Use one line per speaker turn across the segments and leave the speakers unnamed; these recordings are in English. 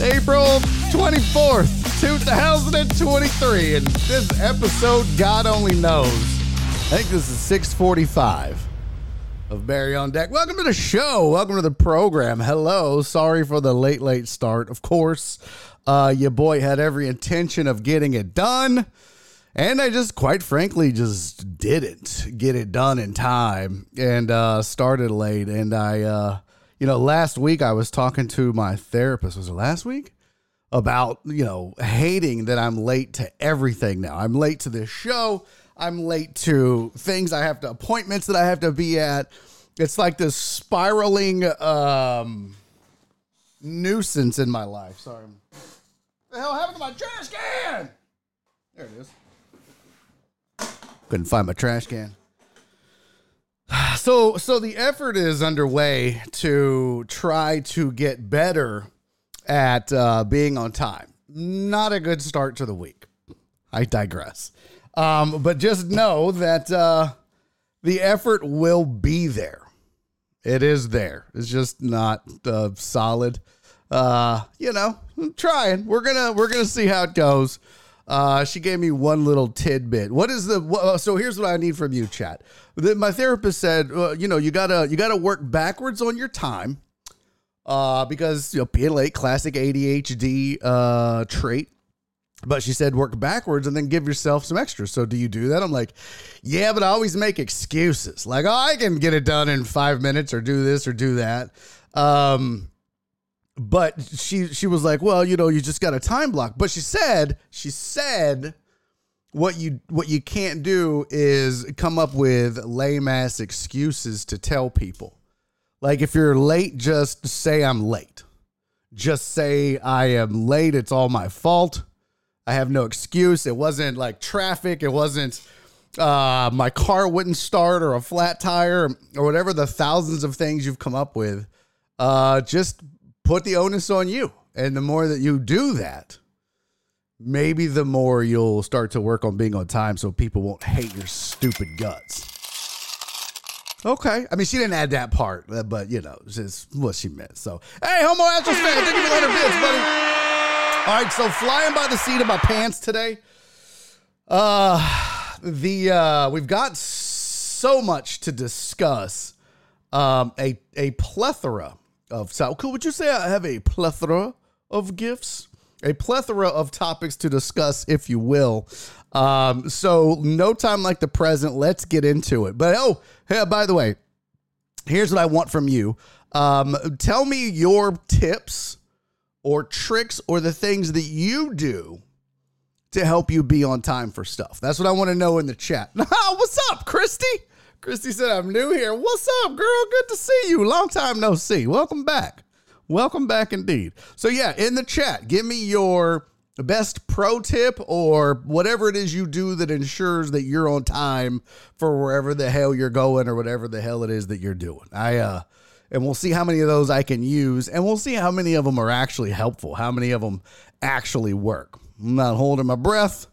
April 24th, 2023, and this episode, God only knows. I think this is 645 of Barry on Deck. Welcome to the show. Welcome to the program. Hello. Sorry for the late, late start. Of course, uh, your boy had every intention of getting it done. And I just, quite frankly, just didn't get it done in time and uh, started late. And I, uh, you know, last week I was talking to my therapist. Was it last week? About, you know, hating that I'm late to everything now. I'm late to this show. I'm late to things I have to, appointments that I have to be at. It's like this spiraling um, nuisance in my life. Sorry. What the hell happened to my trash can? There it is. Couldn't find my trash can. So, so the effort is underway to try to get better at uh, being on time. Not a good start to the week. I digress. Um, but just know that uh, the effort will be there. It is there. It's just not uh, solid. Uh, you know, I'm trying. We're gonna we're gonna see how it goes. Uh, she gave me one little tidbit. What is the? wha- So here's what I need from you, chat. The- My therapist said, uh, you know, you gotta you gotta work backwards on your time, uh, because you know, being late, classic ADHD uh trait. But she said work backwards and then give yourself some extra. So do you do that? I'm like, yeah, but I always make excuses. Like, oh, I can get it done in five minutes or do this or do that. Um, but she she was like, well, you know, you just got a time block. But she said, she said what you what you can't do is come up with lame ass excuses to tell people. Like if you're late, just say I'm late. Just say I am late. It's all my fault. I have no excuse. It wasn't like traffic. It wasn't uh, my car wouldn't start or a flat tire or whatever the thousands of things you've come up with. Uh, just put the onus on you. And the more that you do that, maybe the more you'll start to work on being on time so people won't hate your stupid guts. Okay. I mean, she didn't add that part, uh, but you know, just what she meant. So, hey, Homo Astros fan, thank you for 100 bits, buddy. All right, so flying by the seat of my pants today. Uh, the uh, we've got so much to discuss. Um, a a plethora of so. Would you say I have a plethora of gifts? A plethora of topics to discuss, if you will. Um, so no time like the present. Let's get into it. But oh, hey, by the way, here's what I want from you. Um, tell me your tips or tricks or the things that you do to help you be on time for stuff. That's what I want to know in the chat. What's up, Christy? Christy said, I'm new here. What's up, girl? Good to see you. Long time no see. Welcome back. Welcome back indeed. So, yeah, in the chat, give me your best pro tip or whatever it is you do that ensures that you're on time for wherever the hell you're going or whatever the hell it is that you're doing. I, uh, and we'll see how many of those I can use, and we'll see how many of them are actually helpful, how many of them actually work. I'm not holding my breath,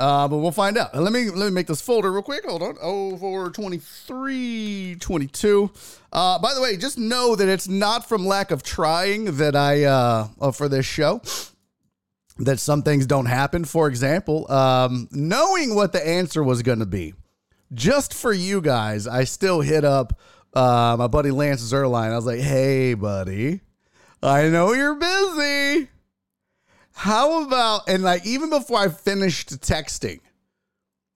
uh, but we'll find out. Let me let me make this folder real quick. Hold on. Oh, for 23, 22. Uh, by the way, just know that it's not from lack of trying that I uh, for this show that some things don't happen. For example, um, knowing what the answer was going to be, just for you guys, I still hit up uh, my buddy Lance Zierlein. I was like, "Hey, buddy, I know you're busy." How about, and like even before I finished texting,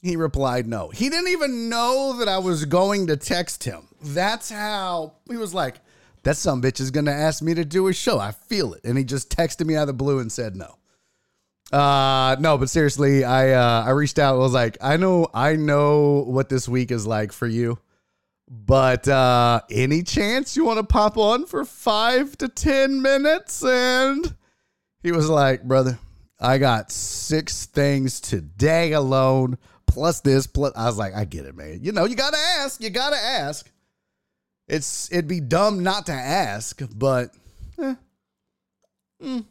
he replied no. He didn't even know that I was going to text him. That's how he was like, that some bitch is going to ask me to do a show. I feel it. And he just texted me out of the blue and said no. Uh no, but seriously, I uh I reached out and was like, I know I know what this week is like for you. But uh any chance you want to pop on for 5 to 10 minutes and he was like, "Brother, I got six things today alone plus this plus I was like, "I get it, man. You know, you got to ask. You got to ask." It's it'd be dumb not to ask, but eh, mm,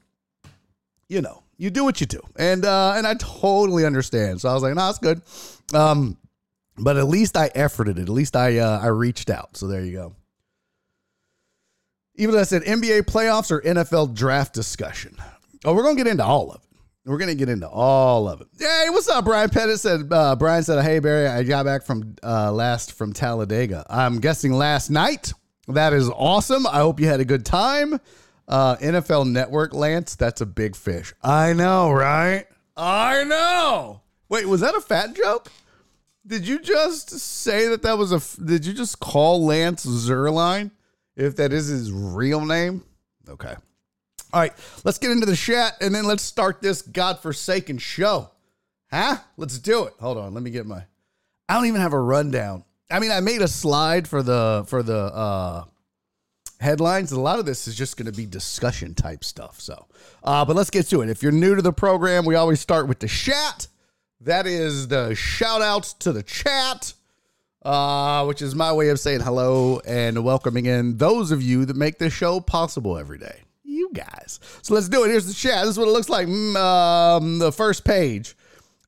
you know, you do what you do, and uh, and I totally understand. So I was like, "No, nah, it's good." Um, but at least I efforted it. At least I uh, I reached out. So there you go. Even though I said NBA playoffs or NFL draft discussion. Oh, we're gonna get into all of it. We're gonna get into all of it. Hey, what's up? Brian Pettit said. Uh, Brian said, "Hey Barry, I got back from uh, last from Talladega. I'm guessing last night. That is awesome. I hope you had a good time. Uh, NFL Network, Lance. That's a big fish. I know, right? I know. Wait, was that a fat joke? Did you just say that that was a? Did you just call Lance Zierlein? If that is his real name, okay. All right, let's get into the chat and then let's start this godforsaken show. Huh? Let's do it. Hold on, let me get my I don't even have a rundown. I mean, I made a slide for the for the uh headlines. A lot of this is just going to be discussion type stuff. So, uh, but let's get to it. If you're new to the program, we always start with the chat. That is the shout outs to the chat, uh, which is my way of saying hello and welcoming in those of you that make this show possible every day guys. So let's do it. Here's the chat. This is what it looks like. Mm, um, the first page.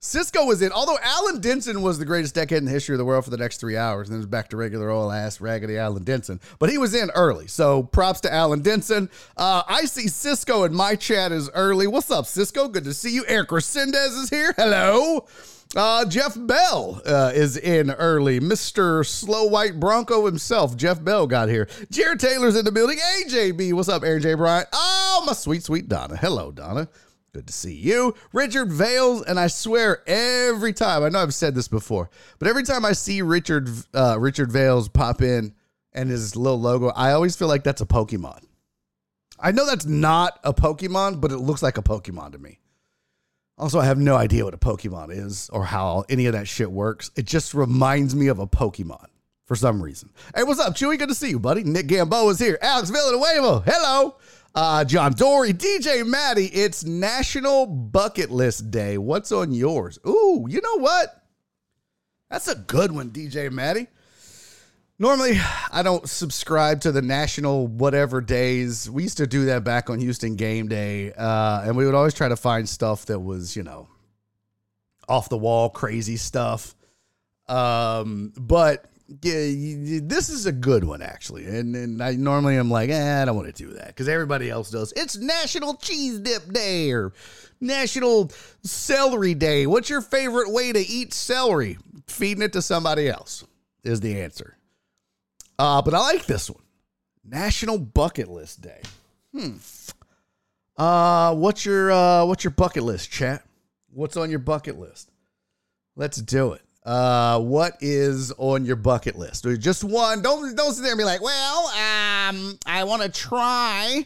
Cisco was in, although Alan Denson was the greatest decade in the history of the world for the next three hours, and then it was back to regular old ass raggedy Alan Denson. But he was in early, so props to Alan Denson. Uh, I see Cisco in my chat is early. What's up, Cisco? Good to see you. Eric Resendez is here. Hello. Uh, Jeff Bell uh, is in early. Mr. Slow White Bronco himself, Jeff Bell, got here. Jared Taylor's in the building. AJB, what's up, Aaron J. Bryant? Oh, my sweet, sweet Donna. Hello, Donna. Good to see you. Richard Vales, and I swear every time, I know I've said this before, but every time I see Richard uh, Richard Vales pop in and his little logo, I always feel like that's a Pokemon. I know that's not a Pokemon, but it looks like a Pokemon to me. Also, I have no idea what a Pokemon is or how any of that shit works. It just reminds me of a Pokemon for some reason. Hey, what's up, Chewy? Good to see you, buddy. Nick Gamboa is here. Alex Villanueva. Hello. Uh, John Dory, DJ Maddie. It's National Bucket List Day. What's on yours? Ooh, you know what? That's a good one, DJ Maddie. Normally, I don't subscribe to the national whatever days. We used to do that back on Houston Game Day, uh, and we would always try to find stuff that was, you know, off the wall, crazy stuff. Um, but yeah, this is a good one actually, and and I normally am like, eh, I don't want to do that because everybody else does. It's National Cheese Dip Day or National Celery Day. What's your favorite way to eat celery? Feeding it to somebody else is the answer. Uh, but I like this one. National Bucket List Day. Hmm. Uh, what's your uh, what's your bucket list, chat? What's on your bucket list? Let's do it. Uh, what is on your bucket list? Just one. Don't don't sit there and be like, well, um, I want to try.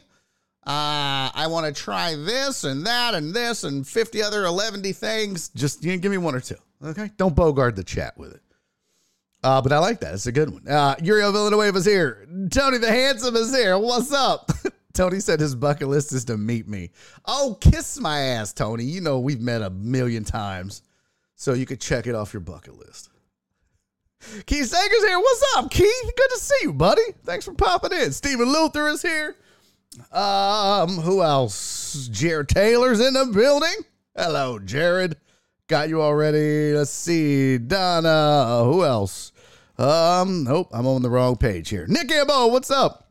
Uh, I want to try this and that and this and 50 other 11 things. Just you know, give me one or two. Okay. Don't bogart the chat with it. Uh, but I like that. It's a good one. Uh, Uriel Villanueva's here. Tony the Handsome is here. What's up? Tony said his bucket list is to meet me. Oh, kiss my ass, Tony. You know we've met a million times, so you could check it off your bucket list. Keith Sager's here. What's up, Keith? Good to see you, buddy. Thanks for popping in. Stephen Luther is here. Um, who else? Jared Taylor's in the building. Hello, Jared. Got you already. Let's see. Donna. Who else? Um, nope, I'm on the wrong page here. Nick Ambo, what's up?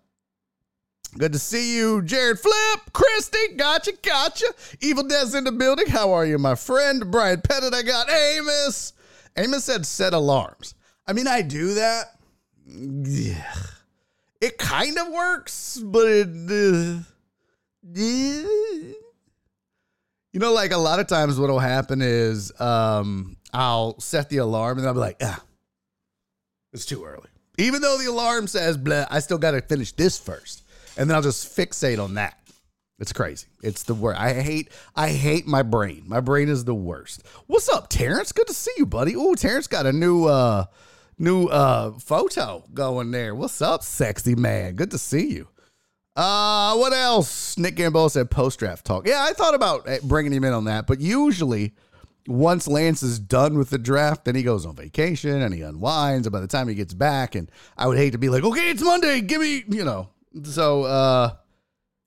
Good to see you, Jared Flip, Christy, gotcha, gotcha. Evil Des in the building. How are you, my friend? Brian Pettit, I got Amos. Amos said set alarms. I mean, I do that. Yeah. It kind of works, but it. Uh, yeah You know, like a lot of times what'll happen is um, I'll set the alarm and I'll be like, ah, it's too early. Even though the alarm says, blah, I still got to finish this first. And then I'll just fixate on that. It's crazy. It's the worst. I hate I hate my brain. My brain is the worst. What's up, Terrence? Good to see you, buddy. Oh, Terrence got a new uh new uh photo going there. What's up, sexy man? Good to see you. Uh what else? Nick Gamboa said post draft talk. Yeah, I thought about eh, bringing him in on that, but usually once Lance is done with the draft, then he goes on vacation and he unwinds. And by the time he gets back, and I would hate to be like, okay, it's Monday, give me, you know. So uh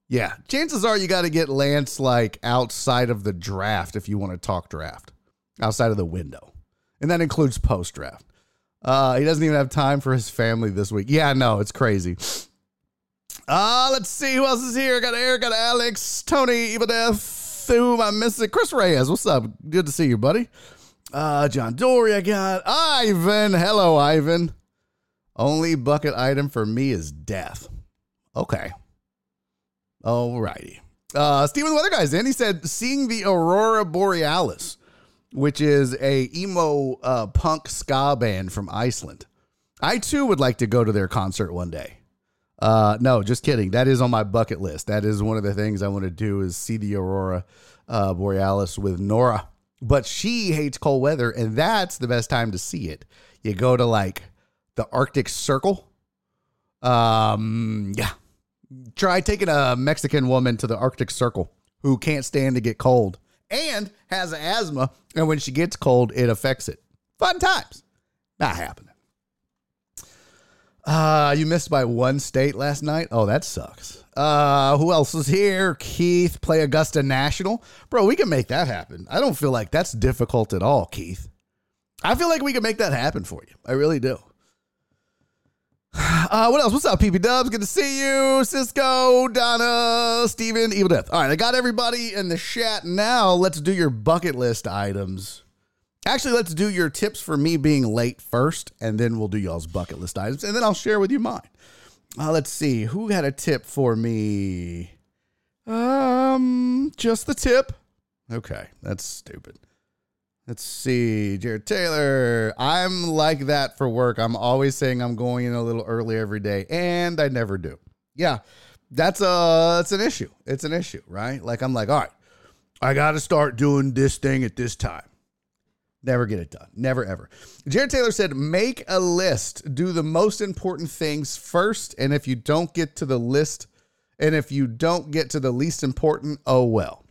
yeah, chances are you got to get Lance like outside of the draft if you want to talk draft, outside of the window, and that includes post draft. Uh, he doesn't even have time for his family this week. Yeah, no, it's crazy. Uh, let's see who else is here. Got Eric, got Alex, Tony, Evil Death, who am I missing? Chris Reyes. What's up? Good to see you, buddy. Uh, John Dory, I got Ivan. Hello, Ivan. Only bucket item for me is death. Okay. Alrighty. Uh, Steven the Weather Guy's in. He said, seeing the Aurora Borealis, which is a emo uh, punk ska band from Iceland. I too would like to go to their concert one day. Uh, no, just kidding. That is on my bucket list. That is one of the things I want to do is see the Aurora uh, Borealis with Nora. But she hates cold weather, and that's the best time to see it. You go to like the Arctic Circle. Um, yeah, try taking a Mexican woman to the Arctic Circle who can't stand to get cold and has asthma. And when she gets cold, it affects it. Fun times. Not happening. Uh, you missed by one state last night. Oh, that sucks. Uh, who else is here? Keith, play Augusta National. Bro, we can make that happen. I don't feel like that's difficult at all, Keith. I feel like we can make that happen for you. I really do. Uh, what else? What's up, PP Dubs? Good to see you. Cisco, Donna, Steven, Evil Death. All right, I got everybody in the chat. Now let's do your bucket list items. Actually, let's do your tips for me being late first, and then we'll do y'all's bucket list items, and then I'll share with you mine. Uh, let's see. Who had a tip for me? Um, just the tip. Okay, that's stupid. Let's see, Jared Taylor. I'm like that for work. I'm always saying I'm going in a little early every day, and I never do. Yeah, that's a that's an issue. It's an issue, right? Like I'm like, all right, I got to start doing this thing at this time. Never get it done. Never ever. Jared Taylor said, make a list. Do the most important things first, and if you don't get to the list, and if you don't get to the least important, oh well.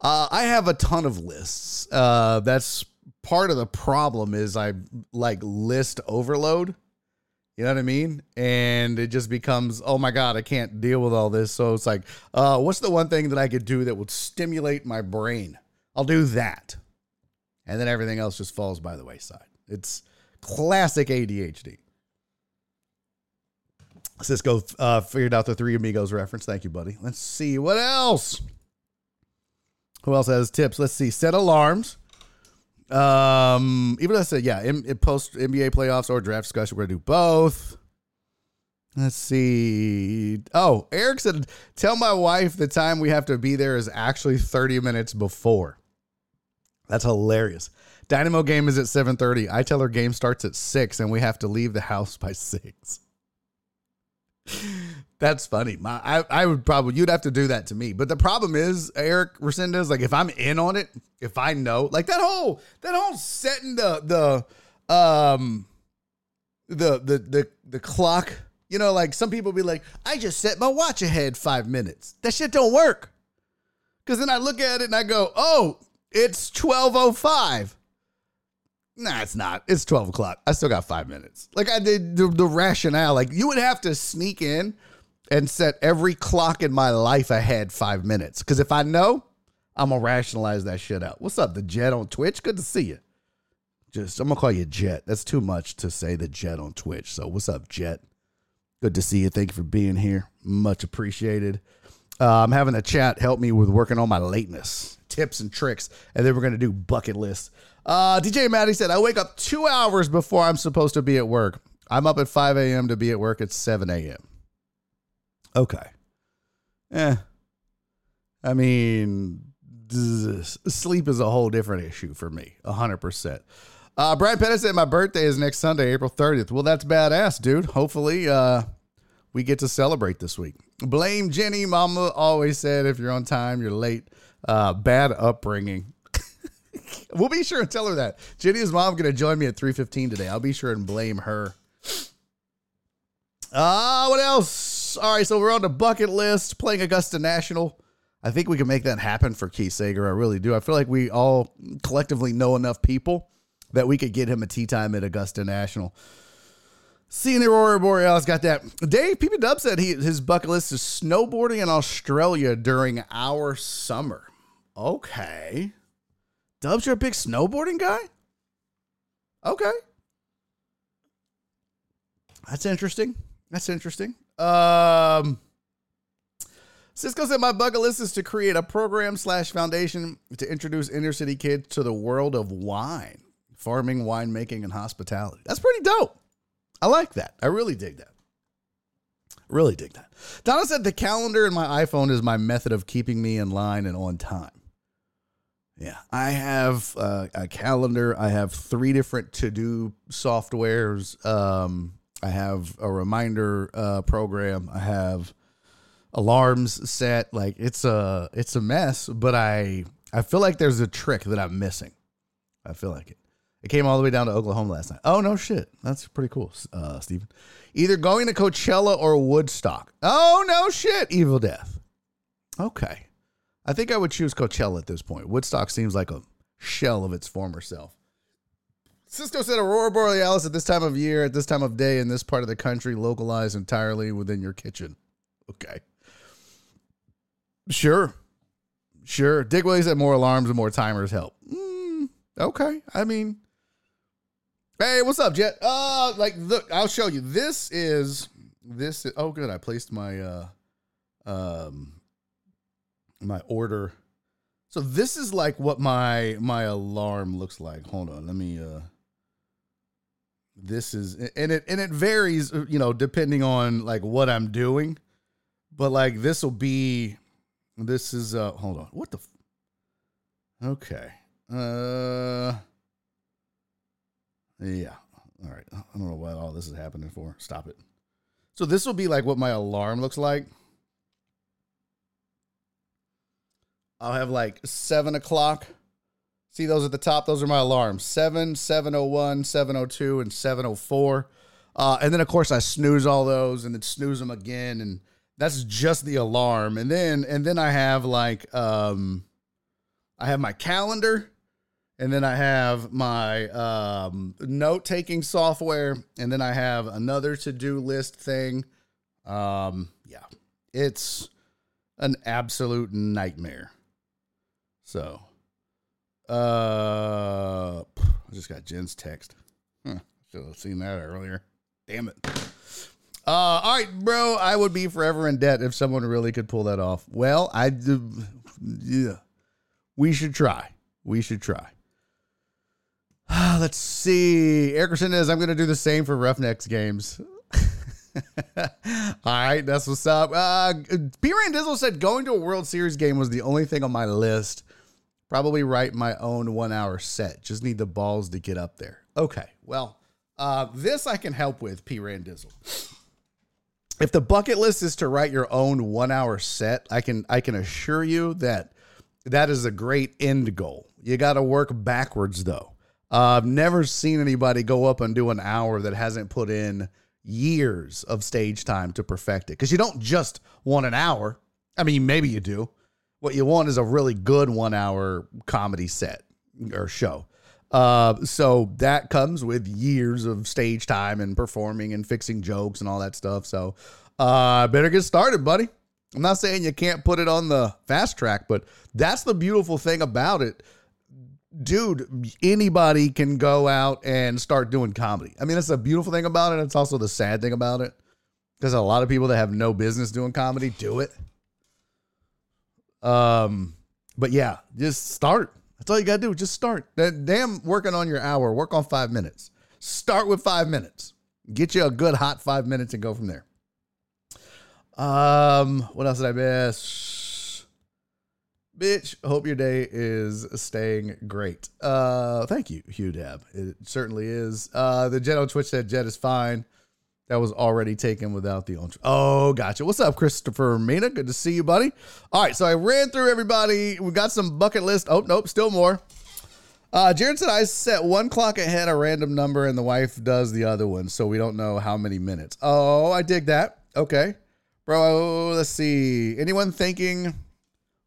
Uh, I have a ton of lists. Uh, that's part of the problem is I like list overload. You know what I mean? And it just becomes, oh my God, I can't deal with all this. So it's like, uh, what's the one thing that I could do that would stimulate my brain? I'll do that. And then everything else just falls by the wayside. It's classic ADHD. Cisco uh, figured out the Three Amigos reference. Thank you, buddy. Let's see what else. Who else has tips? Let's see. Set alarms. Um, even I said, yeah, in, in post NBA playoffs or draft discussion, we're gonna do both. Let's see. Oh, Eric said, tell my wife the time we have to be there is actually 30 minutes before. That's hilarious. Dynamo game is at 7:30. I tell her game starts at 6 and we have to leave the house by 6. That's funny. My, I, I would probably you'd have to do that to me. But the problem is, Eric Resendez, like if I'm in on it, if I know, like that whole that whole setting the the um the the the the clock, you know, like some people be like, I just set my watch ahead five minutes. That shit don't work. Cause then I look at it and I go, oh, it's 1205. Nah, it's not. It's 12 o'clock. I still got five minutes. Like I did the, the rationale, like you would have to sneak in and set every clock in my life ahead five minutes. Because if I know, I'm gonna rationalize that shit out. What's up, the Jet on Twitch? Good to see you. Just I'm gonna call you Jet. That's too much to say the Jet on Twitch. So what's up, Jet? Good to see you. Thank you for being here. Much appreciated. Uh, I'm having a chat help me with working on my lateness, tips and tricks, and then we're gonna do bucket lists. Uh, DJ Maddie said I wake up two hours before I'm supposed to be at work. I'm up at 5 a.m. to be at work at 7 a.m. Okay. Eh. I mean, sleep is a whole different issue for me, 100%. Uh, Brian Pettis said my birthday is next Sunday, April 30th. Well, that's badass, dude. Hopefully, uh, we get to celebrate this week. Blame Jenny. Mama always said if you're on time, you're late. Uh, bad upbringing. we'll be sure and tell her that. Jenny's mom going to join me at 3.15 today. I'll be sure and blame her. Ah, uh, what else? All right, so we're on the bucket list, playing Augusta National. I think we can make that happen for Keith Sager. I really do. I feel like we all collectively know enough people that we could get him a tee time at Augusta National. Seeing the Aurora Borealis got that. Dave PP Dub said he his bucket list is snowboarding in Australia during our summer. Okay. Dubs, you're a big snowboarding guy? Okay. That's interesting. That's interesting. Um Cisco said my bucket list is to create a program slash foundation to introduce inner city kids to the world of wine, farming, winemaking, and hospitality. That's pretty dope. I like that. I really dig that. Really dig that. Donna said the calendar in my iPhone is my method of keeping me in line and on time. Yeah, I have uh, a calendar. I have three different to do softwares. Um, I have a reminder uh, program. I have alarms set. Like it's a it's a mess, but I I feel like there's a trick that I'm missing. I feel like it. It came all the way down to Oklahoma last night. Oh no shit, that's pretty cool, uh, Steven. Either going to Coachella or Woodstock. Oh no shit, Evil Death. Okay, I think I would choose Coachella at this point. Woodstock seems like a shell of its former self. Cisco said Aurora Borealis at this time of year, at this time of day, in this part of the country, localized entirely within your kitchen. Okay. Sure. Sure. Dick Willie said more alarms and more timers help. Mm, okay. I mean, hey, what's up, Jet? Uh, like, look, I'll show you. This is, this is, oh, good. I placed my, uh, um, my order. So this is like what my, my alarm looks like. Hold on. Let me, uh, this is, and it, and it varies, you know, depending on like what I'm doing. But like, this will be, this is uh hold on. What the f- Okay. Uh Yeah. All right. I don't know what all this is happening for. Stop it. So this will be like what my alarm looks like. I'll have like seven o'clock. See those at the top? Those are my alarms. 7, 701, 702, and 704. Uh, and then of course I snooze all those and then snooze them again and that's just the alarm. And then and then I have like um I have my calendar and then I have my um, note taking software, and then I have another to do list thing. Um, yeah, it's an absolute nightmare. So, uh, I just got Jen's text. Huh, should have seen that earlier. Damn it. Uh, all right, bro. I would be forever in debt if someone really could pull that off. Well, I. Yeah, we should try. We should try. Let's see. Erickson is. I'm going to do the same for Roughnecks games. All right, that's what's up. Uh, P. Dizzle said going to a World Series game was the only thing on my list. Probably write my own one hour set. Just need the balls to get up there. Okay, well, uh, this I can help with, P. Randizzle if the bucket list is to write your own one hour set, I can I can assure you that that is a great end goal. You got to work backwards though. Uh, I've never seen anybody go up and do an hour that hasn't put in years of stage time to perfect it. Because you don't just want an hour. I mean, maybe you do. What you want is a really good one hour comedy set or show. Uh, so that comes with years of stage time and performing and fixing jokes and all that stuff. So, uh, better get started, buddy. I'm not saying you can't put it on the fast track, but that's the beautiful thing about it. Dude, anybody can go out and start doing comedy. I mean, that's the beautiful thing about it. It's also the sad thing about it because a lot of people that have no business doing comedy do it. Um, but yeah, just start. That's all you gotta do. Just start. That damn working on your hour. Work on five minutes. Start with five minutes. Get you a good hot five minutes and go from there. Um, what else did I miss? Bitch, hope your day is staying great. Uh, thank you, Hugh Dab. It certainly is. Uh, the Jet on Twitch said Jet is fine. That was already taken without the ultra. Oh, gotcha. What's up, Christopher Mina? Good to see you, buddy. All right, so I ran through everybody. We got some bucket list. Oh, nope, still more. Uh, Jared said I set one clock ahead a random number and the wife does the other one, so we don't know how many minutes. Oh, I dig that. Okay. Bro, let's see. Anyone thinking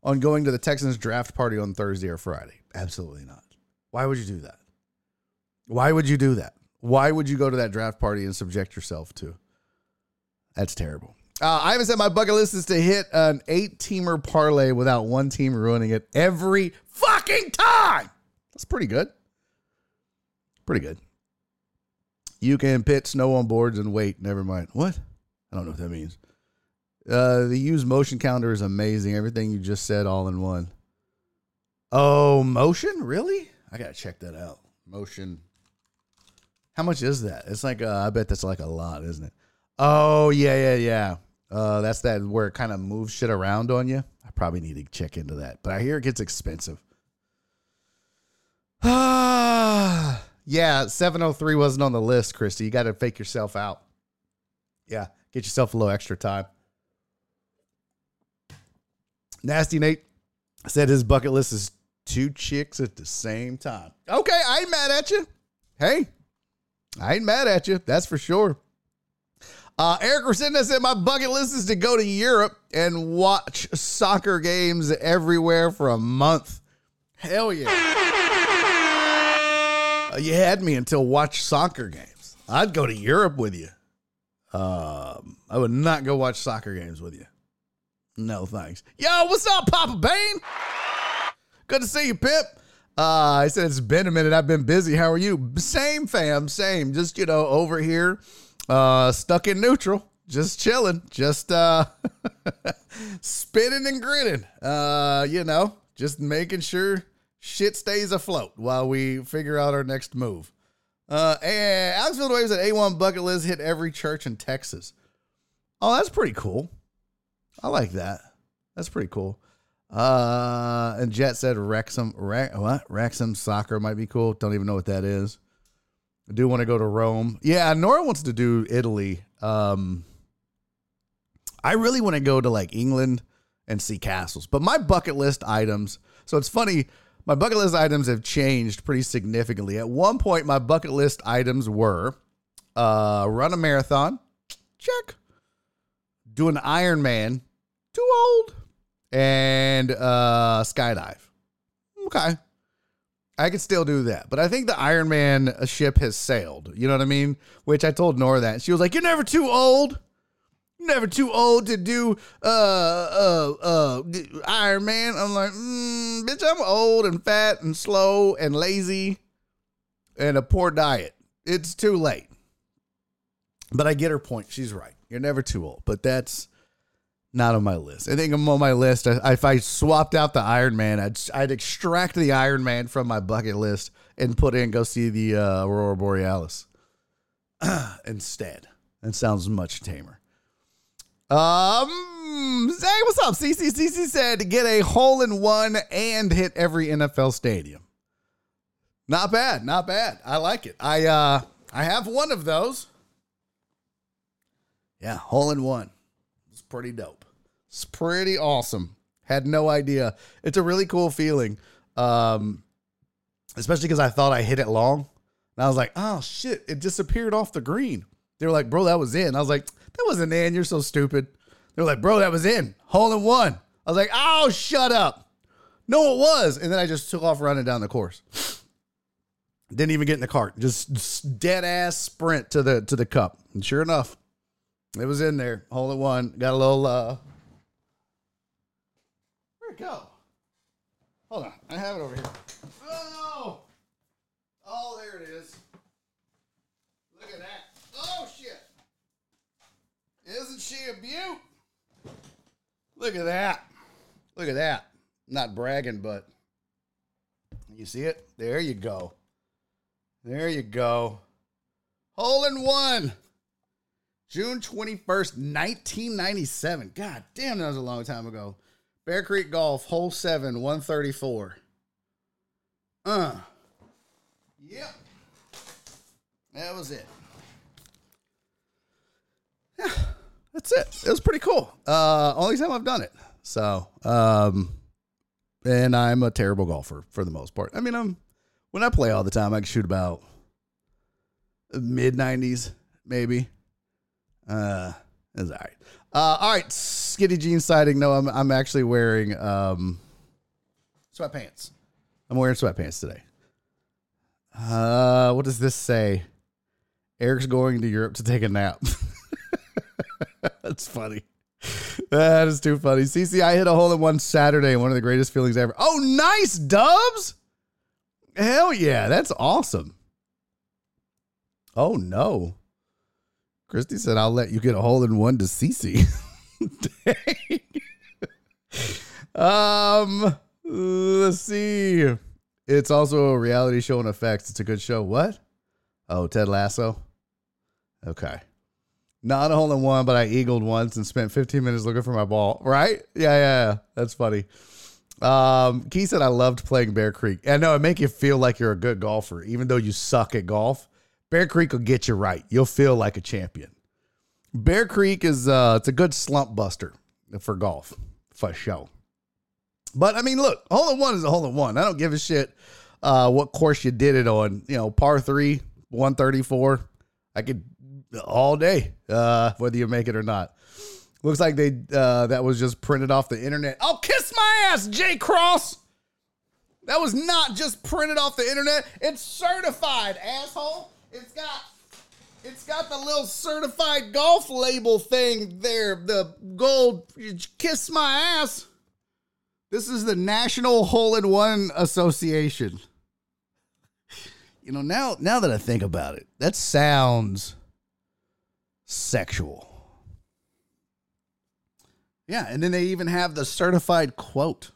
on going to the Texans draft party on Thursday or Friday? Absolutely not. Why would you do that? Why would you do that? Why would you go to that draft party and subject yourself to? That's terrible. Uh, I haven't said my bucket list is to hit an eight teamer parlay without one team ruining it every fucking time. That's pretty good. Pretty good. You can pit snow on boards and wait. Never mind. What? I don't know what that means. Uh, the use motion counter is amazing. Everything you just said all in one. Oh, motion? Really? I gotta check that out. Motion. How much is that? It's like uh, I bet that's like a lot, isn't it? Oh yeah, yeah, yeah. Uh, that's that where it kind of moves shit around on you. I probably need to check into that, but I hear it gets expensive. Ah, yeah. Seven oh three wasn't on the list, Christy. You got to fake yourself out. Yeah, get yourself a little extra time. Nasty Nate said his bucket list is two chicks at the same time. Okay, I ain't mad at you. Hey, I ain't mad at you. That's for sure. Uh, Eric Resendez said my bucket list is to go to Europe and watch soccer games everywhere for a month. Hell yeah. Uh, you had me until watch soccer games. I'd go to Europe with you. Um, I would not go watch soccer games with you. No thanks. Yo, what's up, Papa Bane? Good to see you, Pip. Uh, I said it's been a minute. I've been busy. How are you? Same, fam. Same. Just you know, over here, uh, stuck in neutral, just chilling, just uh, spinning and grinning. Uh, you know, just making sure shit stays afloat while we figure out our next move. Uh, and Alex Villanueva said A1 bucket list hit every church in Texas. Oh, that's pretty cool. I like that. That's pretty cool. Uh, and Jet said Wrexham, Re- what? Wrexham soccer might be cool. Don't even know what that is. I do want to go to Rome. Yeah, Nora wants to do Italy. Um, I really want to go to like England and see castles. But my bucket list items. So it's funny. My bucket list items have changed pretty significantly. At one point, my bucket list items were uh, run a marathon, check. Do an Ironman, too old, and uh, skydive. Okay, I could still do that, but I think the Iron Man ship has sailed. You know what I mean? Which I told Nora that she was like, "You're never too old." never too old to do uh uh uh Iron Man. I'm like, mm, bitch, I'm old and fat and slow and lazy and a poor diet. It's too late. But I get her point. She's right. You're never too old. But that's not on my list. I think I'm on my list. I, if I swapped out the Iron Man, I'd I'd extract the Iron Man from my bucket list and put in go see the uh, Aurora Borealis instead. That sounds much tamer. Um, Zach, what's up? CCCC said get a hole in one and hit every NFL stadium. Not bad, not bad. I like it. I uh I have one of those. Yeah, hole in one. It's pretty dope. It's pretty awesome. Had no idea. It's a really cool feeling. Um especially because I thought I hit it long. And I was like, oh shit, it disappeared off the green. They were like, bro, that was in. I was like, that wasn't in. You're so stupid. They were like, bro, that was in. Hole in one. I was like, oh, shut up. No, it was. And then I just took off running down the course. Didn't even get in the cart. Just dead ass sprint to the to the cup. And sure enough, it was in there. Hole in one. Got a little uh go? Hold on. I have it over here. Oh! Oh, there it is. Look at that. Oh shit. Isn't she a beaut? Look at that. Look at that. Not bragging, but you see it? There you go. There you go. Hole in one. June 21st, 1997. God damn, that was a long time ago. Bear Creek Golf, hole seven, 134. Uh. Yep. That was it. Yeah, that's it. It was pretty cool. Uh, only time I've done it. So, um, and I'm a terrible golfer for the most part. I mean, I'm when I play all the time, I can shoot about mid 90s, maybe. Uh, that's all right. Uh, all right, skinny jeans sighting. No, I'm I'm actually wearing um sweatpants. I'm wearing sweatpants today. Uh, what does this say? Eric's going to Europe to take a nap. That's funny. That is too funny. CC, I hit a hole in one Saturday. One of the greatest feelings ever. Oh, nice dubs. Hell yeah. That's awesome. Oh, no. Christy said, I'll let you get a hole in one to CC. um, let's see. It's also a reality show in effects. It's a good show. What? Oh, Ted Lasso. Okay. Not a hole in one, but I eagled once and spent 15 minutes looking for my ball. Right? Yeah, yeah, yeah. That's funny. Um, Key said I loved playing Bear Creek. I know it make you feel like you're a good golfer, even though you suck at golf. Bear Creek will get you right. You'll feel like a champion. Bear Creek is uh it's a good slump buster for golf, for sure. But I mean, look, hole in one is a hole in one. I don't give a shit uh what course you did it on. You know, par three, 134. I could all day, uh, whether you make it or not. Looks like they uh that was just printed off the internet. Oh, kiss my ass, J Cross. That was not just printed off the internet. It's certified, asshole. It's got it's got the little certified golf label thing there, the gold kiss my ass. This is the National Hole in One Association. You know, now now that I think about it, that sounds sexual. Yeah, and then they even have the certified quote.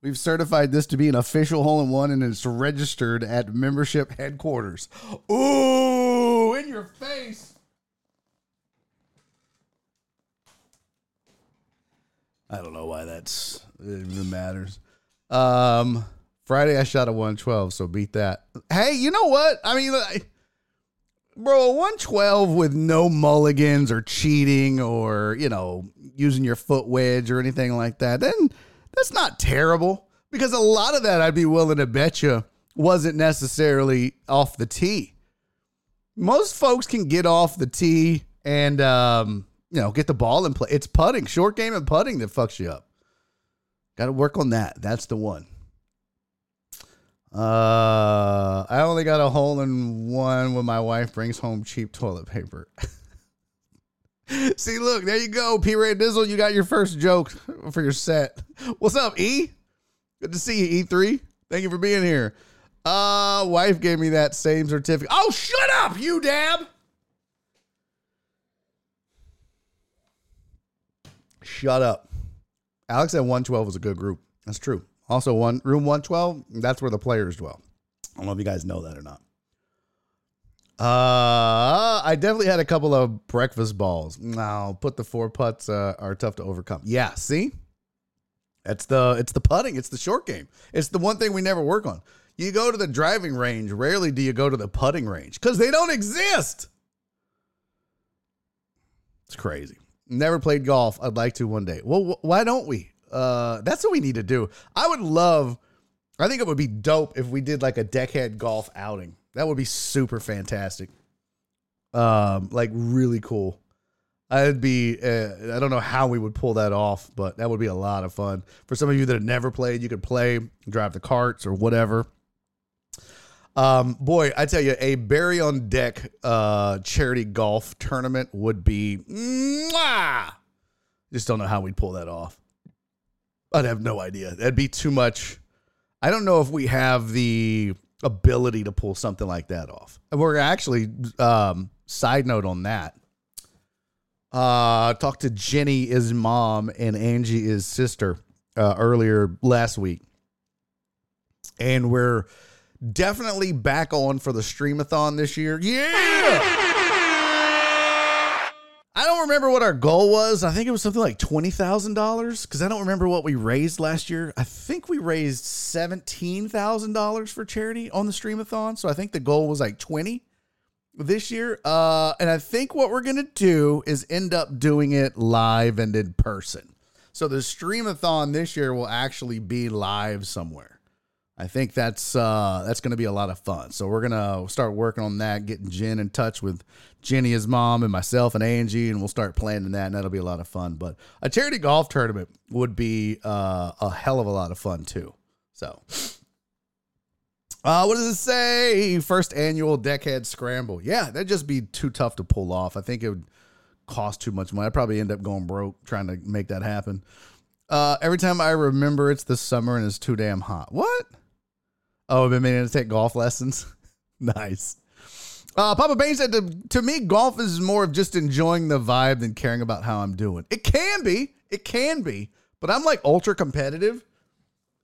We've certified this to be an official hole in one and it's registered at membership headquarters. Ooh, in your face. I don't know why that's it even matters. Um Friday I shot a 112, so beat that. Hey, you know what? I mean, I, bro, 112 with no mulligans or cheating or, you know, using your foot wedge or anything like that. Then that's not terrible because a lot of that I'd be willing to bet you wasn't necessarily off the tee. Most folks can get off the tee and um, you know, get the ball and play. It's putting, short game and putting that fucks you up. Got to work on that. That's the one. Uh, I only got a hole in one when my wife brings home cheap toilet paper. See, look, there you go. P Ray Dizzle, you got your first joke for your set. What's up, E? Good to see you, E3. Thank you for being here. Uh, wife gave me that same certificate. Oh, shut up, you dab. Shut up. Alex at 112 was a good group. That's true. Also, one room 112, that's where the players dwell. I don't know if you guys know that or not. Uh, I definitely had a couple of breakfast balls. Now, put the four putts uh, are tough to overcome. Yeah, see, it's the it's the putting. It's the short game. It's the one thing we never work on. You go to the driving range. Rarely do you go to the putting range because they don't exist. It's crazy. Never played golf. I'd like to one day. Well, wh- why don't we? Uh, that's what we need to do. I would love. I think it would be dope if we did like a deckhead golf outing. That would be super fantastic. Um, like really cool. I'd be. Uh, I don't know how we would pull that off, but that would be a lot of fun for some of you that have never played. You could play, drive the carts or whatever. Um, boy, I tell you, a Barry on deck uh, charity golf tournament would be. Mwah! Just don't know how we'd pull that off. I'd have no idea. That'd be too much. I don't know if we have the ability to pull something like that off. And we're actually um, side note on that. Uh, talked to Jenny, his mom, and Angie, his sister, uh, earlier last week, and we're definitely back on for the streamathon this year. Yeah. Remember what our goal was. I think it was something like twenty thousand dollars because I don't remember what we raised last year. I think we raised seventeen thousand dollars for charity on the streamathon. So I think the goal was like twenty this year. Uh, and I think what we're gonna do is end up doing it live and in person. So the streamathon this year will actually be live somewhere. I think that's uh, that's going to be a lot of fun. So we're gonna start working on that, getting Jen in touch with Jenny, his mom, and myself and Angie, and we'll start planning that, and that'll be a lot of fun. But a charity golf tournament would be uh, a hell of a lot of fun too. So, uh, what does it say? First annual Deckhead Scramble. Yeah, that'd just be too tough to pull off. I think it would cost too much money. I'd probably end up going broke trying to make that happen. Uh, every time I remember it's the summer and it's too damn hot. What? Oh, I've been meaning to take golf lessons. nice. Uh, Papa Bain said to, to me, golf is more of just enjoying the vibe than caring about how I'm doing. It can be. It can be. But I'm like ultra competitive.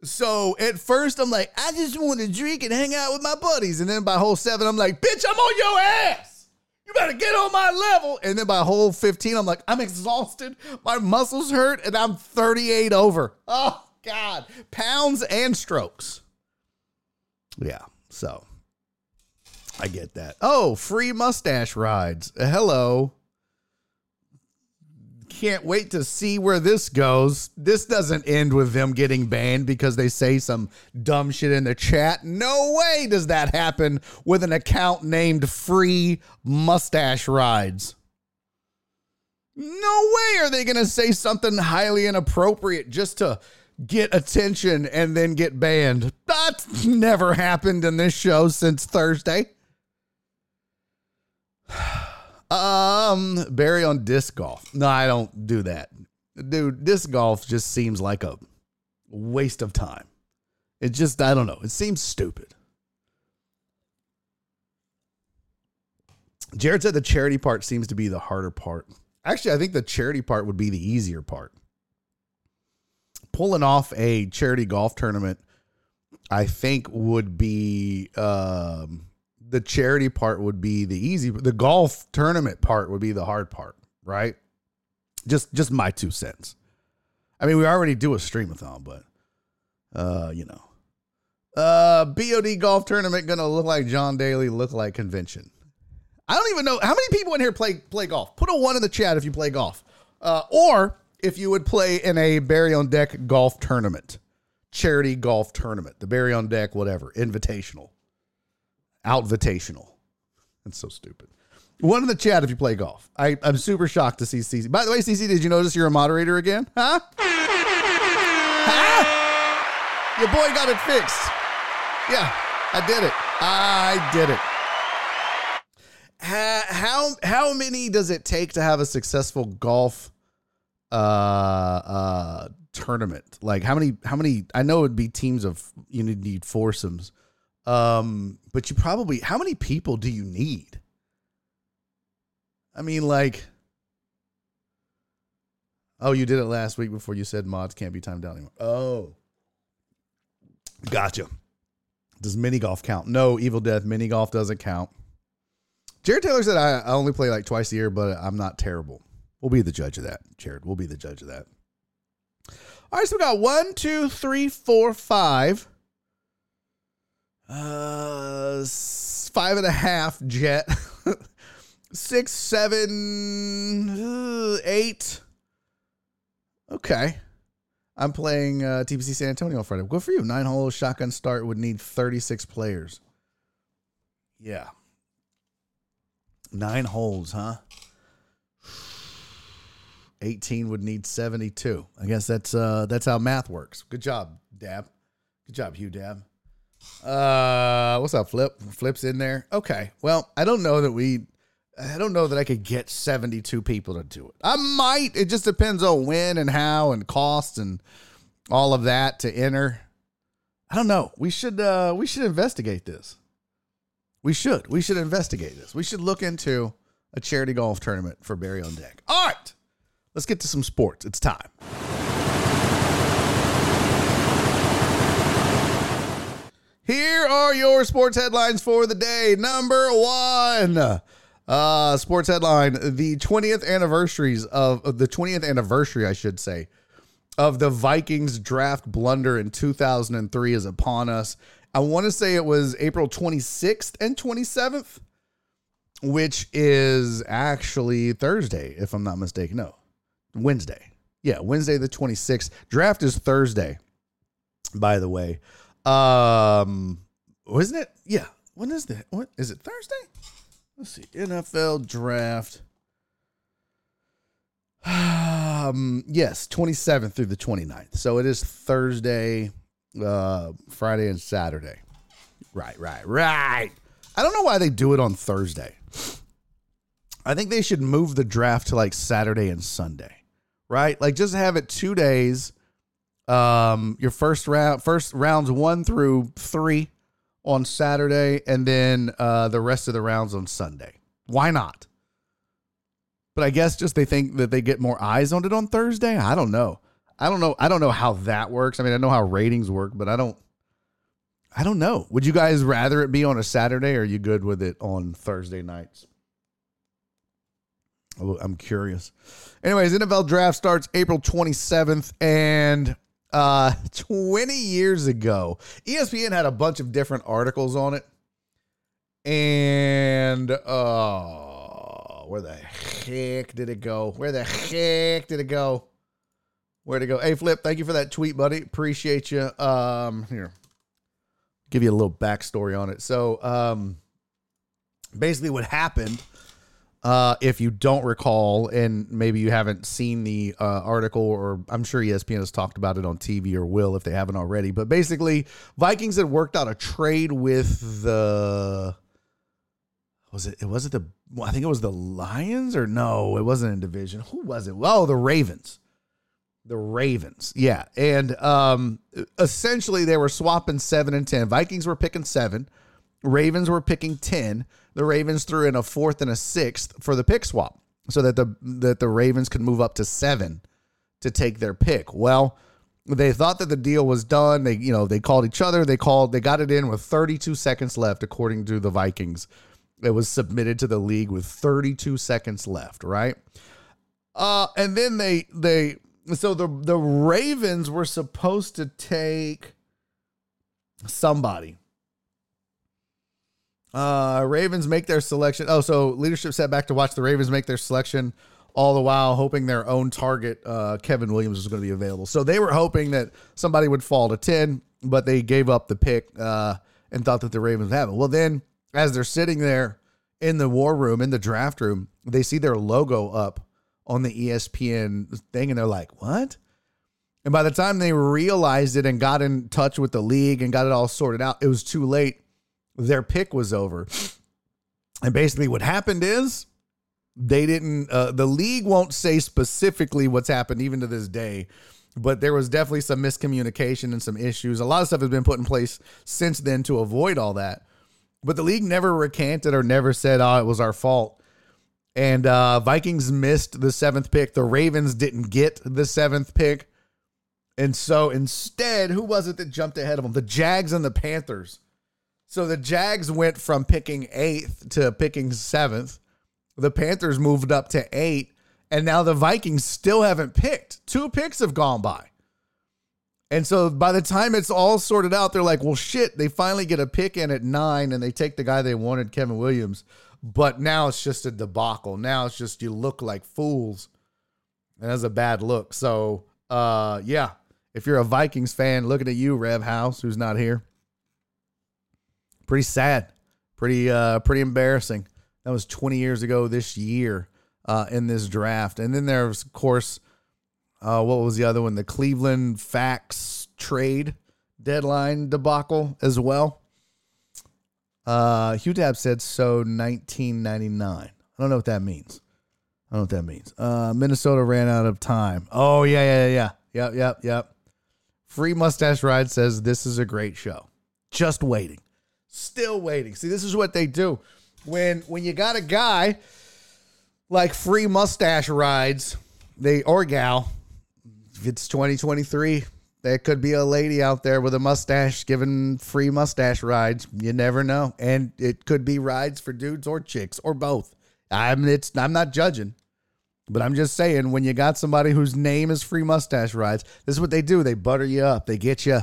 So at first, I'm like, I just want to drink and hang out with my buddies. And then by hole seven, I'm like, bitch, I'm on your ass. You better get on my level. And then by hole 15, I'm like, I'm exhausted. My muscles hurt and I'm 38 over. Oh, God. Pounds and strokes. Yeah. So I get that. Oh, free mustache rides. Hello. Can't wait to see where this goes. This doesn't end with them getting banned because they say some dumb shit in the chat. No way does that happen with an account named Free Mustache Rides. No way are they going to say something highly inappropriate just to get attention and then get banned. That's never happened in this show since Thursday. Um, Barry on disc golf. No, I don't do that. Dude, disc golf just seems like a waste of time. It just, I don't know. It seems stupid. Jared said the charity part seems to be the harder part. Actually, I think the charity part would be the easier part pulling off a charity golf tournament, I think would be um, the charity part would be the easy. The golf tournament part would be the hard part, right? Just just my two cents. I mean, we already do a streamathon, but uh, you know, uh, BOD golf tournament gonna look like John Daly look like convention. I don't even know how many people in here play play golf. Put a one in the chat if you play golf, uh, or if you would play in a Barry on Deck golf tournament, charity golf tournament, the Barry on Deck, whatever, invitational, outvitational. That's so stupid. One in the chat if you play golf. I, I'm super shocked to see CC. By the way, CC, did you notice you're a moderator again? Huh? huh? Your boy got it fixed. Yeah, I did it. I did it. How how many does it take to have a successful golf uh uh tournament? Like how many how many I know it'd be teams of you need foursomes. Um but you probably how many people do you need? I mean like Oh, you did it last week before you said mods can't be timed out anymore. Oh. Gotcha. Does mini golf count? No, Evil Death mini golf doesn't count. Jared Taylor said I, I only play like twice a year, but I'm not terrible. We'll be the judge of that, Jared. We'll be the judge of that. All right, so we got one, two, three, four, five. Uh, five and a half jet. Six, seven, uh, eight. Okay. I'm playing uh, TPC San Antonio on Friday. Good for you. Nine hole shotgun start would need 36 players. Yeah. Nine holes, huh? 18 would need 72. I guess that's uh that's how math works. Good job, Dab. Good job, Hugh Dab. Uh what's up, Flip? Flip's in there. Okay. Well, I don't know that we I don't know that I could get 72 people to do it. I might. It just depends on when and how and cost and all of that to enter. I don't know. We should uh we should investigate this. We should. We should investigate this. We should look into a charity golf tournament for Barry on Deck. All right. Let's get to some sports. It's time. Here are your sports headlines for the day. Number one Uh, sports headline: The 20th anniversaries of, of the 20th anniversary, I should say, of the Vikings draft blunder in 2003 is upon us. I want to say it was April 26th and 27th, which is actually Thursday, if I'm not mistaken. No, Wednesday. Yeah, Wednesday the 26th. Draft is Thursday, by the way. Um, wasn't it? Yeah. When is that? What is it? Thursday? Let's see. NFL draft. Um, yes, 27th through the 29th. So it is Thursday, uh, Friday, and Saturday. Right, right, right. I don't know why they do it on Thursday. I think they should move the draft to like Saturday and Sunday, right? Like just have it two days. Um, your first round, first rounds one through three on Saturday, and then uh, the rest of the rounds on Sunday. Why not? But I guess just they think that they get more eyes on it on Thursday. I don't know. I don't know. I don't know how that works. I mean, I know how ratings work, but I don't. I don't know. Would you guys rather it be on a Saturday, or are you good with it on Thursday nights? I'm curious. Anyways, NFL draft starts April 27th, and uh, 20 years ago, ESPN had a bunch of different articles on it, and uh, where the heck did it go? Where the heck did it go? Where'd it go? Hey, Flip, thank you for that tweet, buddy. Appreciate you. Um, here, give you a little backstory on it. So, um, basically, what happened uh, if you don't recall, and maybe you haven't seen the uh, article, or I'm sure ESPN has talked about it on TV or will if they haven't already. But basically, Vikings had worked out a trade with the was it? It was it the I think it was the Lions or no? It wasn't in division. Who was it? Oh, the Ravens. The Ravens, yeah, and um, essentially they were swapping seven and ten. Vikings were picking seven, Ravens were picking ten the Ravens threw in a fourth and a sixth for the pick swap so that the that the Ravens could move up to seven to take their pick. Well, they thought that the deal was done. They, you know, they called each other. They called. They got it in with 32 seconds left, according to the Vikings. It was submitted to the league with 32 seconds left. Right. Uh, and then they they so the the Ravens were supposed to take somebody uh, Ravens make their selection. Oh, so leadership sat back to watch the Ravens make their selection, all the while hoping their own target, uh, Kevin Williams, was going to be available. So they were hoping that somebody would fall to 10, but they gave up the pick uh, and thought that the Ravens have it. Well, then as they're sitting there in the war room, in the draft room, they see their logo up on the ESPN thing and they're like, what? And by the time they realized it and got in touch with the league and got it all sorted out, it was too late their pick was over. And basically, what happened is they didn't, uh, the league won't say specifically what's happened even to this day, but there was definitely some miscommunication and some issues. A lot of stuff has been put in place since then to avoid all that. But the league never recanted or never said, oh, it was our fault. And uh, Vikings missed the seventh pick. The Ravens didn't get the seventh pick. And so instead, who was it that jumped ahead of them? The Jags and the Panthers so the Jags went from picking eighth to picking seventh. The Panthers moved up to eight. And now the Vikings still haven't picked. Two picks have gone by. And so by the time it's all sorted out, they're like, well, shit, they finally get a pick in at nine and they take the guy they wanted, Kevin Williams. But now it's just a debacle. Now it's just you look like fools. And that's a bad look. So, uh, yeah, if you're a Vikings fan, looking at you, Rev House, who's not here pretty sad, pretty uh, pretty embarrassing. That was 20 years ago this year uh, in this draft, and then there was, of course, uh, what was the other one? The Cleveland Fax trade deadline debacle as well. Uh, Hugh Dab said so. 1999. I don't know what that means. I don't know what that means. Uh, Minnesota ran out of time. Oh yeah, yeah, yeah, yeah, yep, yep, yep. Free Mustache Ride says this is a great show. Just waiting. Still waiting. See, this is what they do. When when you got a guy like free mustache rides, they or gal, if it's 2023, there could be a lady out there with a mustache giving free mustache rides. You never know. And it could be rides for dudes or chicks or both. I'm it's I'm not judging. But I'm just saying, when you got somebody whose name is Free Mustache Rides, this is what they do. They butter you up. They get you.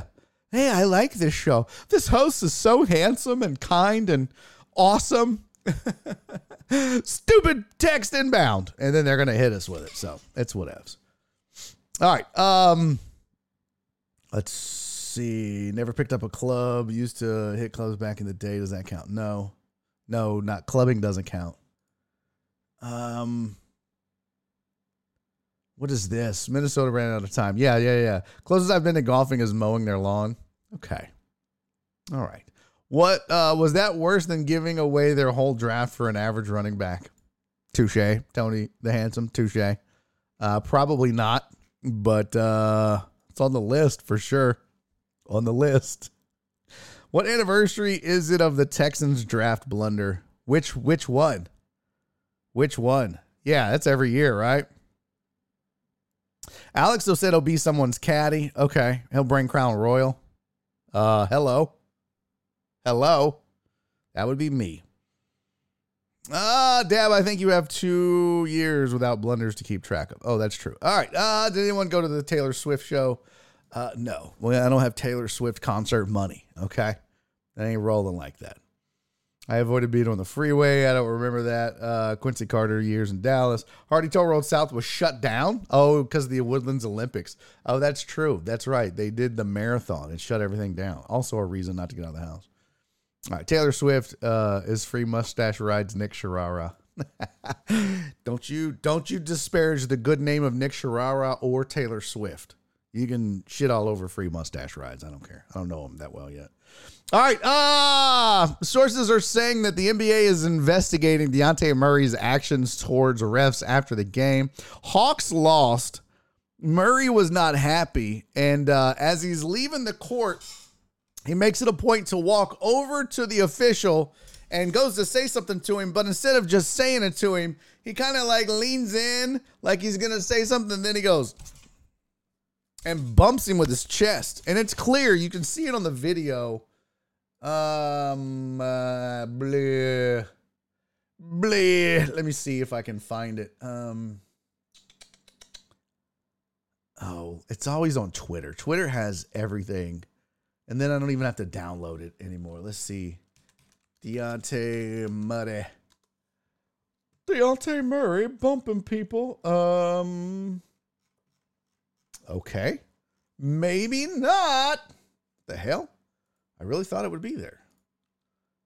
Hey, I like this show. This host is so handsome and kind and awesome. Stupid text inbound. And then they're going to hit us with it. So it's whatevs. All right. Um, let's see. Never picked up a club. Used to hit clubs back in the day. Does that count? No. No, not clubbing doesn't count. Um, what is this? Minnesota ran out of time. Yeah, yeah, yeah. Closest I've been to golfing is mowing their lawn. Okay. All right. What uh, was that worse than giving away their whole draft for an average running back? Touche, Tony the handsome. Touche. Uh, probably not, but uh, it's on the list for sure. On the list. What anniversary is it of the Texans draft blunder? Which which one? Which one? Yeah, that's every year, right? Alex said he'll be someone's caddy. Okay, he'll bring Crown Royal. Uh, hello, hello, that would be me. Ah, uh, Dab, I think you have two years without blunders to keep track of. Oh, that's true. All right. Uh, did anyone go to the Taylor Swift show? Uh, no. Well, I don't have Taylor Swift concert money. Okay, that ain't rolling like that. I avoided being on the freeway. I don't remember that. Uh, Quincy Carter years in Dallas. Hardy Toll Road South was shut down. Oh, because of the Woodlands Olympics. Oh, that's true. That's right. They did the marathon and shut everything down. Also a reason not to get out of the house. All right. Taylor Swift uh, is free mustache rides Nick Sharara. don't you don't you disparage the good name of Nick Sharara or Taylor Swift. You can shit all over free mustache rides. I don't care. I don't know them that well yet. All right. Uh, sources are saying that the NBA is investigating Dejounte Murray's actions towards refs after the game. Hawks lost. Murray was not happy. And uh, as he's leaving the court, he makes it a point to walk over to the official and goes to say something to him. But instead of just saying it to him, he kind of like leans in like he's going to say something. Then he goes and bumps him with his chest. And it's clear. You can see it on the video um, uh, bleh. Bleh. Let me see if I can find it. Um, oh, it's always on Twitter. Twitter has everything. And then I don't even have to download it anymore. Let's see. Dejounte Murray. Dejounte Murray bumping people. Um, okay. Maybe not. The hell? I really thought it would be there.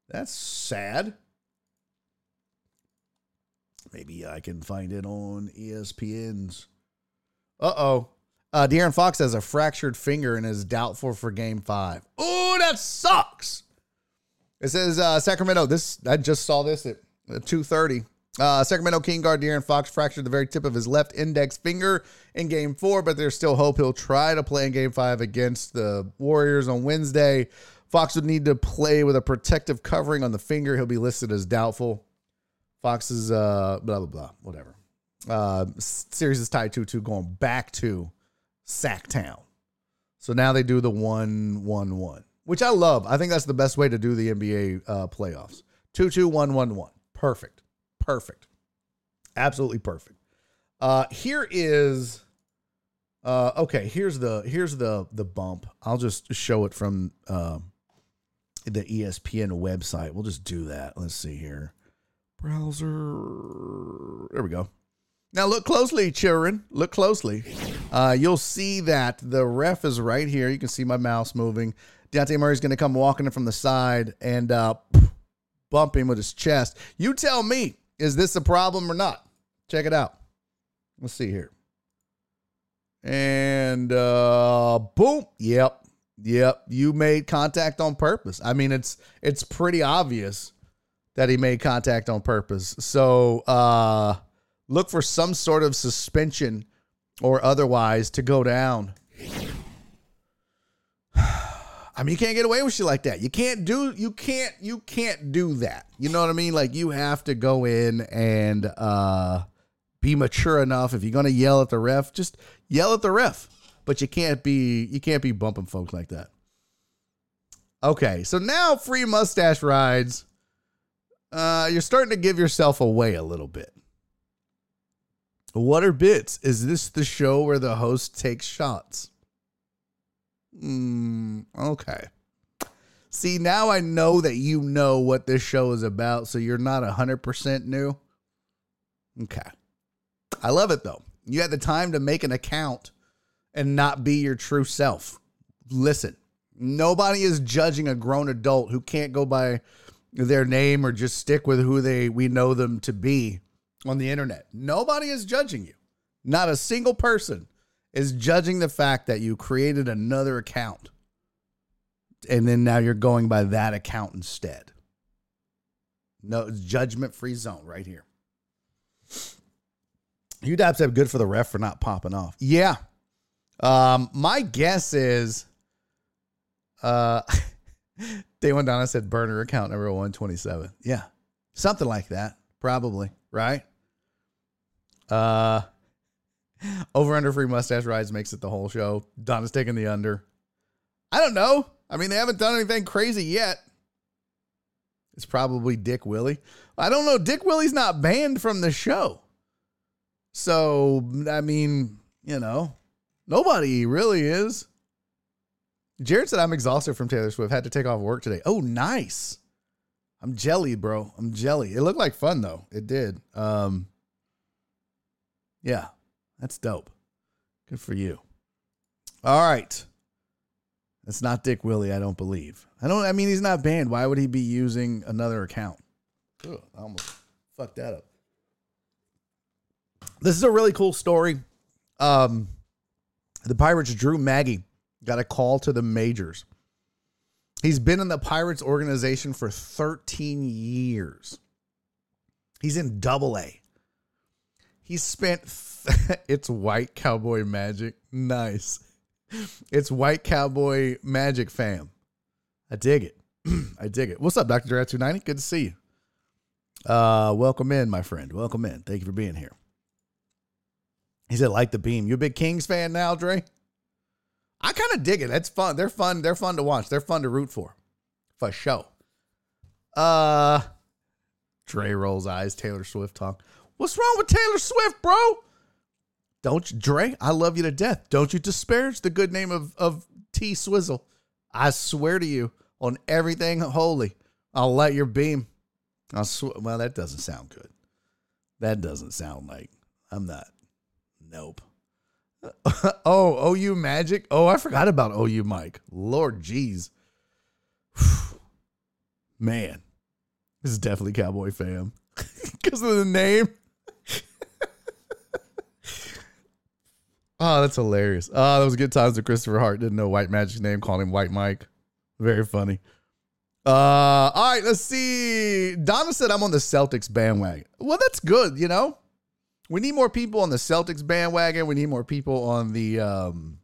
That's sad. Maybe I can find it on ESPN's. Uh-oh. Uh De'Aaron Fox has a fractured finger and is doubtful for game five. Oh, that sucks. It says uh, Sacramento. This I just saw this at 2:30. Uh, Sacramento King guard De'Aaron Fox fractured the very tip of his left index finger in game four, but there's still hope he'll try to play in game five against the Warriors on Wednesday. Fox would need to play with a protective covering on the finger. He'll be listed as doubtful. Fox is uh blah blah blah whatever. Uh, series is tied 2-2 going back to Sacktown. So now they do the one one one, which I love. I think that's the best way to do the NBA uh, playoffs. 2-2 1-1-1. Perfect. Perfect. Absolutely perfect. Uh, here is uh, okay, here's the here's the the bump. I'll just show it from um, the ESPN website. We'll just do that. Let's see here. Browser. There we go. Now look closely, children. Look closely. Uh, you'll see that the ref is right here. You can see my mouse moving. Dejounte Murray's going to come walking in from the side and uh, bump him with his chest. You tell me, is this a problem or not? Check it out. Let's see here. And uh, boom. Yep. Yep, you made contact on purpose. I mean, it's it's pretty obvious that he made contact on purpose. So, uh look for some sort of suspension or otherwise to go down. I mean, you can't get away with shit like that. You can't do you can't you can't do that. You know what I mean? Like you have to go in and uh be mature enough. If you're gonna yell at the ref, just yell at the ref but you can't be you can't be bumping folks like that. Okay, so now free mustache rides uh, you're starting to give yourself away a little bit. What are bits? Is this the show where the host takes shots? Mm, okay. See, now I know that you know what this show is about, so you're not 100% new. Okay. I love it though. You had the time to make an account and not be your true self. Listen, nobody is judging a grown adult who can't go by their name or just stick with who they we know them to be on the internet. Nobody is judging you. Not a single person is judging the fact that you created another account and then now you're going by that account instead. No, it's judgment free zone right here. UDAP said good for the ref for not popping off. Yeah. Um, my guess is uh Day one Donna said burner account number 127. Yeah. Something like that. Probably. Right? Uh over under free mustache rides makes it the whole show. Donna's taking the under. I don't know. I mean, they haven't done anything crazy yet. It's probably Dick Willie. I don't know. Dick Willie's not banned from the show. So, I mean, you know, nobody really is. Jared said, I'm exhausted from Taylor Swift. Had to take off work today. Oh, nice. I'm jelly, bro. I'm jelly. It looked like fun, though. It did. Um, yeah, that's dope. Good for you. All right. It's not Dick Willie, I don't believe. I don't, I mean, he's not banned. Why would he be using another account? Ugh, I almost fucked that up. This is a really cool story. Um, the Pirates' Drew Maggi got a call to the majors. He's been in the Pirates organization for 13 years. He's in double A. He spent, th- it's white cowboy magic. Nice. It's white cowboy magic fam. I dig it. I dig it. What's up, Dr. Drat 290? Good to see you. Uh, welcome in, my friend. Welcome in. Thank you for being here. He said, like the beam. You a big Kings fan now, Dre? I kind of dig it. That's fun. They're fun. They're fun to watch. They're fun to root for. For show. Uh Dre rolls eyes. Taylor Swift talk. What's wrong with Taylor Swift, bro? Don't you, Dre? I love you to death. Don't you disparage the good name of of T Swizzle. I swear to you, on everything holy, I'll light your beam. I'll swear. Well, that doesn't sound good. That doesn't sound like I'm not. Nope. oh, OU Magic. Oh, I forgot about OU Mike. Lord jeez. Man, this is definitely Cowboy fam because of the name. Oh, that's hilarious. Oh, that was good times with Christopher Hart. Didn't know White Magic's name, called him White Mike. Very funny. Uh, all right, let's see. Donna said I'm on the Celtics bandwagon. Well, that's good, you know. We need more people on the Celtics bandwagon. We need more people on the um,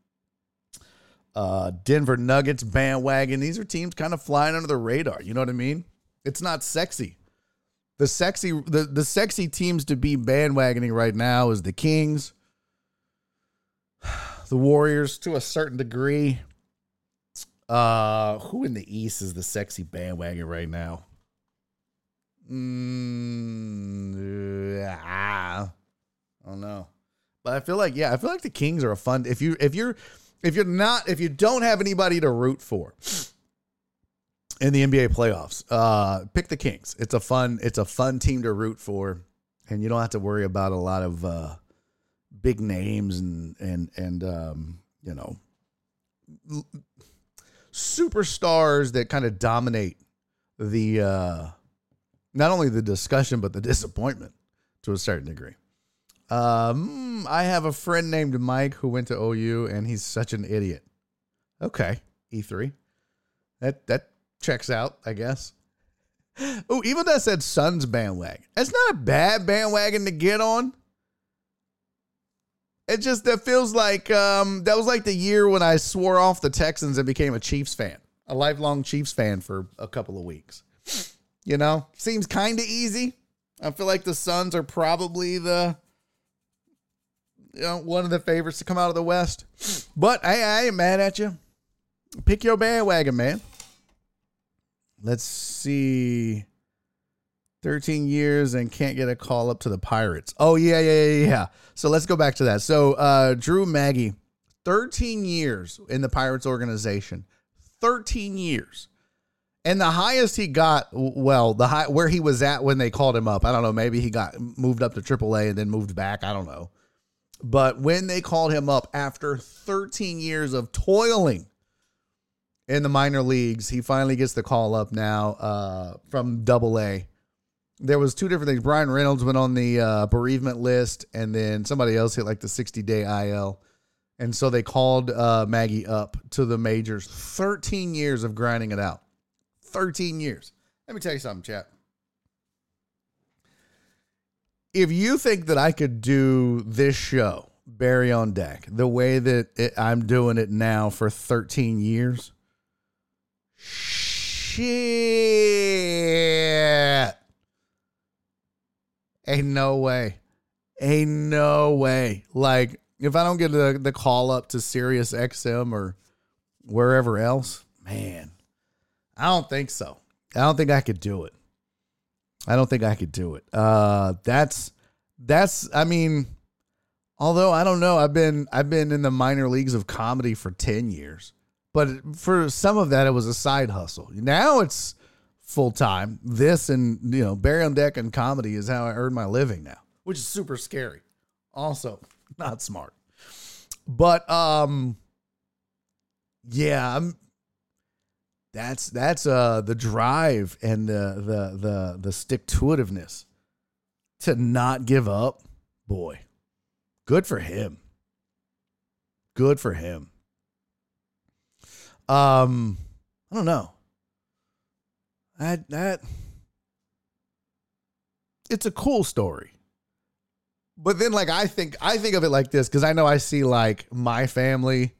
uh, Denver Nuggets bandwagon. These are teams kind of flying under the radar. You know what I mean? It's not sexy. The sexy the, the sexy teams to be bandwagoning right now is the Kings, the Warriors to a certain degree. Uh, who in the East is the sexy bandwagon right now? Mm, I don't know. But I feel like yeah, I feel like the Kings are a fun if you if you're if you're not if you don't have anybody to root for in the NBA playoffs, uh pick the Kings. It's a fun it's a fun team to root for and you don't have to worry about a lot of uh big names and and and um you know superstars that kind of dominate the uh not only the discussion but the disappointment to a certain degree. Um, I have a friend named Mike who went to OU and he's such an idiot. Okay, E3. That that checks out, I guess. Oh, even that said Suns bandwagon. That's not a bad bandwagon to get on. It just that feels like um that was like the year when I swore off the Texans and became a Chiefs fan, a lifelong Chiefs fan for a couple of weeks. You know, seems kind of easy. I feel like the Suns are probably the you know, one of the favorites to come out of the West. But I, I ain't mad at you. Pick your bandwagon, man. Let's see. 13 years and can't get a call up to the Pirates. Oh, yeah, yeah, yeah, yeah. So let's go back to that. So uh, Drew Maggi, 13 years in the Pirates organization. 13 years. And the highest he got, well, the high where he was at when they called him up. I don't know. Maybe he got moved up to AAA and then moved back. I don't know. But when they called him up after 13 years of toiling in the minor leagues, he finally gets the call up now uh, from Double A. There was two different things. Bryan Reynolds went on the uh, bereavement list, and then somebody else hit like the 60 day IL. And so they called uh, Maggi up to the majors. 13 years of grinding it out. 13 years. Let me tell you something, chat. If you think that I could do this show, Barry on Deck, the way that it, I'm doing it now for 13 years, shit. Ain't no way. Ain't no way. Like, if I don't get the, the call up to Sirius XM or wherever else, man, I don't think so. I don't think I could do it. I don't think I could do it. Uh, that's that's. I mean, although I don't know, I've been I've been in the minor leagues of comedy for ten years, but for some of that, it was a side hustle. Now it's full time. This and you know, Barry on deck and comedy is how I earn my living now, which is super scary. Also, not smart. But um, yeah, I'm that's that's uh the drive and the the the the stick to itiveness to not give up. Boy, good for him. Good for him. Um, I don't know. That that it's a cool story. But then like I think I think of it like this cuz I know I see like my family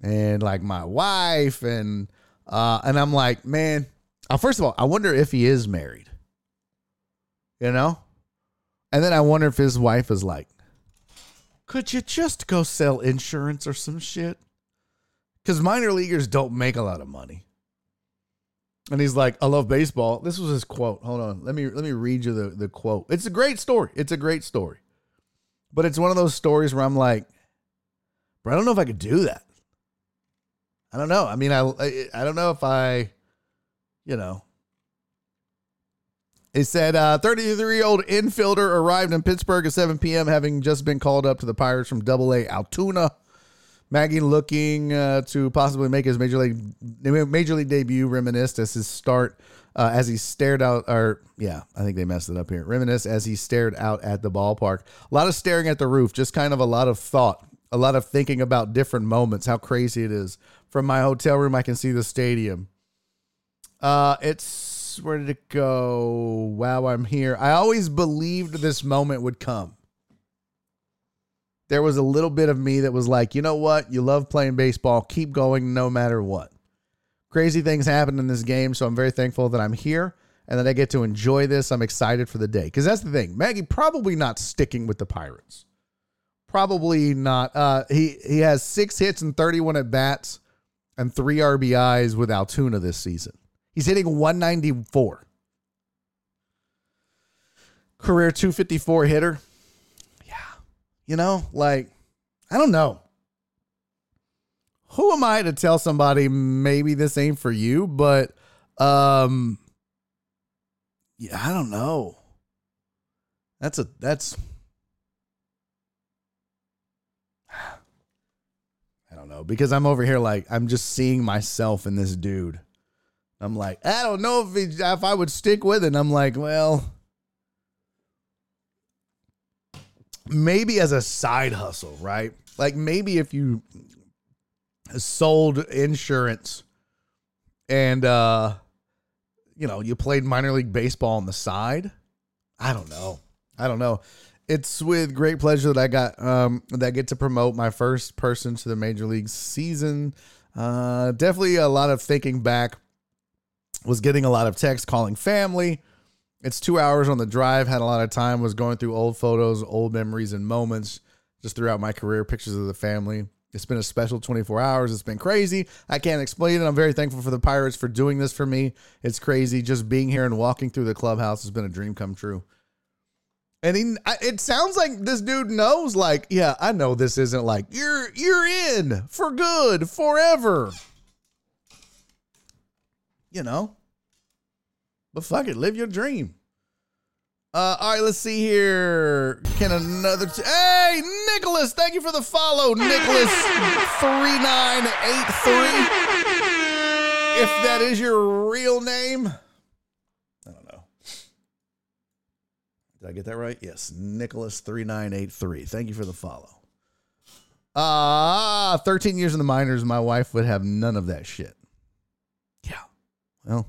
and like my wife and uh, and I'm like, man, uh, first of all, I wonder if he is married. You know? And then I wonder if his wife is like, could you just go sell insurance or some shit? Because minor leaguers don't make a lot of money. And he's like, I love baseball. This was his quote. Hold on. Let me let me read you the, the quote. It's a great story. It's a great story. But it's one of those stories where I'm like, bro, I don't know if I could do that. I don't know. I mean, I I don't know if I, you know. It said uh, 33 year old infielder arrived in Pittsburgh at 7 p.m., having just been called up to the Pirates from Double A Altoona. Maggi looking uh, to possibly make his major league major league debut. Reminisced as his start uh, as he stared out. Or yeah, I think they messed it up here. Reminisce as he stared out at the ballpark. A lot of staring at the roof. Just kind of a lot of thought. A lot of thinking about different moments. How crazy it is from my hotel room, I can see the stadium. Uh, it's where did it go? Wow, I'm here. I always believed this moment would come. There was a little bit of me that was like, you know what? You love playing baseball. Keep going no matter what. Crazy things happen in this game, so I'm very thankful that I'm here and that I get to enjoy this. I'm excited for the day because that's the thing. Maggi probably not sticking with the Pirates. Probably not. Uh, he he has six hits and 31 at bats and three RBIs with Altoona this season. He's hitting 194. Career 254 hitter. You know, like, I don't know. Who am I to tell somebody maybe this ain't for you? But um yeah, I don't know. That's a that's I don't know because I'm over here like I'm just seeing myself in this dude. I'm like, I don't know if he, if I would stick with it. And I'm like, well, maybe as a side hustle, right? Like maybe if you sold insurance and uh you know, you played minor league baseball on the side. I don't know. I don't know it's with great pleasure that I got um, that I get to promote my first person to the major league season. Uh, definitely a lot of thinking back. Was getting a lot of text calling family. It's two hours on the drive. Had a lot of time. Was going through old photos, old memories, and moments just throughout my career. Pictures of the family. It's been a special 24 hours. It's been crazy. I can't explain it. I'm very thankful for the Pirates for doing this for me. It's crazy. Just being here and walking through the clubhouse has been a dream come true. And he, it sounds like this dude knows, like, yeah, I know this isn't like you're you're in for good forever. You know, but fuck it, live your dream. Uh, all right, let's see here. Can another? T- hey, Nicholas, thank you for the follow, Nicholas three nine eight three. If that is your real name, I don't know. Did I get that right? Yes, Nicholas three nine eight three. Thank you for the follow. Ah, uh, 13 years in the minors. My wife would have none of that shit. Yeah. Well,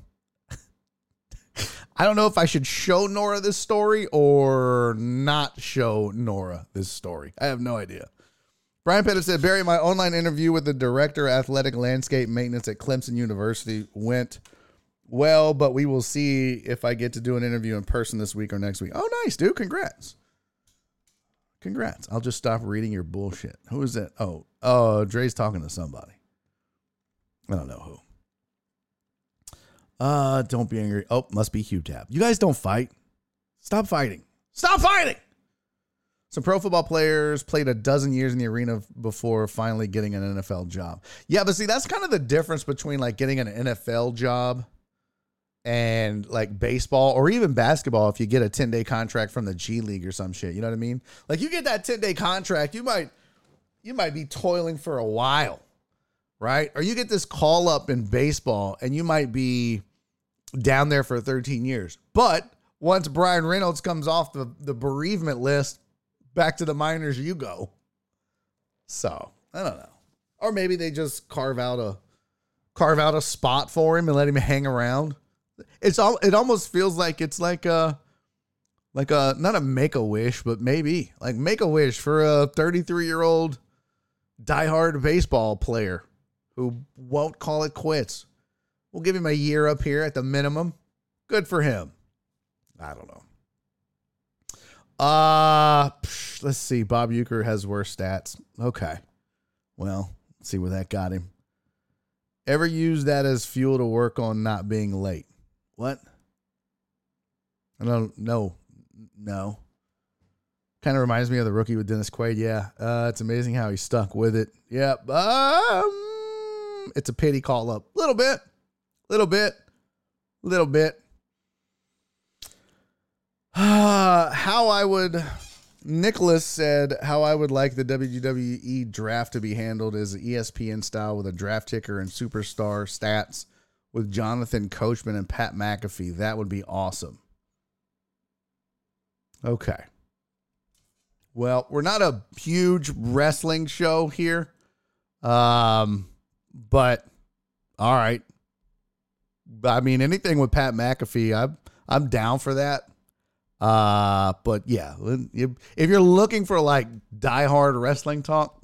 I don't know if I should show Nora this story or not show Nora this story. I have no idea. Brian Pettit said, Barry, my online interview with the director of athletic landscape maintenance at Clemson University went well, but we will see if I get to do an interview in person this week or next week. Oh, nice, dude. Congrats. Congrats. I'll just stop reading your bullshit. Who is that? Oh, oh, Dre's talking to somebody. I don't know who. Uh, don't be angry. Oh, must be Tab. You guys don't fight. Stop fighting. Stop fighting. Some pro football players played a dozen years in the arena before finally getting an NFL job. Yeah, but see, that's kind of the difference between like getting an NFL job and like baseball or even basketball if you get a 10 day contract from the G League or some shit. You know what I mean? Like you get that 10 day contract, you might you might be toiling for a while right? Or you get this call up in baseball and you might be down there for 13 years. But once Bryan Reynolds comes off the, the bereavement list, back to the minors you go. So, I don't know. Or maybe they just carve out a carve out a spot for him and let him hang around. It's all it almost feels like it's like a like a not a make a wish, but maybe like make a wish for a 33 year old diehard baseball player who won't call it quits. We'll give him a year up here at the minimum. Good for him. I don't know. Uh, let's see. Bob Uecker has worse stats. Okay. Well, let's see where that got him. Ever use that as fuel to work on not being late? What? I don't know. No. Kind of reminds me of the rookie with Dennis Quaid. Yeah. Uh, it's amazing how he stuck with it. Yep. Um, it's a pity call up. A Little bit, little bit, little bit. how I would, Nicholas said, how I would like the WWE draft to be handled is ESPN style with a draft ticker and superstar stats with Jonathan Coachman and Pat McAfee. That would be awesome. Okay. Well, we're not a huge wrestling show here. Um, but all right. I mean, anything with Pat McAfee, I'm I'm down for that. Uh, but yeah, if you're looking for like diehard wrestling talk,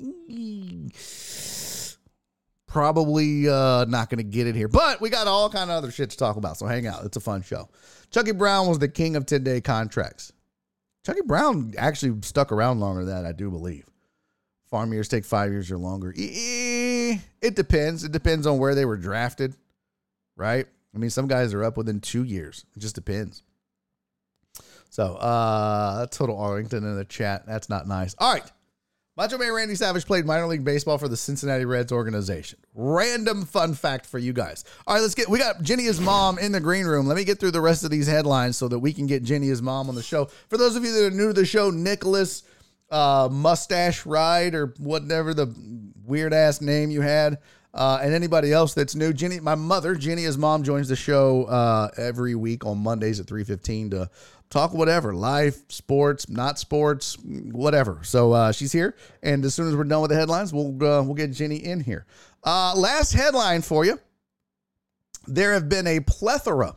probably uh, not going to get it here. But we got all kind of other shit to talk about, so hang out. It's a fun show. Chucky Brown was the king of 10 day contracts. Chucky Brown actually stuck around longer than that, I do believe. Farm years take five years or longer. It depends. It depends on where they were drafted, right? I mean, some guys are up within two years. It just depends. So, uh, Total Arlington in the chat. That's not nice. All right. Macho Man Randy Savage played minor league baseball for the Cincinnati Reds organization. Random fun fact for you guys. All right, let's get. We got Jenny's mom in the green room. Let me get through the rest of these headlines so that we can get Jenny's mom on the show. For those of you that are new to the show, Nicholas uh, Mustache Ride or whatever the weird ass name you had. Uh, and anybody else that's new, Jenny, my mother, Jenny's mom, joins the show uh, every week on Mondays at three fifteen to talk whatever, life, sports, not sports, whatever. So uh, she's here, and as soon as we're done with the headlines, we'll uh, we'll get Jenny in here. Uh, last headline for you: There have been a plethora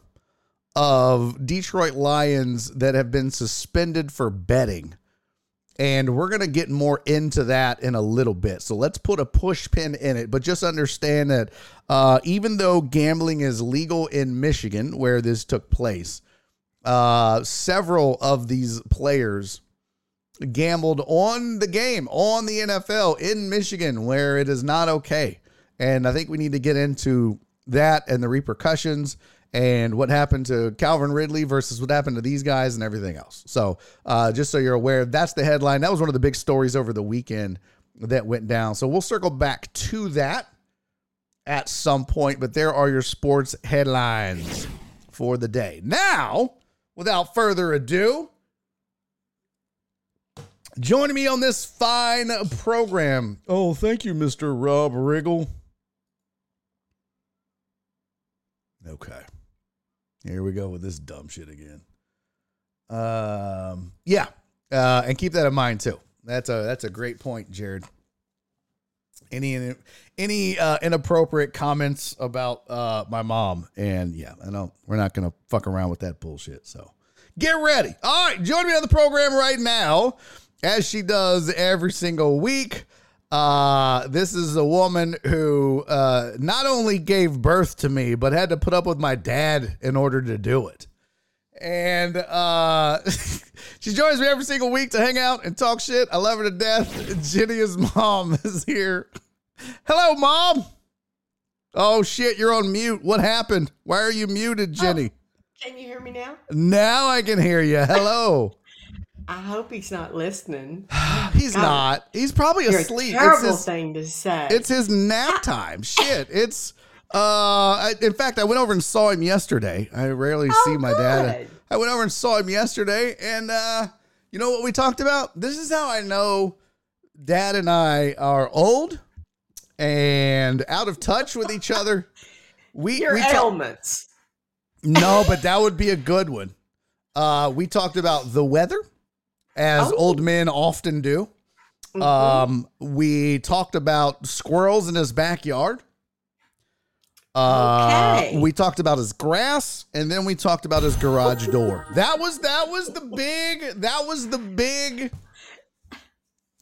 of Detroit Lions that have been suspended for betting and we're going to get more into that in a little bit. So let's put a push pin in it. But just understand that uh, even though gambling is legal in Michigan, where this took place, uh, several of these players gambled on the game, on the NFL in Michigan, where it is not okay. And I think we need to get into that and the repercussions and what happened to Calvin Ridley versus what happened to these guys and everything else. So, uh, just so you're aware, that's the headline. That was one of the big stories over the weekend that went down. So, we'll circle back to that at some point, but there are your sports headlines for the day. Now, without further ado, joining me on this fine program. Oh, thank you, Mr. Rob Riggle. Okay. Here we go with this dumb shit again. Um, yeah. Uh, and keep that in mind too. That's a that's a great point, Jared. Any any uh, inappropriate comments about uh, my mom, and yeah, I know we're not gonna fuck around with that bullshit. So get ready. All right, join me on the program right now, as she does every single week. Uh, this is a woman who uh, not only gave birth to me, but had to put up with my dad in order to do it. And uh, she joins me every single week to hang out and talk shit. I love her to death. Jenny's mom is here. Hello, mom. Oh shit, you're on mute. What happened? Why are you muted, Jenny? Oh,
can you hear me now?
Now I can hear you. Hello.
I hope he's not listening.
he's God, not. He's probably asleep.
terrible it's his, thing to say.
It's his nap time. Shit. It's uh. in fact, I went over and saw him yesterday. I rarely oh, see my good. dad. I went over and saw him yesterday, and uh, you know what we talked about? This is how I know Dad and I are old and out of touch with each other.
We your we ailments.
no, but that would be a good one. Uh, we talked about the weather as oh. old men often do. Mm-hmm. Um, we talked about squirrels in his backyard. Uh, okay. we talked about his grass and then we talked about his garage door. That was that was the big that was the big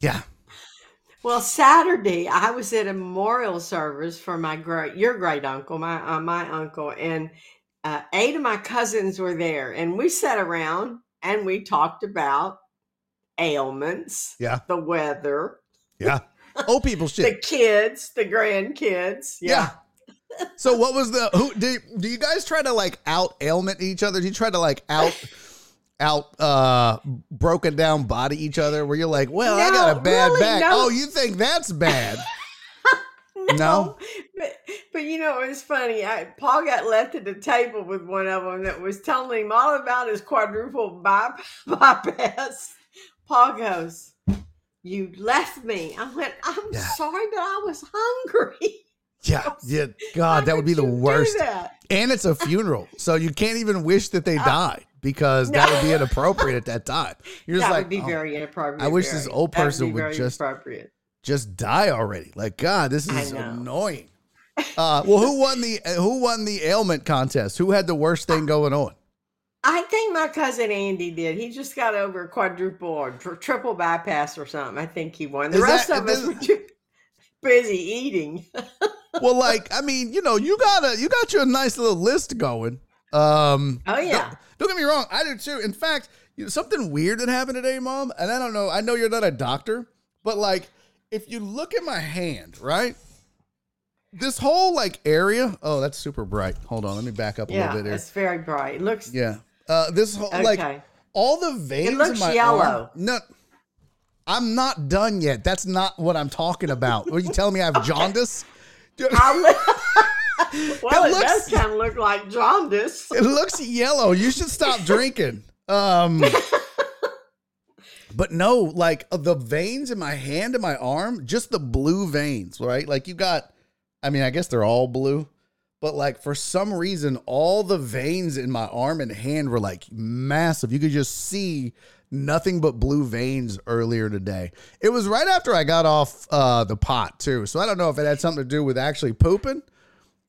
Yeah.
Well, Saturday I was at a memorial service for my great your great uncle, my uh, my uncle, and uh, eight of my cousins were there, and we sat around and we talked about ailments,
yeah,
the weather,
yeah, old people shit,
the kids, the grandkids, yeah.
yeah. So what was the who do do you guys try to like out ailment each other? Do you try to like out out uh broken down body each other where you're like, well, no, I got a bad really, back. No. Oh, you think that's bad?
no, no, But, but you know, it was funny. I, Paul got left at the table with one of them that was telling him all about his quadruple bypass. Paul goes, You left me. I went, I'm yeah. sorry, but I was hungry.
Yeah, yeah. God, that would be the worst. And it's a funeral. so you can't even wish that they uh, died because no. that would be inappropriate at that time.
You're just like, would be oh, very inappropriate.
I wish very. this old person would, would just just die already. Like God, this is annoying. Uh, well, who won the who won the ailment contest? Who had the worst thing going on?
I think my cousin Andy did. He just got over quadruple or tri- triple bypass or something. I think he won. The Is rest that, of us were too busy eating.
well, like I mean, you know, you got a you got your nice little list going. Um,
oh yeah.
Don't, don't, get me wrong, I do too. In fact, you know, something weird that happened today, Mom, and I don't know. I know you're not a doctor, but like, if you look at my hand, right? This whole like area. Oh, that's super bright. Hold on, let me back up a
yeah,
little bit here.
It's very bright. It looks.
Yeah. Uh, this whole okay. like all the veins. It
looks in my yellow. Arm,
no, I'm not done yet. That's not what I'm talking about. Are you telling me I have okay. jaundice?
well, it, it looks, does kind of look like jaundice.
it looks yellow. You should stop drinking. Um, but no, like uh, the veins in my hand and my arm, just the blue veins, right? Like you got. I mean, I guess they're all blue but like for some reason all the veins in my arm and hand were like massive. You could just see nothing but blue veins earlier today. It was right after i got off uh, the pot too. So i don't know if it had something to do with actually pooping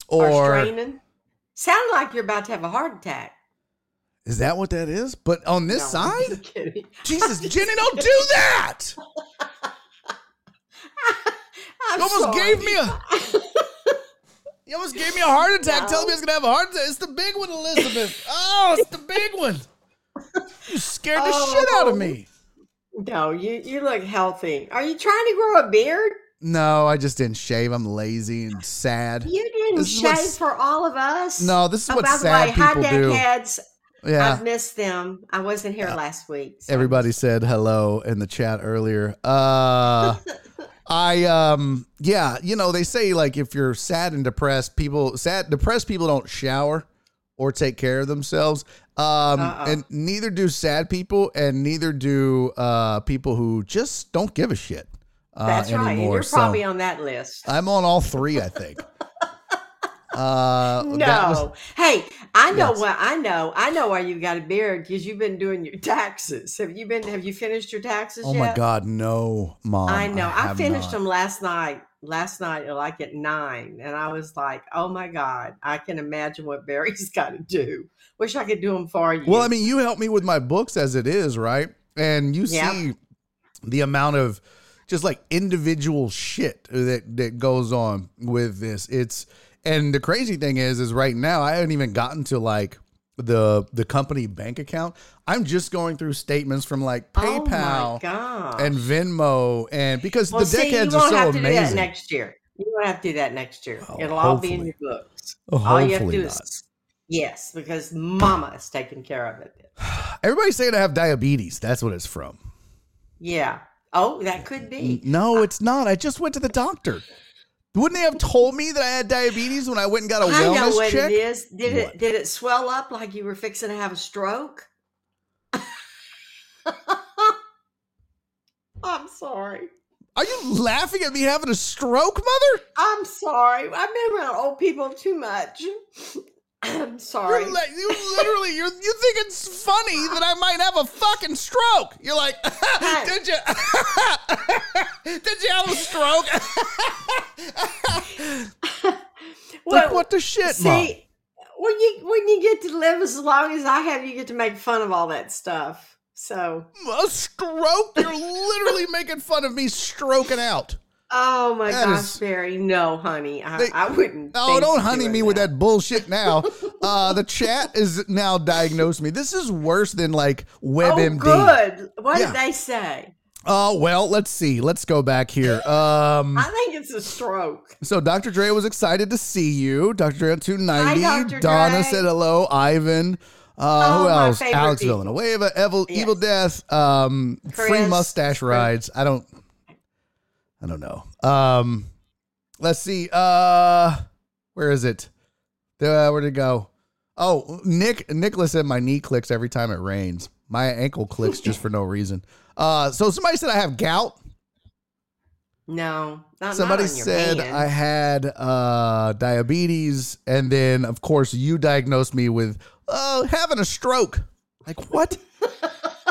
or, or straining.
Sound like you're about to have a heart attack.
Is that what that is? But on this no, side? jesus jenny don't do that!
You almost sorry.
gave me a You almost gave me a heart attack no. telling me I was going to have a heart attack. It's the big one, Elizabeth. Oh, it's the big one. You scared the oh. shit out of me.
No, you you look healthy. Are you trying to grow a beard?
No, I just didn't shave. I'm lazy and sad.
You didn't shave for all of us.
No, this is
Oh,
what
by the
sad
way, hi,
people do.
Deckheads.
Yeah.
I've missed them. I wasn't here last week. so-
Everybody said hello in the chat earlier. Uh I um yeah, you know, they say like if you're sad and depressed, people sad depressed people don't shower or take care of themselves. Um
Uh-uh.
and neither do sad people and neither do uh people who just don't give a shit. Uh,
That's right.
Anymore.
you're
So
probably on that list.
I'm on all three, I think. uh
no.
was-
hey, I know
Yes.
what I know. I know why you got a beard because you've been doing your taxes. Have you been? Have you finished your taxes
oh
yet?
my god, no, mom.
I know. I,
have
finished
not.
them last night. Last night, like at nine, and I was like, "Oh my god, I can imagine what Barry's got to do. Wish I could do them for you."
Well, I mean, you help me with my books as it is, right? And you
Yep.
see the amount of just like individual shit that that goes on with this. It's and the crazy thing is, is right now I haven't even gotten to like the the company bank account. I'm just going through statements from like
oh
PayPal
god,
and Venmo, and because
well,
the
see,
deckheads are so
have to do that
amazing.
next year. You won't have to do that next year.
Oh,
It'll all be in your books.
Oh,
all you have to do
not.
is yes, because Mama is taking care of it.
Everybody's saying I have diabetes. That's what it's from.
Yeah. Oh, that could be.
No, it's not. I just went to the doctor. Wouldn't they have told me that I had diabetes when I went and got a
I know
wellness
what
check?
it is. Did
What?
it did it swell up like you were fixing to have a stroke? I'm sorry.
Are you laughing at me having a stroke, mother?
I'm sorry. I've been around old people too much. I'm sorry.
You're li- you literally, you're, you think it's funny that I might have a fucking stroke. You're like, did you, did you have a stroke? like, what the shit, mom?
When you when you get to live as long as I have, you get to make fun of all that stuff. So,
A stroke? You're literally making fun of me stroking out.
Oh my
That
gosh,
is-
Barry, no, honey, I,
They-
I wouldn't.
No, don't honey me with that bullshit now. Uh, the chat is now diagnosed me. This is worse than like
Oh,
WebMD.
good. What
Yeah.
did they say?
Oh well, let's see. Let's go back here. Um,
I think it's a stroke.
so Dr. Dre was excited to see you. Dr. Dre on two ninety.
Hi, Dr.
Donna
Dre.
said hello. Ivan. Uh,
Oh,
who else? Alex
people.
Villanueva. Evil,
Yes.
Evil Death. Um, free mustache rides. I don't. I don't know. Um, let's see. Uh, where is it? Uh, where did it go? Oh, Nick. Nicholas said my knee clicks every time it rains. My ankle clicks just for no reason. Uh, so somebody said I have gout.
No, not,
Somebody
not
said. I had uh, diabetes, and then of course you diagnosed me with uh, having a stroke. Like what?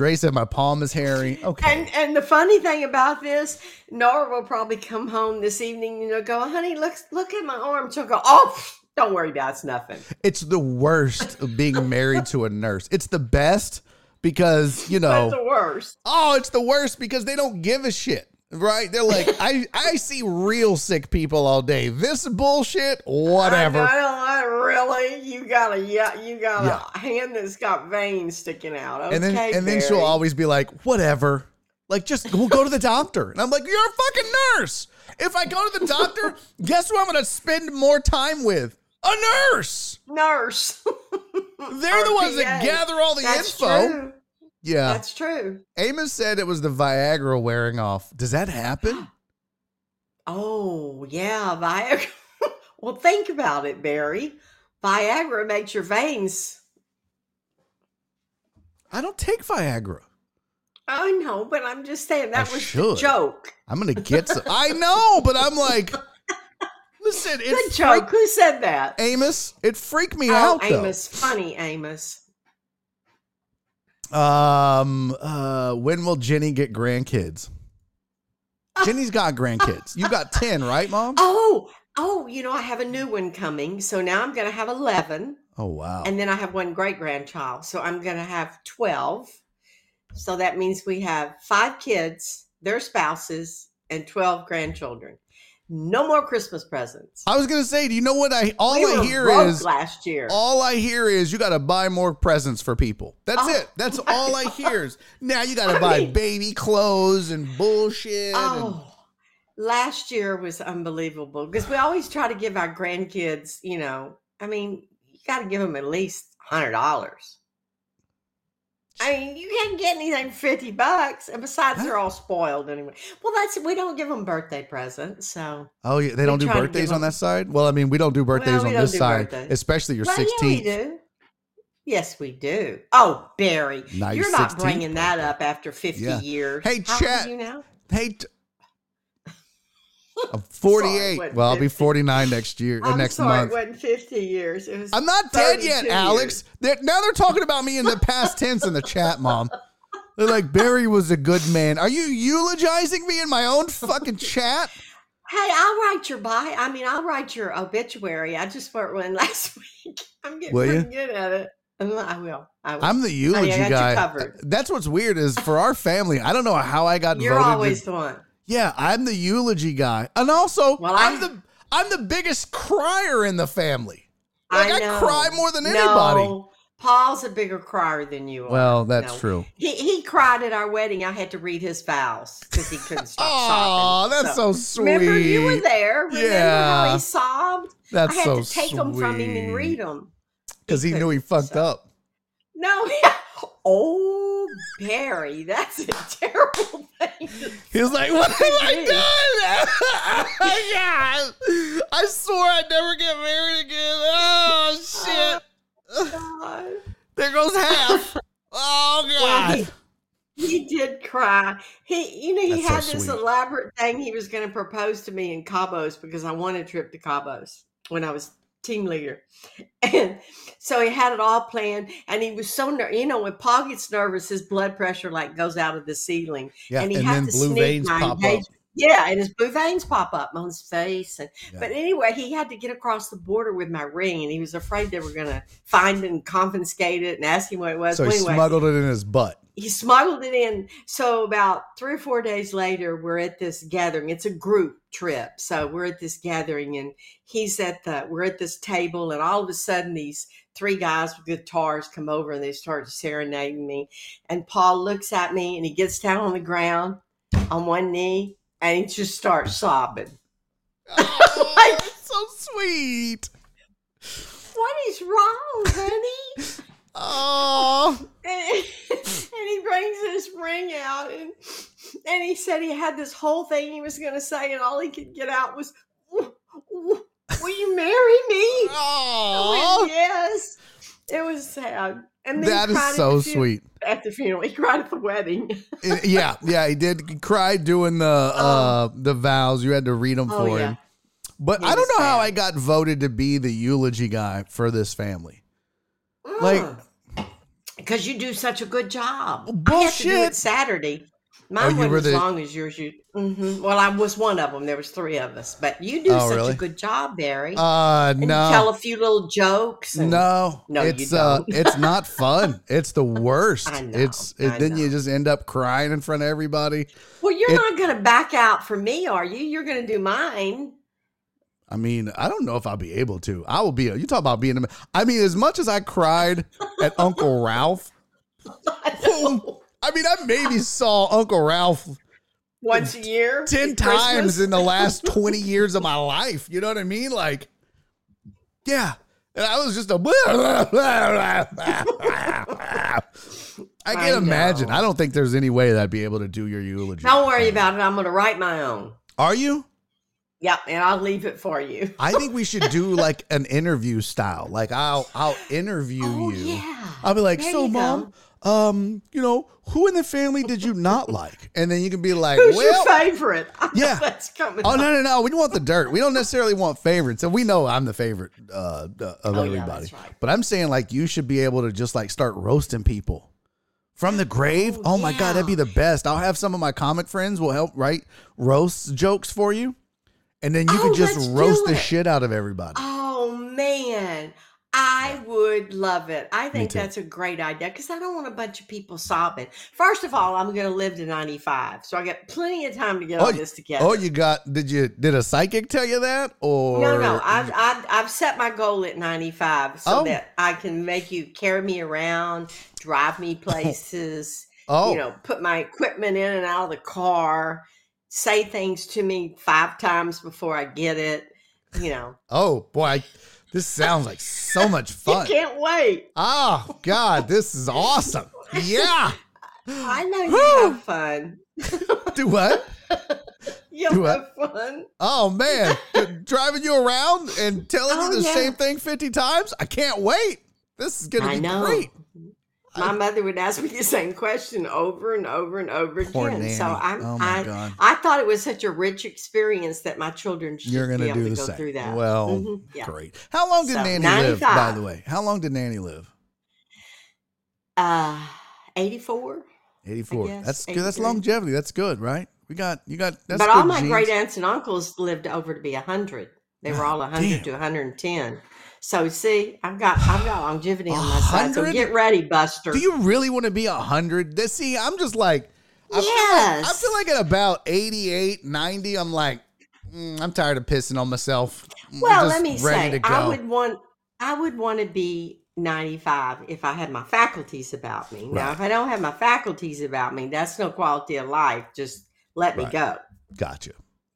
Dre said my palm is hairy. Okay.
And and the funny thing about this, Nora will probably come home this evening and you'll go, honey, look look at my arm. She'll go, oh, don't worry about it, it's nothing.
It's the worst of being married to a nurse. It's the best because, you
That's
know,
the worst.
oh, it's the worst because they don't give a shit. Right? They're like, I, I see real sick people all day. This bullshit, whatever.
I, I don't- really, you got a yeah, you got
Yeah.
a hand that's got veins sticking out. Okay,
and then and then she'll always be like, whatever. Like, just we'll go to the doctor. And I'm like, you're a fucking nurse. If I go to the doctor, guess who I'm gonna spend more time with? A nurse.
nurse.
They're the ones that gather all the
That's
info.
true.
Yeah.
That's true.
Amos said it was the Viagra wearing off. Does that happen?
Oh yeah, Viagra. well, think about it, Barry. Viagra makes your veins.
I don't take Viagra.
I know, but I'm just saying that
I
was
should.
the joke.
I'm gonna get some. I know, but I'm like, listen, it
joke. Who said that?
Amos. It freaked me
Oh,
out though.
Amos. Funny, Amos.
Um, uh, when will Jenny get grandkids? Jenny's got grandkids. You got 10, right, mom?
Oh, oh, you know, I have a new one coming. So now I'm going to have 11.
Oh, wow.
And then I have one great grandchild. So I'm going to have 12. So that means we have five kids, their spouses, and 12 grandchildren. No more Christmas presents.
I was gonna say, do you know what I all
we
I hear is
last year.
all I hear is you got to buy more presents for people. That's
Oh,
it. That's all I hear is now you got to
I
buy
mean-
baby clothes and bullshit. and-
Oh, last year was unbelievable because we always try to give our grandkids, you know, I mean, you got to give them at least hundred dollars. I mean, you can't get anything for fifty bucks, and besides, they're all spoiled anyway. Well, that's we don't give them birthday presents, so
oh yeah, they don't do birthdays on that side. Well, I mean, we don't do birthdays
Well, we
on this side,
birthdays.
especially your
Well, yeah, we do. Yes, we do. Oh, Barry,
Now
you're not
16th
bringing that up after fifty
Yeah.
years.
Hey,
How
chat.
you now?
Hey, t- I'm 48.
wasn't
well, I'll be 49 next year,
I'm
next
sorry,
month.
it wasn't fifty years. It was.
I'm not dead yet,
32
Alex. They're, now they're talking about me in the past tense in the chat, Mom. They're like, Barry was a good man. Are you eulogizing me in my own fucking chat?
Hey, I'll write your bio. I mean, I'll write your obituary. I just wrote one last week. I'm getting
Will you?
pretty good at it. I will. I will.
I'm the eulogy
I you
guy. That's what's weird is for our family. I don't know how I got
You're
voted. to-
always the one.
Yeah, I'm the eulogy guy, and also
Well,
I'm
I-
the I'm the biggest crier in the family. Like,
I
I cry more than anybody.
No, Paul's a bigger crier than you are.
Well, that's
No.
true.
He he cried at our wedding. I had to read his vows because he couldn't stop
Oh,
sobbing.
that's so, sweet.
Remember, you were there. Remember how
Yeah.
he sobbed?
That's
I had
so
to take them from him and read them.
because he, knew he fucked
so.
up.
No, oh, Barry, that's a terrible thing. to
He was like, "What have I
Gee.
done? oh, God. I swore I'd never get married again. Oh shit!
Oh, God.
There goes half. Oh
Well,
God!
he, he did cry. He, you know, he
That's so
had this
sweet.
elaborate thing he was going to propose to me in Cabos because I wanted a trip to Cabos when I was team leader, and so he had it all planned. And he was so, ner- you know, when Paul gets nervous, his blood pressure like goes out of the ceiling.
yeah,
and
and,
he had
then
to
blue
sneak
veins
my
pop up.
engagement- Yeah, and his blue veins pop up on his face. And
Yeah.
but anyway, he had to get across the border with my ring, and he was afraid they were going to find and confiscate it and ask him what it was.
So
Well,
he
anyway,
smuggled it in his butt.
he smuggled it in. So about three or four days later, we're at this gathering. It's a group trip. So we're at this gathering and he's at the we're at this table and all of a sudden these three guys with guitars come over and they start serenading me. And Paul looks at me and he gets down on the ground on one knee and he just starts sobbing.
Oh,
Like-
so sweet.
What is wrong, honey?
Oh,
and, and he brings this ring out and and he said he had this whole thing he was going to say and all he could get out was "W- w- will you marry me
oh,
went, yes it was sad and then he
that is so sweet.
at the funeral he cried at the wedding
Eh, yeah, yeah, he did. He cried doing the uh the vows. You had to read them
oh
for
yeah
him. But
He
I don't know how. I got voted to be the eulogy guy for this family. Like-
because you do such a good job I had to do
Bullshit.
it Saturday Mine
you
wasn't as
the-
long as yours. You, hmm well, I was one of them. There was three of us, but you do
Oh,
such
really?
a good job, Barry.
Uh
and you
no.
tell a few little jokes. And,
No,
No,
it's uh, it's not fun. It's the worst.
I know,
it's it,
I
then you just end up crying in front of everybody.
Well, you're
It-
not going to back out for me, are you? You're going to do mine.
I mean, I don't know if I'll be able to. I will be. You talk about being. a I mean, as much as I cried at Uncle Ralph,
I
mean, I maybe saw Uncle Ralph
Once a year,
ten times
Christmas.
in the last twenty years of my life. You know what I mean? Like, yeah. And I was just a. I
I
can't imagine. I don't think there's any way that I'd be able to do your eulogy.
Don't worry about it. I'm going to write my own.
Are you?
Yep, and I'll leave it for you.
I think we should do like an interview style. Like I'll I'll interview
Oh
you.
yeah.
I'll be like,
There
so mom, um, you know, who in the family did you not like? And then you can be like,
Who's
well,
your favorite? I
yeah.
that's coming.
oh
up.
no no no, we don't want the dirt. We don't necessarily want favorites, and we know I'm the favorite uh, of
Oh,
everybody.
that's right.
But I'm saying like you should be able to just like start roasting people. From the grave? Oh,
Oh,
my god, that'd be the best. I'll have some of my comic friends will help write roast jokes for you. And then you
Oh,
can just roast the shit out of everybody.
Oh man, I would love it. I think that's a great idea because I don't want a bunch of people sobbing. First of all, I'm going to live to 95, so I got plenty of time to get
Oh,
all this together.
Oh, you got? Did you? Did a psychic tell you that? Or
no, no, I've, I've I've set my goal at 95 so
Oh.
that I can make you carry me around, drive me oh. places,
oh,
you know, put my equipment in and out of the car, say things to me five times before I get it. You know,
oh boy, I, this sounds like so much
you
fun.
can't wait.
Oh God, this is awesome. Yeah.
I know you
Whew.
have fun.
Do what?
You'll
Do
have fun.
Oh man, driving you around and telling
Oh,
you the
yeah.
same thing fifty times. I can't wait. This is gonna
I
be
know.
great.
My mother would ask me the same question over and over and over
Poor
again. So I'm,
Oh, my
I,
God.
I thought it was such a rich experience that my children should
You're gonna
able
do
to
the
go
same.
through that.
Well,
Mhm, yeah.
great. How long did
So,
Nanny live? By the way, how long did Nanny live?
Uh, 84.
Eighty-four. That's good. That's longevity. That's good, right? We got you got. That's
but all my
genes.
great aunts and uncles lived over to be 100. They were all 100
damn.
to 110. So see, I've got I've got longevity on my side. So get ready, Buster.
Do you really want to be a hundred? This see, I'm just like, I feel like, I feel like at about 88, 90, I'm like, mm, I'm tired of pissing on myself.
Well, let me say. I would want I would want to be 95 if I had my faculties about me. Now, if I don't have my faculties about me, that's no quality of life. Just let me go.
Gotcha,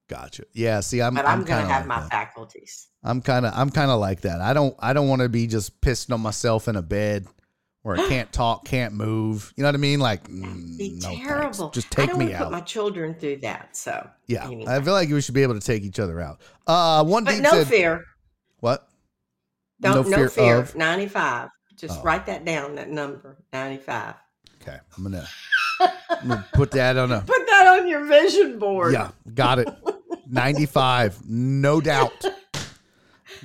gotcha. Yeah, see, I'm,
But I'm,
I'm gonna
have
like
my
that.
faculties.
I'm kind of, I'm kind of like that. I don't, I don't want to be just pissing on myself in a bed where I can't talk, can't move. You know what I mean? Like, mm,
Be
no, thanks.
terrible.
Just
I
take
don't
me
wanna put
out.
my children through that. So
yeah,
anyway.
I feel like we should be able to take each other out. Uh, one
but no
said,
fear.
what?
Don't
No
no
fear
fear.
of?
95. Just
Oh.
write that down. That number 95.
Okay, I'm gonna put that on a
Put that on your vision board.
Yeah, got it. 95, no doubt.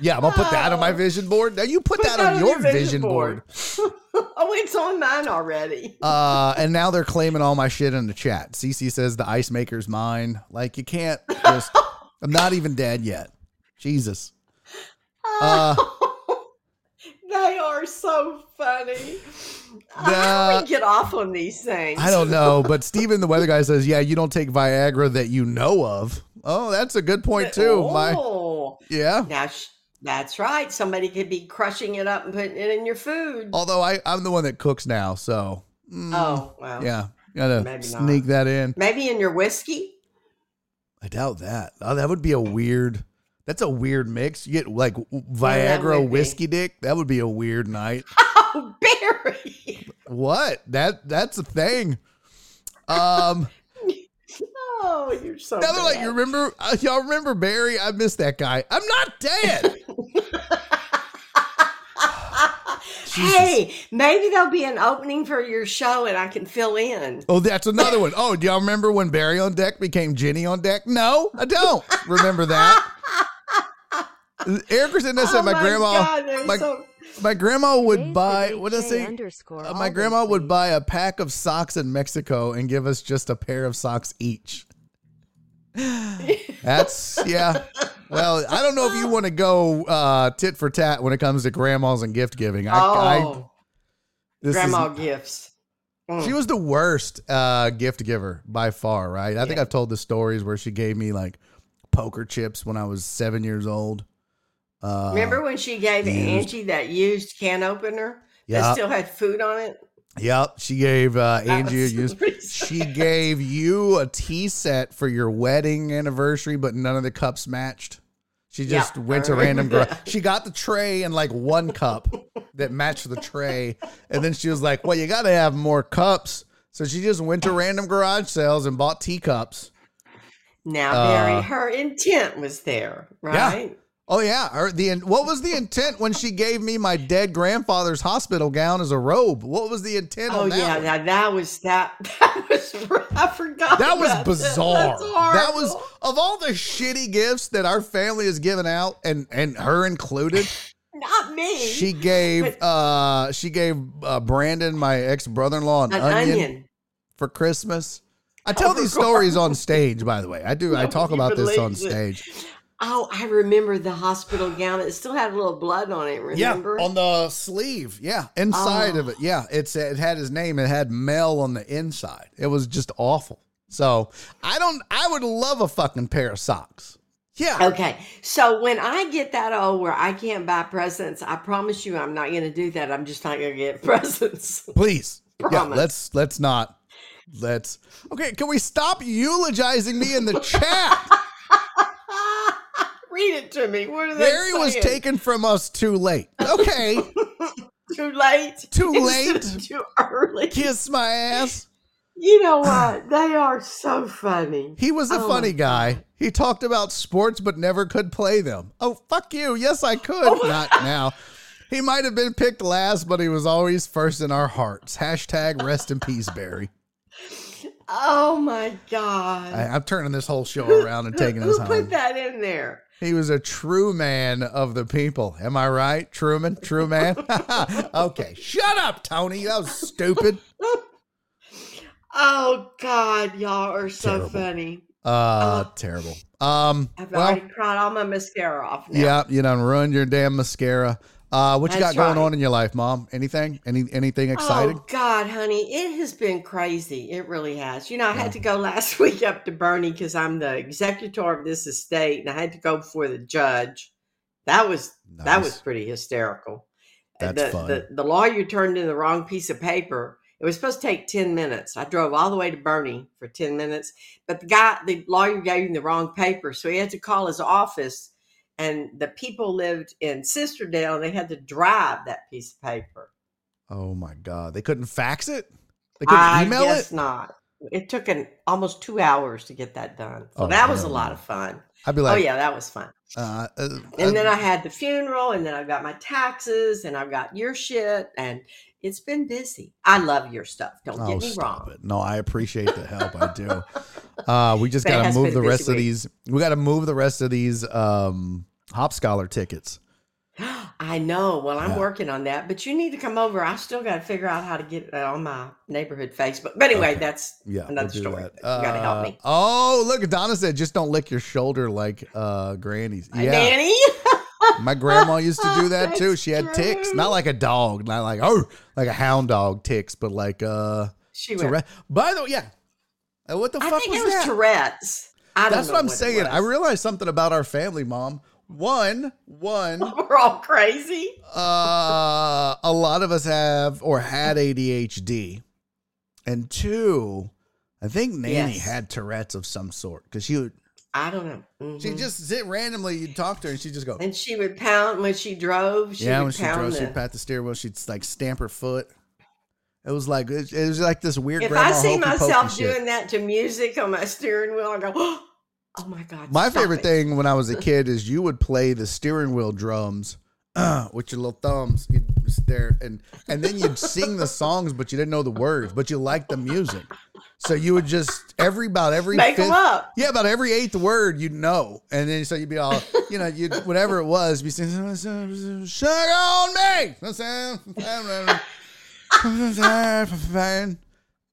Yeah, I'm gonna put that on my vision board. Now you put,
Put
that, on your vision board.
oh, it's on mine already.
Uh, and now they're claiming all my shit in the chat. CC says the ice maker's mine. Like you can't just. I'm not even dead yet. Jesus. Uh,
they are so funny. Uh, How do we get off on these things?
I don't know, but Steven, the weather guy, says, "Yeah, you don't take Viagra that you know of." Oh, that's a good point too. My
Oh,
yeah.
now sh- that's right. Somebody could be crushing it up and putting it in your food.
Although I I'm the one that cooks now, so mm,
Oh, well.
yeah, gotta
Maybe not.
sneak that in.
Maybe in your whiskey.
I doubt that. Oh, that would be a weird. That's a weird mix. You get like Viagra
would be.
whiskey dick. That would be a weird night.
Oh, Barry.
what? That that's a thing. Um.
Oh, you're so.
now they're like, you remember? Uh, y'all remember Barry? I miss that guy. I'm not dead. Jesus.
Hey, maybe there'll be an opening for your show and I can fill in.
Oh, that's another one. Oh, do y'all remember when Barry on deck became Jenny on deck? No, I don't remember that. Eric was in this
oh
at my, grandma.
God,
my-
so-
My grandma would
Dave
buy what did I say?
Underscore
Uh, my
Alden,
grandma would buy a pack of socks in Mexico and give us just a pair of socks each. That's yeah. Well, I don't know if you want to go uh, tit for tat when it comes to grandmas and gift giving. I, I
oh,
is-
grandma gifts. Mm.
she was the worst uh, gift giver by far. Right? I think I've told the stories where she gave me like poker chips when I was seven years old. Uh,
Remember when she gave
used.
Angie that used can opener
Yeah.
that still had food on it?
Yep, she gave uh, Angie a used. She gave you a tea set for your wedding anniversary, but none of the cups matched. She
Yeah,
just went to random girl. She got the tray and like one cup that matched the tray, and then she was like, "Well, you got to have more cups." So she just went to random garage sales and bought teacups.
Now,
Uh,
Barry, her intent was there, right?
Oh yeah, the what was the intent when she gave me my dead grandfather's hospital gown as a robe? What was the intent
Oh
on that?
yeah,
one?
now that was that. That was I forgot.
That was bizarre. That was of all the shitty gifts that our family has given out, and and her included.
not me.
She gave
But-
uh she gave uh, Brandon, my ex brother in law, an,
an
onion,
onion.
for Christmas. I tell
Oh,
these stories on stage, by the way. I do. I talk about this on
stage. it. Oh, I remember the hospital gown. It still had a little blood on it. Remember?
Yeah, on the sleeve. Yeah, inside of
Oh.
it. Yeah, it's it had his name. It had Mel on the inside. It was just awful. So I don't. I would love a fucking pair of socks. Yeah.
Okay, so when I get that old where I can't buy presents, I promise you I'm not going to do that. I'm just not going to get presents.
Please. Yeah,
Promise.
let's let's not. Let's. Okay, can we stop eulogizing me in the chat?
Read it to me. What are they
Barry was taken from us too late. Okay,
too late.
Too late?
Too early.
kiss my ass.
You know what? They are so funny.
He was a
Oh
funny guy. He talked about sports but never could play them. Oh, fuck you. Yes, I could.
Oh.
Not now. He might have been picked last, but he was always first in our hearts. Hashtag rest in peace, Barry.
Oh my god!
I, I'm turning this whole show around and
who-
taking
who
us
put
home.
that in there?
He was a true man of the people. Am I right, Truman? True man? okay, shut up, Tony. That was stupid.
Oh God, y'all are so
Terrible.
funny.
Uh,
Oh.
terrible. Um,
I've
well,
already cried all my mascara off now.
yeah, you done ruined your damn mascara. Uh, what you
That's
got going
right.
on in your life, Mom? Anything? Any anything exciting?
Oh God, honey, it has been crazy. It really has. You know, I had to go last week up to Boerne because I'm the executor of this estate, and I had to go before the judge. That was that was pretty hysterical.
That's
the,
fun.
The, the lawyer turned in the wrong piece of paper. It was supposed to take 10 minutes. I drove all the way to Boerne for 10 minutes, but the guy, the lawyer gave him the wrong paper. So he had to call his office, and the people lived in Sisterdale and they had to drive that piece of paper.
Oh my god, they couldn't fax it. They couldn't
I
email
guess
it.
not. It took an almost two hours to get that done. So
Oh,
that was a lot of fun.
I'd be like, oh,
yeah, that was fun.
uh, uh,
And
uh,
then I had the funeral, and then I've got my taxes, and I've got your shit, and it's been busy. I love your stuff. Don't
oh,
get me wrong.
it. No, I appreciate the help. I do. Uh, we just gotta move the rest of these. We gotta move the rest of these um, Hop Scholar tickets.
I know. Well, I'm
Yeah.
working on that, but you need to come over. I still got to figure out how to get it on my neighborhood Facebook. But anyway,
Okay.
that's
Yeah,
another
we'll
story.
that.
You got to help
Uh,
me.
Oh, look, Donna said, just don't lick your shoulder like uh, Granny's.
Hi,
Yeah,
Nanny.
my grandma used to do that too. She had ticks, not like a dog, not like oh, like a hound dog ticks, but like uh,
she went.
Tourette. By the way, yeah. Uh, What the
I
fuck
think
was
it was
that?
Tourette's. I
That's what I'm saying. I realized something about our family, Mom. One, one,
We're all crazy.
uh, a lot of us have or had ADHD, and two, I think Nanny
Yes.
had Tourette's of some sort because she would
I don't know.
she
Mhm.
just sit randomly. You'd talk to her and she'd just go,
and she would pound when she drove. She
yeah.
would
When she
pound
drove,
the,
she'd pat the steering wheel. She'd like stamp her foot. It was like it, was like this weird.
if I see myself
shit.
doing that to music on my steering wheel, I go, "Oh my god!"
My favorite
it."
thing when I was a kid is you would play the steering wheel drums uh, with your little thumbs. You'd stare and and then you'd sing the songs, but you didn't know the words, but you liked the music. So you would just every about every
make
fifth,
them up.
yeah, about every eighth word you'd know, and then so you'd be all, you know, you'd whatever it was, be saying, "Sugar on me."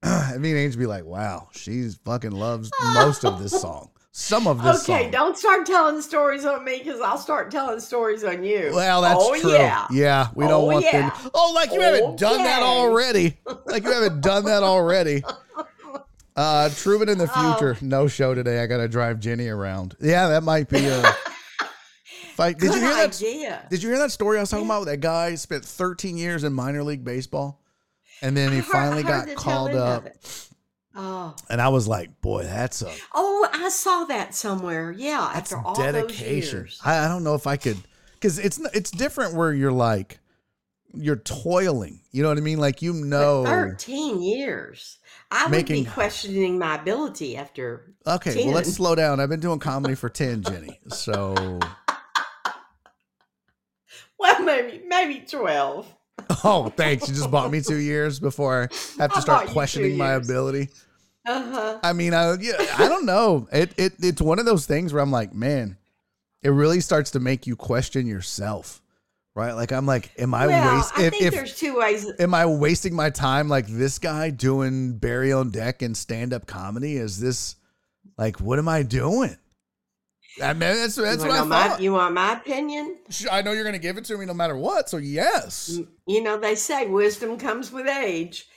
I mean, Ange be like, "Wow, she's fucking loves most of this song." Some of this
Okay,
song.
don't start telling stories on me because I'll start telling stories on you.
Well, that's
oh,
true.
Yeah.
we don't
Oh,
want
yeah.
them. Oh, like you haven't done that already. Like you haven't done that already. Uh, Truman in the
Oh.
future, no show today. I gotta drive Jenny around. Yeah, that might be a fight. Did
Good
you hear that?
idea.
Did you hear that story I was talking
Yeah.
about? That guy spent 13 years in minor league baseball, and then he
heard-
finally got called up.
Oh,
And I was like, boy, that's a
oh, I saw that somewhere. Yeah,
that's
after all
dedication.
those years.
I, I don't know if I could, because it's it's different where you're like you're toiling. You know what I mean? Like you
But
know.
Thirteen years. I would be questioning my ability after.
Okay, well let's slow down. I've been doing comedy for ten, Jenny. So
Well, maybe maybe twelve.
oh, thanks. You just bought me two years before I have to
I
start
bought you two
questioning my ability.
Uh huh.
I mean, I yeah, I don't know. It it it's one of those things where I'm like, man, it really starts to make you question yourself, right? Like I'm like, am I
well,
waste
I
if,
think
if
there's two ways.
am I wasting my time like this guy doing Barry on deck and stand up comedy? Is this like what am I doing? I mean, that's that's
you
what I
my,
thought.
you want my opinion?
I know you're going to give it to me no matter what. So yes.
You know, they say wisdom comes with age.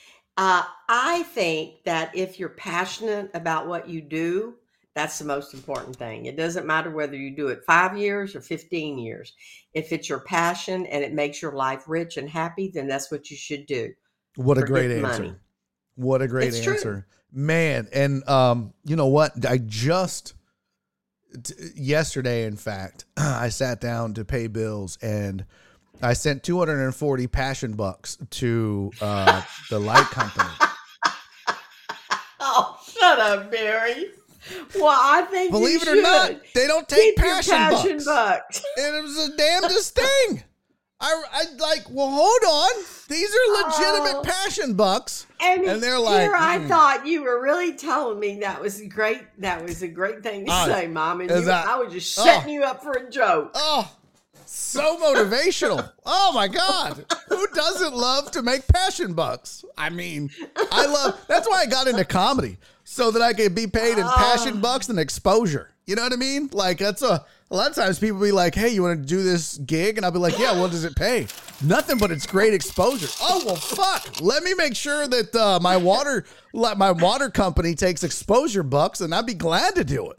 Uh, I think that if you're passionate about what you do, that's the most important thing. It doesn't matter whether you do it five years or 15 years. If it's your passion and it makes your life rich and happy, then that's what you should do.
What a
Forget
great answer.
money.
What a great
It's true.
answer. Man, and um, you know what? I just t- yesterday, in fact, I sat down to pay bills and I sent 240 passion bucks to uh, the light company.
Oh, shut up, Barry. Well, I think you
Believe it or not, they don't take
Keep
passion,
passion
bucks.
bucks.
And it was the damnedest thing. I, I like, well, hold on. These are legitimate
Oh.
passion bucks.
And,
And they're like,
here I
"Hmm."
thought you were really telling me that was great. That was a great thing to
Oh,
say, Mom. And you,
that-
I was just
oh.
setting you up for a joke.
Oh, so motivational. Oh my God. Who doesn't love to make passion bucks? I mean, I love that's why I got into comedy. So that I could be paid in passion
Oh.
bucks and exposure. You know what I mean? Like that's a a lot of times people be like, Hey, you want to do this gig? And I'll be like, Yeah, what does it pay? Nothing but it's great exposure. Oh well fuck. Let me make sure that uh, my water let my water company takes exposure bucks and I'd be glad to do it.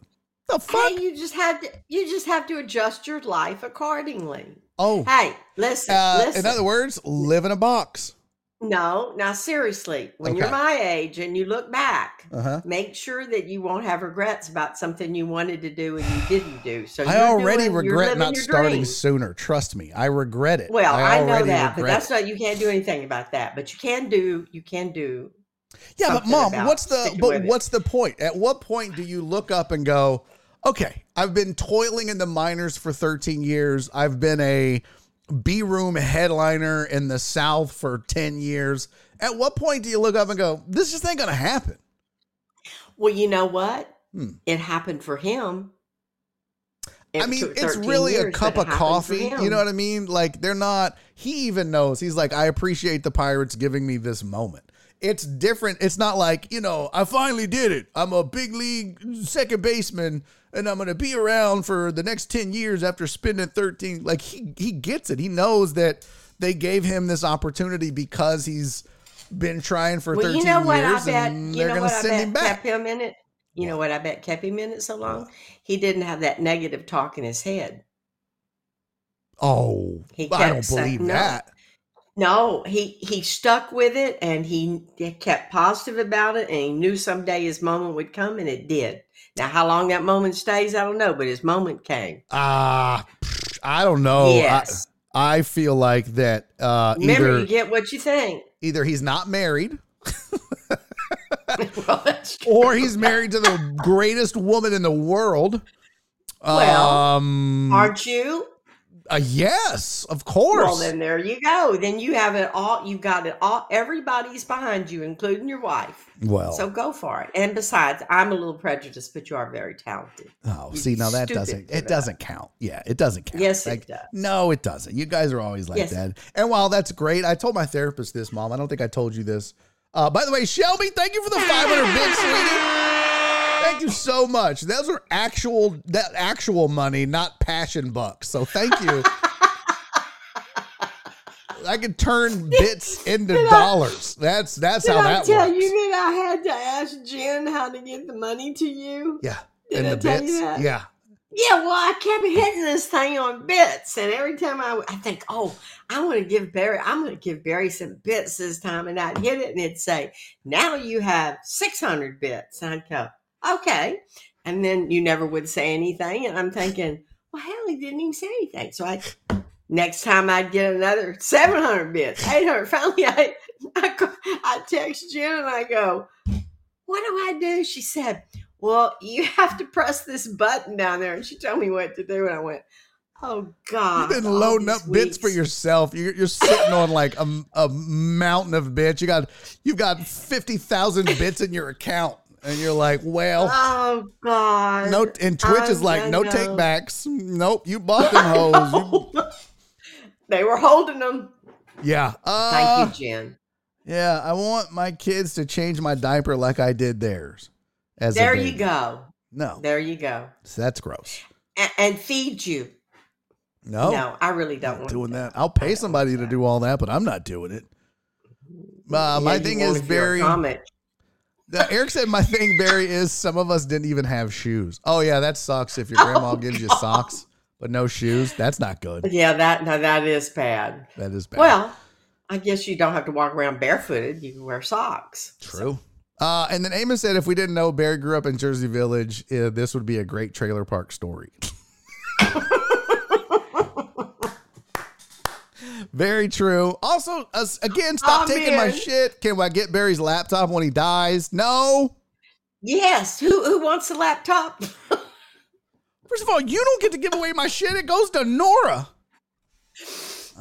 The fuck?
Hey, you just had to you just have to adjust your life accordingly.
Oh.
Hey, listen,
Uh,
listen.
in other words, live in a box.
no, now seriously, when you're my age and you look back,
Uh huh.
make sure that you won't have regrets about something you wanted to do and you didn't do. So
I already
doing-
regret not starting sooner. Trust me, I regret it.
Well, I, know that, but that's not you can't do anything about that. But you can do you can do
yeah. But mom, what's the but what's the point? At what point do you look up and go, okay, I've been toiling in the minors for 13 years. I've been a B room headliner in the South for 10 years. At what point do you look up and go, this just ain't gonna happen?
Well, you know what?
Hmm.
It happened for him. It
I mean, it's really a cup of
it happened for
coffee. You know what I mean? Like they're not. He even knows. He's like, I appreciate the Pirates giving me this moment. It's different. It's not like you know, I finally did it. I'm a big league second baseman, and I'm gonna be around for the next ten years after spending 13. Like he he gets it. He knows that they gave him this opportunity because he's been trying for
Well,
13
you know what I
years,
bet.
and
You
they're
know
gonna
what I
send
bet
him back.
kept him in it. You know what I bet kept him in it so long. He didn't have that negative talk in his head.
Oh,
He
I don't
saying-
believe
no.
that.
No, he he stuck with it and he, he kept positive about it and he knew someday his moment would come and it did. Now how long that moment stays, I don't know, but his moment came.
Ah, pfft, I don't know. I-
yes.
I feel like that uh,
Remember,
either
you get what you think.
either he's not married
well,
or he's married to the greatest woman in the world.
Well,
um,
Aren't you?
Uh, yes, of course.
Well, then there you go. Then you have it all. You've got it all. Everybody's behind you, including your wife.
well,
So go for it. And besides, I'm a little prejudiced, but you are very talented.
oh,
you'd
see, now that doesn't it
that.
doesn't count. Yeah, it doesn't count.
Yes,
Like,
it does.
No, it doesn't. You guys are always like
Yes.
that. And while that's great, I told my therapist this, mom. I don't think I told you this. Uh, by the way, Shelby, thank you for the 500 bits, sweetie. Thank you so much. Those are actual that actual money, not passion bucks. So thank you. I can turn bits into dollars. That's that's
Did
how
I
that
tell
works.
you that I had to ask Jen how to get the money to you?
yeah,
Did
and
I
the
tell you
bits.
that?
Yeah,
Yeah, well, I kept hitting this thing on bits, and every time I, I think, oh, I want to give Barry, I'm going to give Barry some bits this time, and I'd hit it, and it'd say, now you have 600 bits, and I'd go, okay, and then you never would say anything, and I'm thinking, well, hell, he didn't even say anything, so I. Next time I'd get another 700 bits, 800. Finally, I, I, I text Jen and I go, What do I do? She said, well, you have to press this button down there. And she told me what to do. And I went, oh, God.
You've been loading up bits for yourself. You're, you're sitting on like a, a mountain of bits. You got you've got fifty thousand bits in your account, and you're like, well,
Oh, God.
no. And Twitch is like, no
know.
take backs. Nope, you bought them hoes. You-
they were holding them.
yeah.
Thank
Uh,
you, Jen.
Yeah, I want my kids to change my diaper like I did theirs. As
There you go.
No,
There you go.
So that's gross.
and, and feed you.
No,
No, I really don't want
doing
that.
that. I'll pay somebody to do all that, but I'm not doing it. Uh,
Yeah,
my thing is
if
Eric said my thing, Barry, is some of us didn't even have shoes. Oh yeah, that sucks. If your grandma
Oh,
gives you socks but no shoes, that's not good.
Yeah, that no, that is bad.
That is bad.
Well, I guess you don't have to walk around barefooted. You can wear socks.
True. Uh, and then Amos said, if we didn't know Barry grew up in Jersey Village, uh, this would be a great trailer park story. Very true. Also, uh, again, stop
Oh,
taking my shit. Can I get Barry's laptop when he dies? No.
Yes. Who who wants a laptop?
First of all, you don't get to give away my shit. It goes to Nora.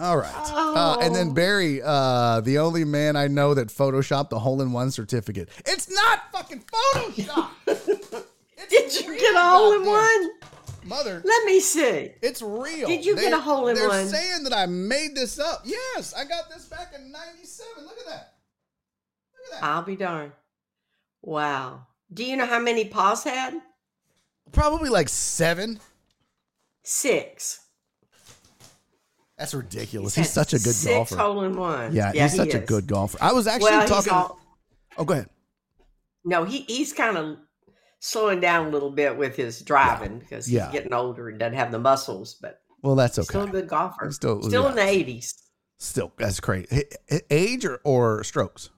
All right. Uh, and then
Oh.
Barry, uh, the only man I know that photoshopped the hole in one certificate. It's not fucking Photoshop.
Did you get a hole in one?
Mother,
Let me see.
it's real.
Did you get a hole in
they're
one?
saying that I made this up. Yes, I got this back in 97. Look at that. Look at that.
I'll be darned. Wow. Do you know how many Paul's had?
Probably like seven.
Six.
That's ridiculous.
He's
He's such a good
six
golfer.
hole in one.
yeah, he's
he
such a good golfer. I was actually
Well,
talking.
all,
oh, go ahead.
no, he he's kind of slowing down a little bit with his driving because he's
Yeah.
getting older and doesn't have the muscles, but
Well, that's okay.
still a good golfer.
He's still-
Still,
yeah.
in the eighties.
Still, that's h- Age or, or strokes?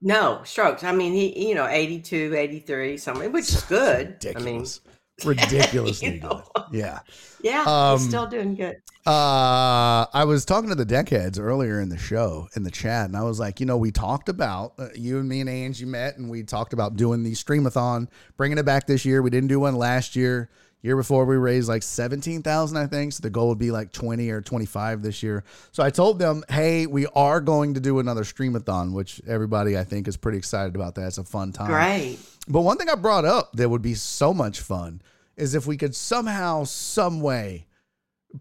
No strokes. I mean, he you know 82, 83, something, which is good.
Ridiculous. Ridiculously
you know.
good. Yeah.
Yeah,
Um,
still doing good.
Uh, I was talking to the deckheads earlier in the show in the chat, and I was like, you know, we talked about uh, you and me and Angie met, and we talked about doing the streamathon, bringing it back this year. We didn't do one last year. Year before, we raised like seventeen thousand, I think. So the goal would be like twenty or twenty five this year. So I told them, hey, we are going to do another streamathon, which everybody I think is pretty excited about. That it's a fun time.
Great.
But one thing I brought up that would be so much fun is if we could somehow, some way,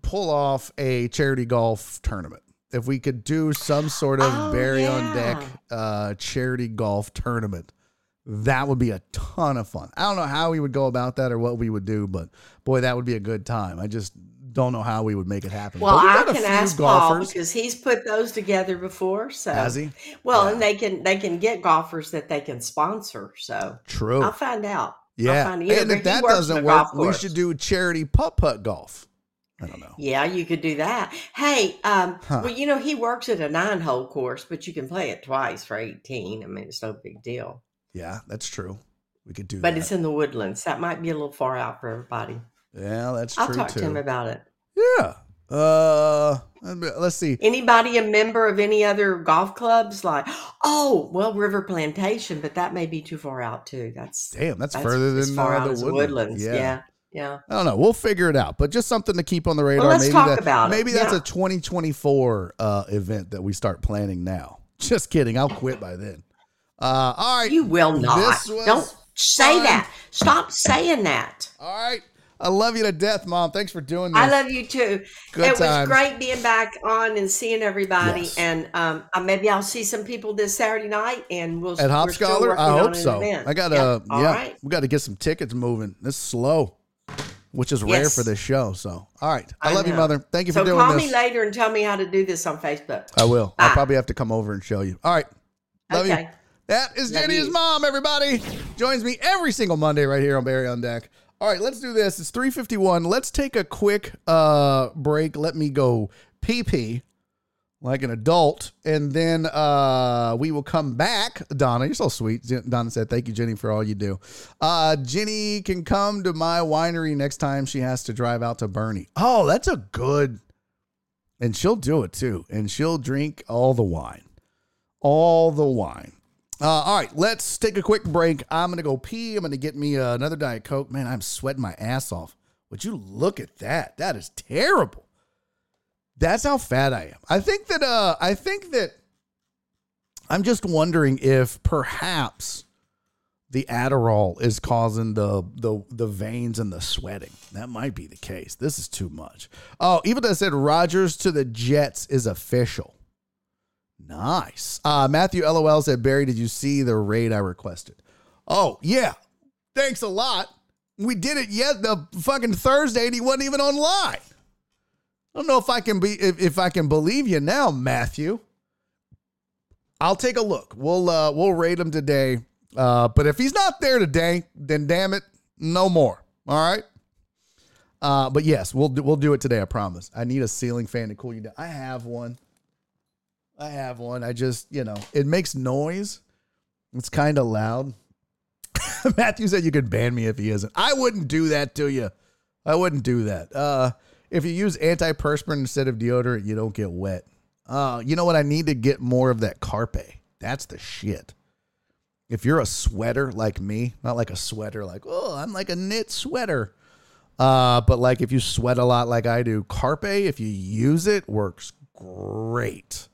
pull off a charity golf tournament. If we could do some sort of
Oh,
Barry on deck uh, charity golf tournament, that would be a ton of fun. I don't know how we would go about that or what we would do, but boy, that would be a good time. I just don't know how we would make it happen.
Well, I can ask Paul because he's put those together before. So
Has he?
Well,
Yeah.
and they can they can get golfers that they can sponsor. So
True.
I'll find out.
Yeah.
find out.
And if that doesn't work, we should do charity putt putt golf. I don't know.
Yeah, you could do that. Hey, um,
Huh.
well, you know he works at a nine hole course, but you can play it twice for eighteen. I mean, it's no big deal.
Yeah, that's true. We could do
But
that.
it's in the woodlands. That might be a little far out for everybody.
yeah, that's true.
I'll talk
too.
to him about it.
Yeah. Uh, let's see.
Anybody a member of any other golf clubs? Like, oh, well, River Plantation, but that may be too far out too. That's
Damn, that's,
that's
further than
far
uh,
out
the
as
woodlands.
woodlands. Yeah, yeah.
I don't know. We'll figure it out, but just something to keep on the radar.
let's
maybe
talk
that,
about it.
Maybe that's
Yeah.
a 2024 uh, event that we start planning now. Just kidding. I'll quit by then. Uh, all right.
You will not. Don't say
fun.
that. Stop saying that.
All right. I love you to death, Mom. Thanks for doing this.
I love you too.
Good
it was great being back on and seeing everybody.
Yes.
And um, uh, maybe I'll see some people this Saturday night, and we'll
At Hop Scholar? I hope so. I got to, yeah,
right.
we got to get some tickets moving. This is slow, which is rare for this show. So, all right. I,
I
love you. Mother. Thank you
So
for doing
that.
call
me later and tell me how to do this on Facebook.
I will. I'll probably have to come over and show you. All right. Love you. That is Jenny's mom, everybody. Joins me every single Monday right here on Barry on Deck. All right, let's do this. It's 351. Let's take a quick uh break. Let me go pee pee like an adult. And then uh we will come back. Donna, you're so sweet. Donna said, Thank you, Jenny, for all you do. Uh Jenny can come to my winery next time she has to drive out to Boerne. Oh, that's a good and she'll do it too. And she'll drink all the wine all the wine. Uh, all right, let's take a quick break. I'm gonna go pee. I'm gonna get me uh, another diet coke. Man, I'm sweating my ass off. Would you look at that? That is terrible. That's how fat I am. I think that. Uh, I think that. I'm just wondering if perhaps the Adderall is causing the the the veins and the sweating. That might be the case. This is too much. Oh, even though I said Rodgers to the Jets is official. Nice. Uh, Matthew LOL said, Barry, did you see the raid I requested? Oh, yeah. Thanks a lot. We did it yet the fucking Thursday and he wasn't even online. I don't know if I can be if, if I can believe you now, Matthew. I'll take a look. We'll uh we'll raid him today. Uh but if he's not there today, then damn it, no more. All right. Uh but yes, we'll do, we'll do it today, I promise. I need a ceiling fan to cool you down. I have one. I have one. I just, you know, it makes noise. It's kind of loud. Matthew said you could ban me if he isn't. I wouldn't do that to you. I wouldn't do that. Uh if you use antiperspirant instead of deodorant, you don't get wet. Uh, you know what? I need to get more of that carpe. That's the shit. If you're a sweater like me, not like a sweater, like, oh, I'm like a knit sweater. Uh, but like if you sweat a lot like I do, carpe, if you use it, works great.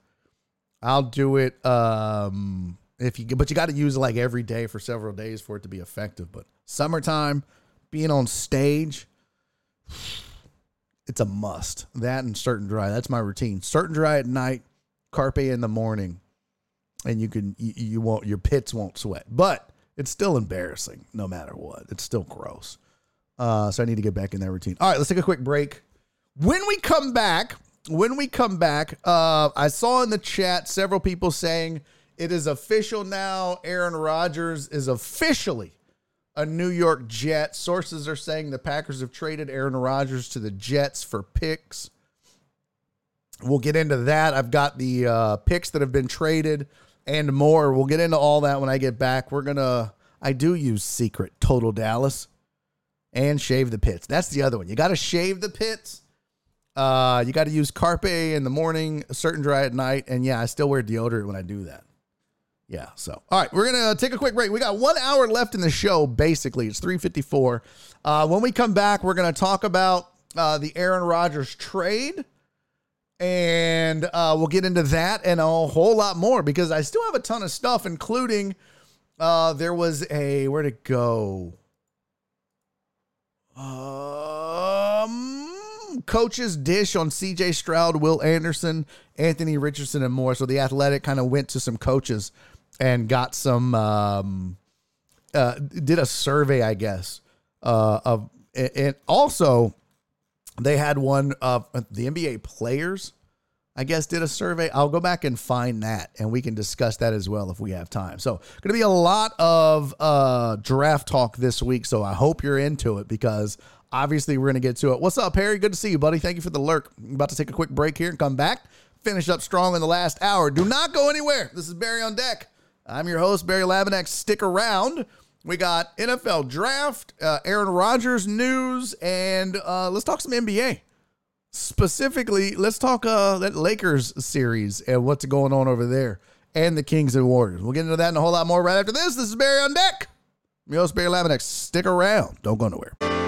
I'll do it. Um, if you but you got to use it like every day for several days for it to be effective. But summertime, being on stage, it's a must. That and Certain Dri. That's my routine. Certain Dri at night, carpe in the morning, and you can you, you won't your pits won't sweat. But it's still embarrassing no matter what. It's still gross. Uh, so I need to get back in that routine. All right, let's take a quick break. When we come back, when we come back, uh, I saw in the chat several people saying it is official now. Aaron Rodgers is officially a New York Jet. Sources are saying the Packers have traded Aaron Rodgers to the Jets for picks. We'll get into that. I've got the uh, picks that have been traded and more. We'll get into all that when I get back. We're going to, I do use Secret Total Dallas and shave the pits. That's the other one. You got to shave the pits. Uh, you got to use Carpe in the morning, Certain Dri at night. And yeah, I still wear deodorant when I do that. Yeah. So, all right, we're gonna take a quick break. We got one hour left in the show. Basically, it's three fifty four. Uh, when we come back, we're gonna talk about uh, the Aaron Rodgers trade, and uh, we'll get into that and a whole lot more because I still have a ton of stuff, including uh, there was a where'd it go? Um, coach's dish on C.J. Stroud, Will Anderson, Anthony Richardson, and more. So the Athletic kind of went to some coaches and got some um, uh, did a survey, I guess, uh, of and also they had one of the NBA players. I guess did a survey. I'll go back and find that, and we can discuss that as well if we have time. So, going to be a lot of uh, draft talk this week. So, I hope you're into it because obviously we're going to get to it. What's up, Harry? Good to see you, buddy. Thank you for the lurk. I'm about to take a quick break here and come back. Finish up strong in the last hour. Do not go anywhere. This is Barry on deck. I'm your host, Barry Laminack. Stick around. We got NFL draft, uh, Aaron Rodgers news, and uh, let's talk some NBA. Specifically, let's talk uh, that Lakers series and what's going on over there, and the Kings and Warriors. We'll get into that and a whole lot more right after this. This is Barry on deck. I'm your host, Barry Laminack. Stick around. Don't go nowhere.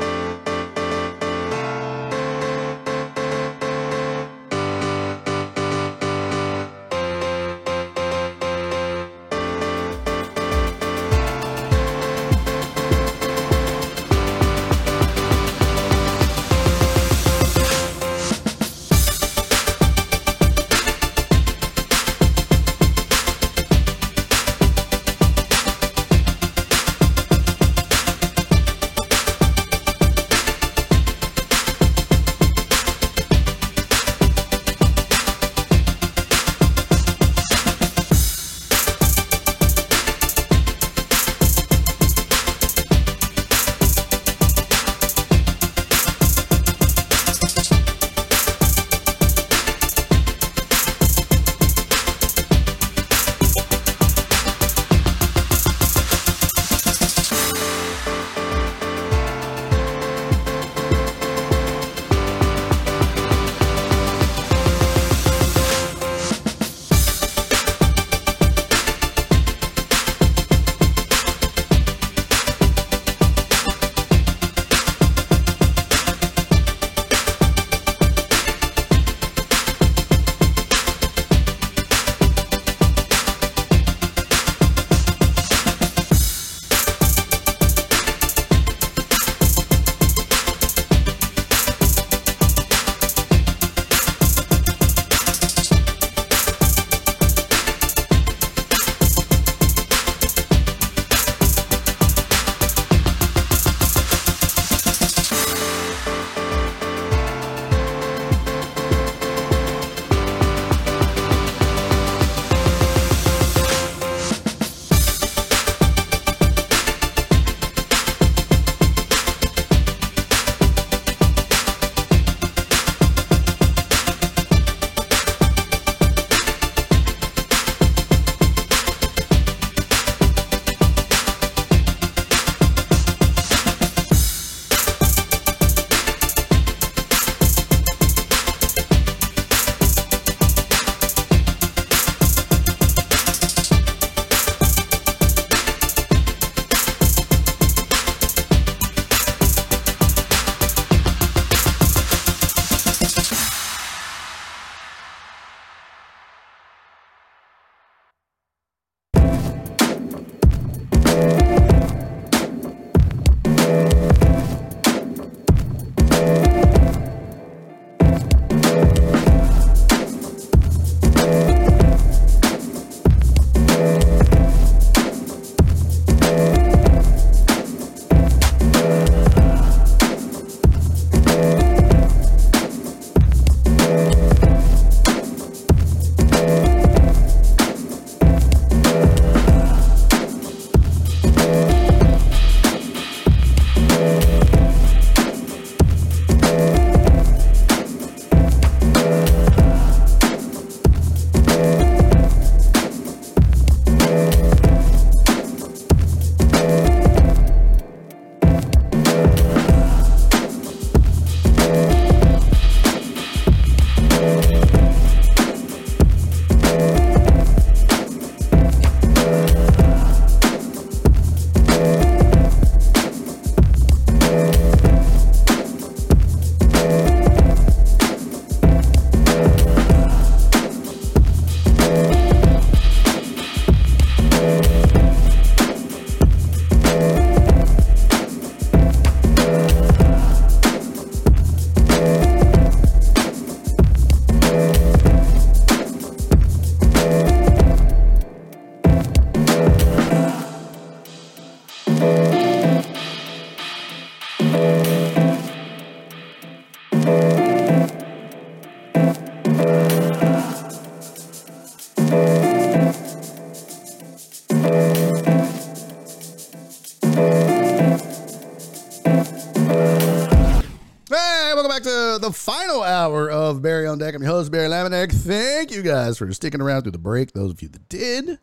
Guys for sticking around through the break. Those of you that did,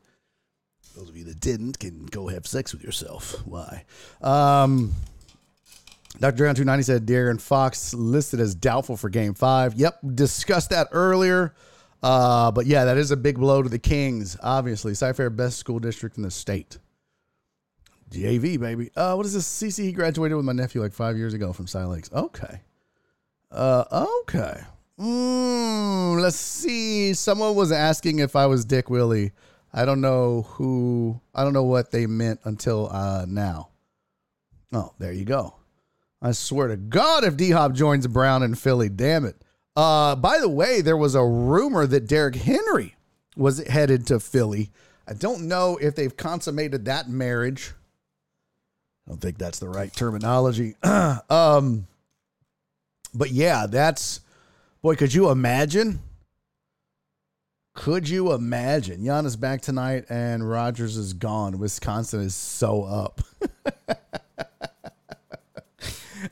those of you that didn't can go have sex with yourself. Why? Um, Dr. Drown 290 said De'Aaron Fox listed as doubtful for game five. Yep, discussed that earlier. Uh, but yeah, that is a big blow to the Kings, obviously. Cy-Fair, best school district in the state. JV, baby. Uh, what is this? CC, he graduated with my nephew like five years ago from Cy. Okay. Uh, okay. Mm, let's see. Someone was asking if I was Dick Willie. I don't know who, I don't know what they meant until uh, now. Oh, there you go. I swear to God, if D Hop joins Brown in Philly, damn it. Uh, by the way, there was a rumor that Derrick Henry was headed to Philly. I don't know if they've consummated that marriage. I don't think that's the right terminology. um, but yeah, that's boy. Could you imagine? Could you imagine? Giannis back tonight and Rodgers is gone. Wisconsin is so up.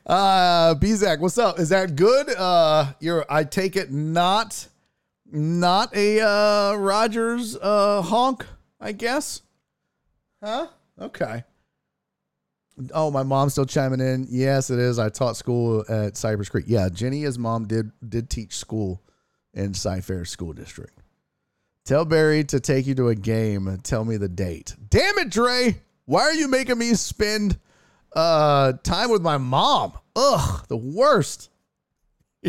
uh Bizak, what's up? Is that good? Uh you're I take it not not a uh Rodgers uh honk, I guess. Huh? Okay. Oh, my mom's still chiming in. Yes, it is. I taught school at Cypress Creek. Yeah, Jenny, his mom did did teach school in Cy-Fair School District. Tell Barry to take you to a game tell me the date. Damn it, Dre. Why are you making me spend uh time with my mom? Ugh, the worst.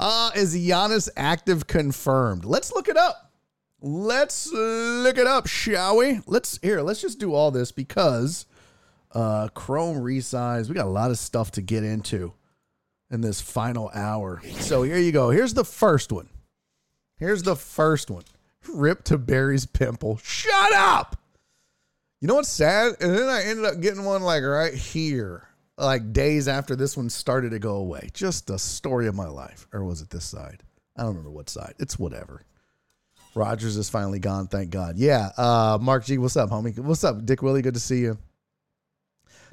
uh, is Giannis active confirmed? Let's look it up. Let's look it up, shall we? Let's here, let's just do all this because uh, Chrome resize. We got a lot of stuff to get into in this final hour. So here you go. Here's the first one. Here's the first one. Rip to Barry's pimple. Shut up. You know what's sad? And then I ended up getting one like right here, like days after this one started to go away. Just a story of my life. Or was it this side? I don't remember what side. It's whatever. Rodgers is finally gone, thank God. Yeah. Uh, Mark G, what's up, homie? What's up, Dick Willie? Good to see you.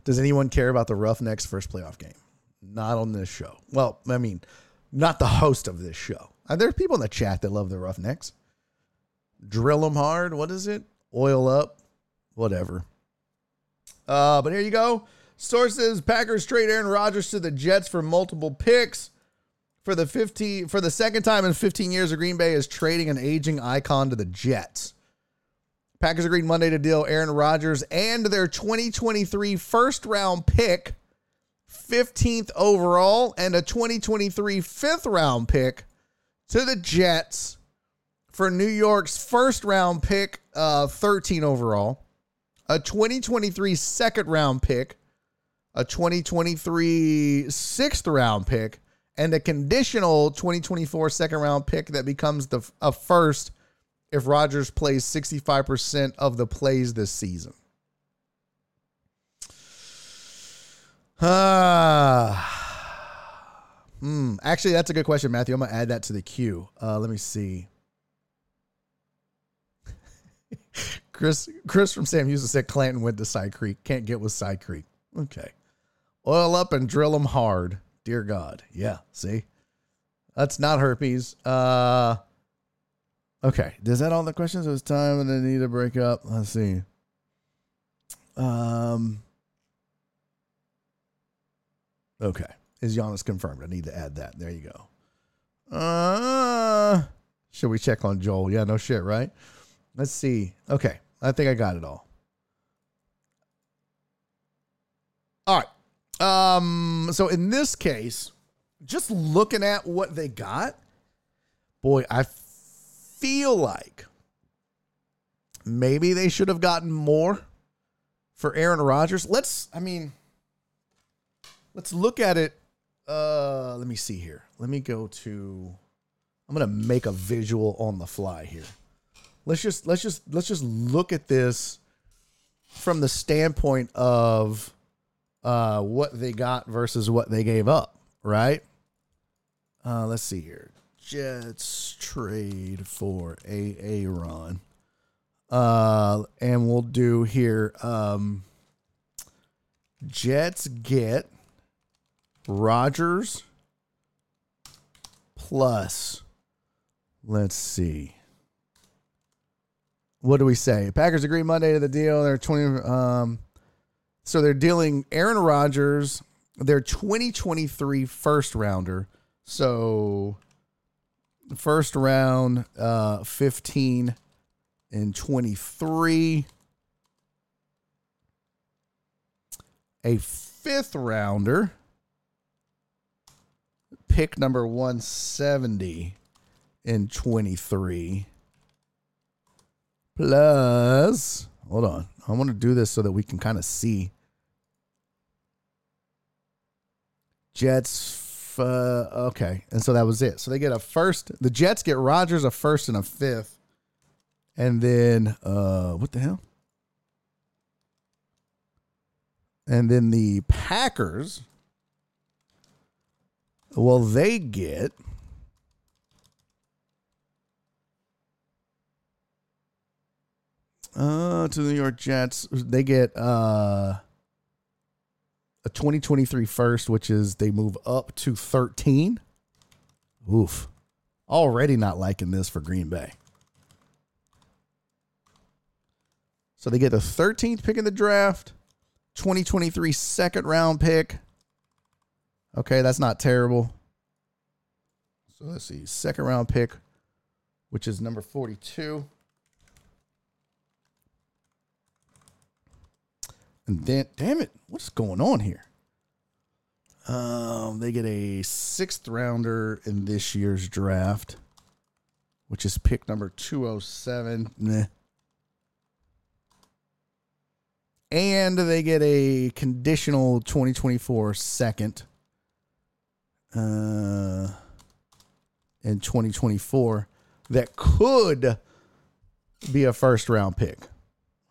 Does anyone care about the Roughnecks first playoff game? Not on this show. Well, I mean, not the host of this show. Uh, there are people in the chat that love the Roughnecks. Drill them hard. What is it? Oil up. Whatever. Uh, but here you go. Sources: Packers trade Aaron Rodgers to the Jets for multiple picks. For the 15 for the second time in 15 years, Green Bay is trading an aging icon to the Jets. Packers agreed Monday to deal Aaron Rodgers and their 2023 first round pick, 15th overall, and a 2023 fifth round pick to the Jets for New York's first round pick, uh, 13 overall, a 2023 second round pick, a 2023 sixth round pick, and a conditional 2024 second round pick that becomes the a first if Rodgers plays 65% of the plays this season. Ah. Hmm. Actually, that's a good question, Matthew. I'm gonna add that to the queue. Uh, let me see. Chris Chris from Sam Houston said Clanton went to Cy Creek. Can't get with Cy Creek. Okay. Oil up and drill them hard. Dear God. Yeah. See? That's not herpes. Uh okay. Does that all the questions? It was time and they need to break up. Let's see. Um Okay. Is Giannis confirmed? I need to add that. There you go. Uh should we check on Joel? Yeah, no shit, right? Let's see. Okay. I think I got it all. All right. Um, so in this case, just looking at what they got, boy, I feel like maybe they should have gotten more for Aaron Rodgers. Let's, I mean, let's look at it. Uh, let me see here. Let me go to. I'm gonna make a visual on the fly here. Let's just let's just let's just look at this from the standpoint of uh, what they got versus what they gave up, right? Uh, let's see here. Jets trade for Aaron. Uh, and we'll do here. Um, Jets get Rodgers plus, let's see. What do we say? Packers agree Monday to the deal. They're 20. Um, so they're dealing Aaron Rodgers, their 2023 first rounder. So first round, uh, 15 and 23. A fifth rounder, pick number 170 in 23. Plus, hold on. I want to do this so that we can kind of see. Jets. Uh, okay, and so that was it. So they get a first. The Jets get Rodgers a first and a fifth, and then uh, what the hell? And then the Packers. Well, they get. Uh, to the New York Jets, they get uh a 2023 first, which is they move up to 13. Oof. Already not liking this for Green Bay. So they get the 13th pick in the draft, 2023 second round pick. Okay, that's not terrible. So let's see. Second round pick, which is number 42. And then, damn it, what's going on here? Um, they get a sixth rounder in this year's draft, which is pick number 207. Nah. And they get a conditional 2024 second uh, in 2024 that could be a first round pick.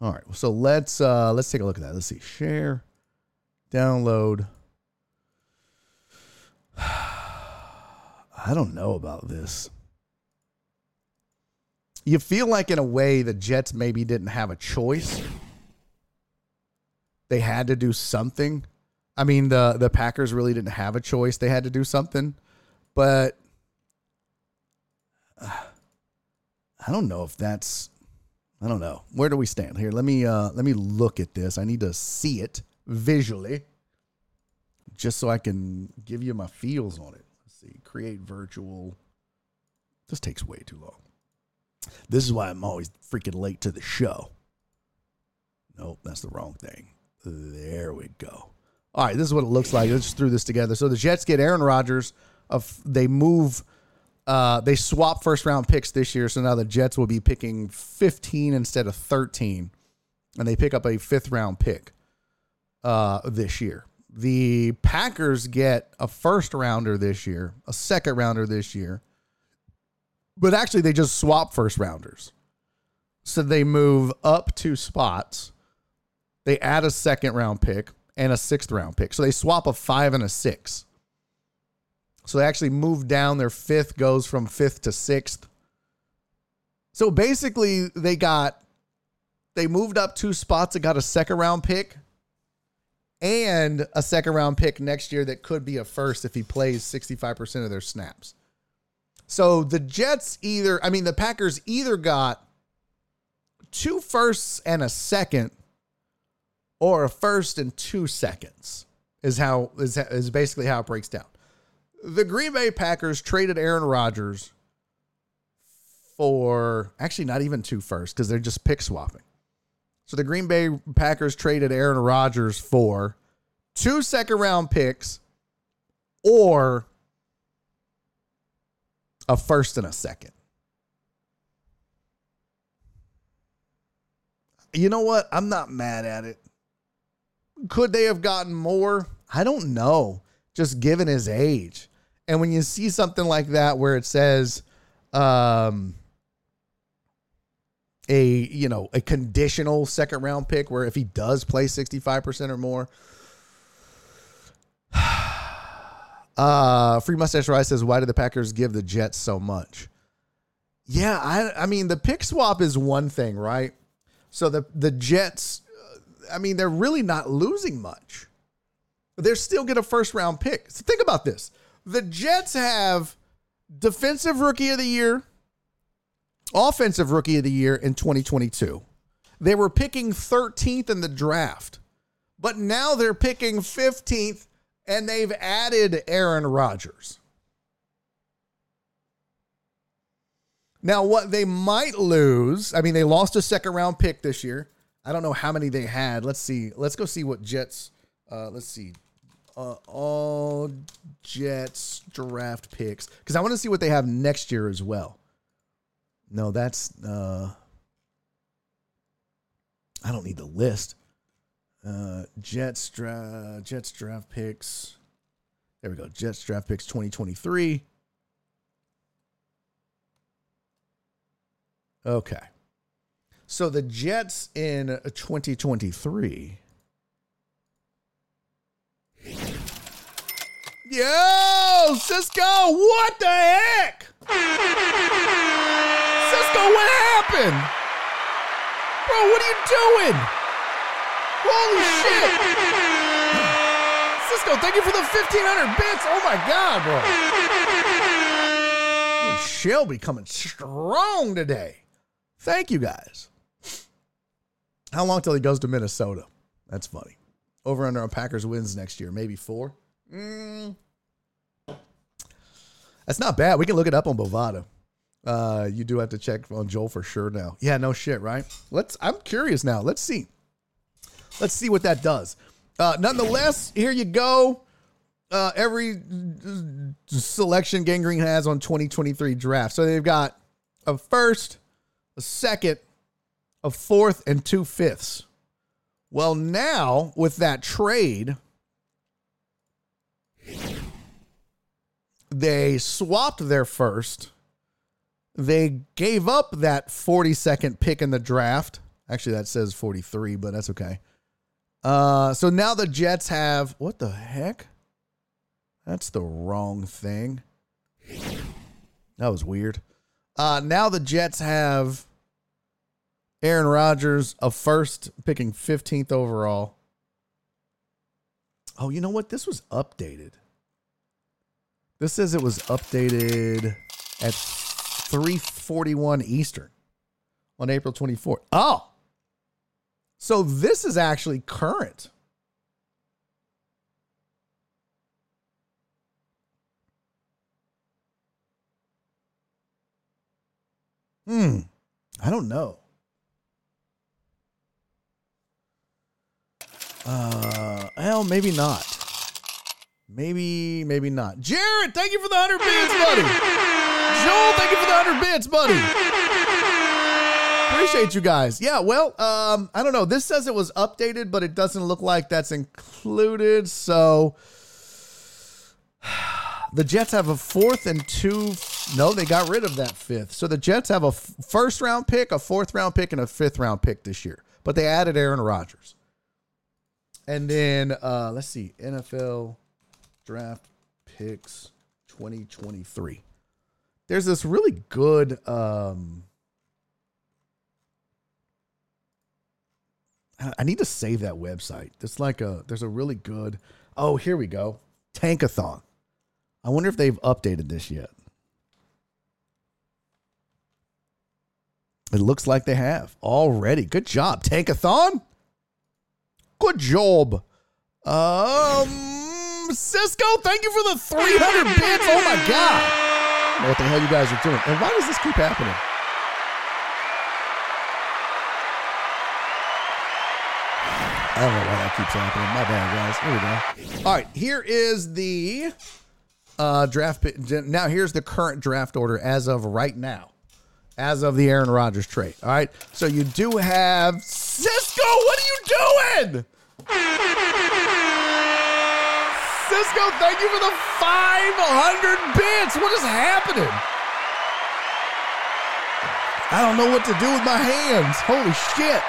All right, so let's uh let's take a look at that. Let's see. Share, download. I don't know about this. You feel like in a way the Jets maybe didn't have a choice. They had to do something. I mean, the the Packers really didn't have a choice. They had to do something. But uh, I don't know if that's I don't know. Where do we stand here? Let me uh let me look at this. I need to see it visually just so I can give you my feels on it. Let's see. Create virtual. This takes way too long. This is why I'm always freaking late to the show. Nope, that's the wrong thing. There we go. All right, this is what it looks like. Let's just threw this together. So the Jets get Aaron Rodgers. Of they move uh, they swap first round picks this year, so now the Jets will be picking 15 instead of 13, and they pick up a fifth round pick uh, this year. The Packers get a first rounder this year, a second rounder this year, but actually they just swap first rounders. So they move up two spots. They add a second round pick and a sixth round pick. So they swap a five and a six. So they actually moved down. Their fifth goes from fifth to sixth. So basically, they got they moved up two spots and got a second round pick and a second round pick next year that could be a first if he plays 65% of their snaps. So the Jets either, I mean, the Packers either got two firsts and a second or a first and two seconds is how is, is basically how it breaks down the Green Bay Packers traded Aaron Rodgers for actually not even two first because they're just pick swapping. So the Green Bay Packers traded Aaron Rodgers for two second round picks or a first and a second. You know what? I'm not mad at it. Could they have gotten more? I don't know, just given his age. And when you see something like that where it says um a you know a conditional second round pick where if he does play 65% or more uh free mustache rise says why did the packers give the jets so much? Yeah i i mean the pick swap is one thing right? So the the jets i mean they're really not losing much. They're still get a first round pick. So think about this the Jets have defensive rookie of the year, offensive rookie of the year in 2022. They were picking 13th in the draft, but now they're picking 15th and they've added Aaron Rodgers. Now, what they might lose, I mean, they lost a second round pick this year. I don't know how many they had. Let's see. Let's go see what Jets, uh, let's see. Uh, all Jets draft picks because I want to see what they have next year as well. No, that's uh, I don't need the list. Uh, Jets draft Jets draft picks. There we go. Jets draft picks 2023. Okay. So the Jets in 2023. Yo, Cisco, what the heck? Cisco, what happened? Bro, what are you doing? Holy shit. Cisco, thank you for the 1500 bits. Oh my God, bro. Shelby coming strong today. Thank you guys. How long till he goes to Minnesota? That's funny. Over under on Packers wins next year, maybe four. Mm. That's not bad. We can look it up on Bovada. Uh, you do have to check on Joel for sure now. Yeah, no shit, right? Let's. I'm curious now. Let's see. Let's see what that does. Uh, nonetheless, here you go. Uh, every selection Gang Green has on 2023 draft. So they've got a first, a second, a fourth, and two fifths. Well, now with that trade, they swapped their first. They gave up that 42nd pick in the draft. Actually, that says 43, but that's okay. Uh, so now the Jets have what the heck? That's the wrong thing. That was weird. Uh, now the Jets have Aaron Rodgers, a first picking 15th overall. Oh, you know what? This was updated. This says it was updated at 341 Eastern on April 24th. Oh. So this is actually current. Hmm. I don't know. Uh, well, maybe not. Maybe, maybe not. Jared, thank you for the 100 bits, buddy. Joel, thank you for the 100 bits, buddy. Appreciate you guys. Yeah, well, um, I don't know. This says it was updated, but it doesn't look like that's included. So the Jets have a fourth and two. No, they got rid of that fifth. So the Jets have a first round pick, a fourth round pick, and a fifth round pick this year. But they added Aaron Rodgers. And then uh, let's see, NFL draft picks 2023. There's this really good um, I need to save that website. There's like a there's a really good Oh, here we go. Tankathon. I wonder if they've updated this yet. It looks like they have already. Good job, Tankathon. Good job. Um, Cisco, thank you for the 300 bits. Oh my God. What the hell you guys are doing? And why does this keep happening? I don't know why that keeps happening. My bad, guys. Here we go. All right, here is the uh, draft. Now, here's the current draft order as of right now, as of the Aaron Rodgers trade. All right, so you do have Cisco. What are you doing? Cisco, thank you for the 500 bits. What is happening? I don't know what to do with my hands. Holy shit.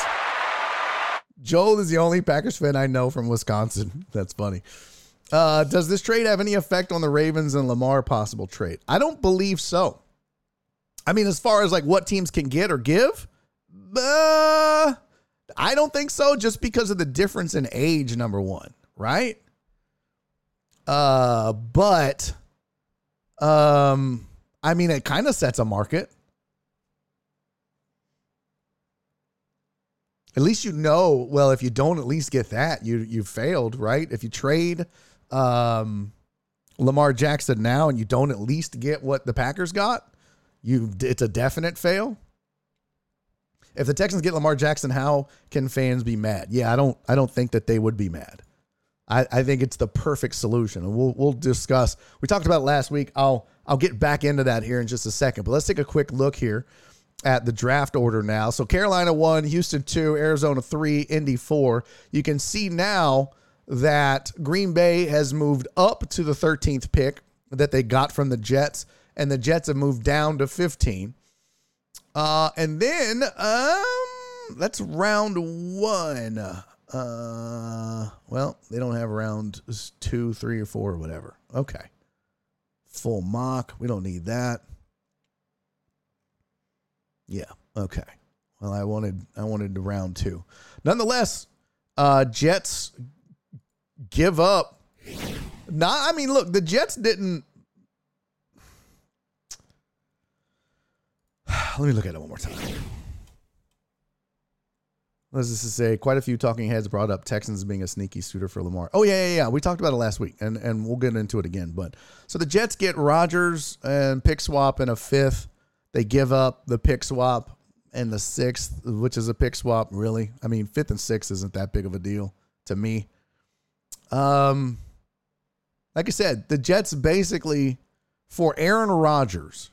Joel is the only Packers fan I know from Wisconsin. That's funny. Uh, does this trade have any effect on the Ravens and Lamar possible trade? I don't believe so. I mean, as far as like what teams can get or give, uh, I don't think so. Just because of the difference in age, number one, right? Uh, but um, I mean, it kind of sets a market. At least you know. Well, if you don't at least get that, you you failed, right? If you trade um, Lamar Jackson now and you don't at least get what the Packers got, you it's a definite fail. If the Texans get Lamar Jackson, how can fans be mad? Yeah, I don't I don't think that they would be mad. I, I think it's the perfect solution. And we'll we'll discuss. We talked about last week. I'll I'll get back into that here in just a second. But let's take a quick look here at the draft order now. So Carolina one, Houston two, Arizona three, Indy four. You can see now that Green Bay has moved up to the 13th pick that they got from the Jets, and the Jets have moved down to 15. Uh, and then um, that's round one. Uh, well, they don't have round two, three, or four, or whatever. Okay. Full mock. We don't need that. Yeah. Okay. Well, I wanted I wanted round two. Nonetheless, uh, Jets give up. Not. I mean, look, the Jets didn't. Let me look at it one more time. Let's just say quite a few talking heads brought up Texans being a sneaky suitor for Lamar. Oh yeah, yeah, yeah. We talked about it last week, and and we'll get into it again. But so the Jets get Rodgers and pick swap in a fifth. They give up the pick swap and the sixth, which is a pick swap. Really, I mean, fifth and sixth isn't that big of a deal to me. Um, like I said, the Jets basically for Aaron Rodgers,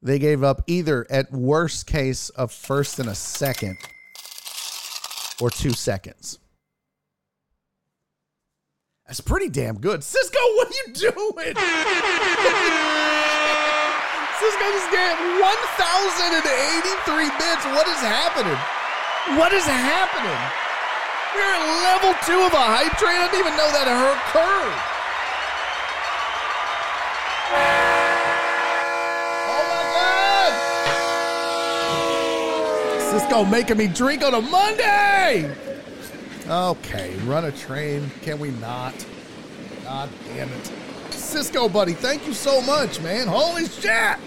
they gave up either at worst case a first and a second or two seconds. That's pretty damn good. Cisco, what are you doing? Cisco just get 1,083 bits. What is happening? What is happening? We're at level two of a hype train. I didn't even know that occurred. Oh my making me drink on a Monday. Okay, run a train. Can we not? God damn it. Cisco, buddy, thank you so much, man. Holy shit!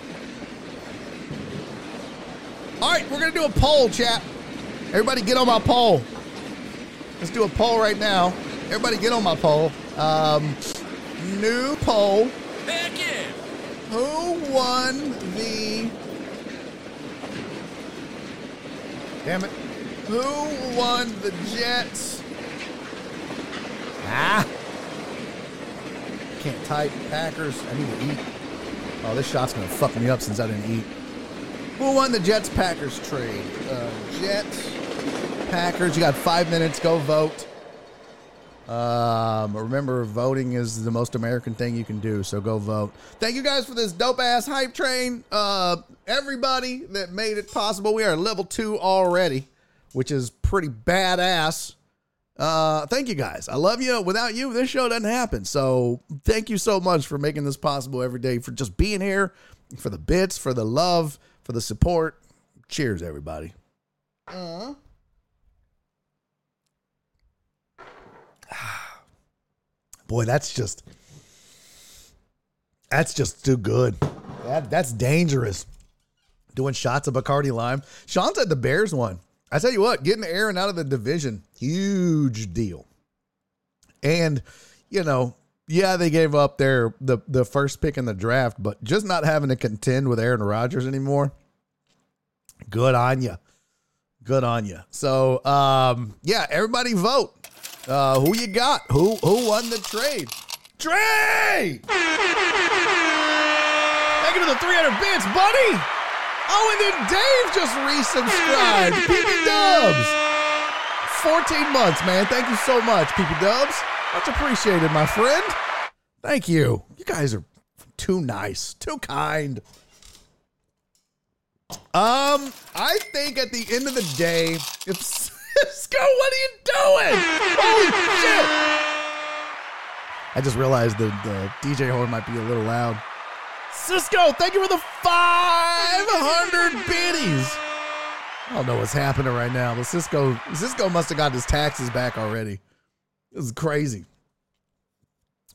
All right, we're going to do a poll, chat. Everybody get on my poll. Let's do a poll right now. Everybody get on my poll. Um, new poll.
Heck yeah!
Who won the. Damn it. Who won the Jets? Ah. Can't type. Packers. I need to eat. Oh, this shot's going to fuck me up since I didn't eat. Who won the Jets Packers trade? Uh, Jets, Packers. You got five minutes. Go vote. Um, remember, voting is the most American thing you can do. So go vote. Thank you guys for this dope ass hype train. Uh, everybody that made it possible. We are level two already, which is pretty badass. Uh, thank you guys. I love you. Without you, this show doesn't happen. So thank you so much for making this possible every day, for just being here, for the bits, for the love, for the support. Cheers, everybody. Uh. Boy, that's just that's just too good. That that's dangerous. Doing shots of Bacardi Lime. Sean said the Bears won. I tell you what, getting Aaron out of the division, huge deal. And you know, yeah, they gave up their the the first pick in the draft, but just not having to contend with Aaron Rodgers anymore. Good on you. Good on you. So, um, yeah, everybody vote. Uh, who you got? Who who won the trade? Trey! Thank you to the 300 bits, buddy. Oh, and then Dave just resubscribed. PP Dubs. 14 months, man. Thank you so much, PP Dubs. Much appreciated, my friend. Thank you. You guys are too nice, too kind. Um, I think at the end of the day, if Cisco, what are you doing? Holy shit! I just realized the, the DJ horn might be a little loud. Cisco, thank you for the 500 biddies. I don't know what's happening right now, but Cisco Cisco must have got his taxes back already. This is crazy.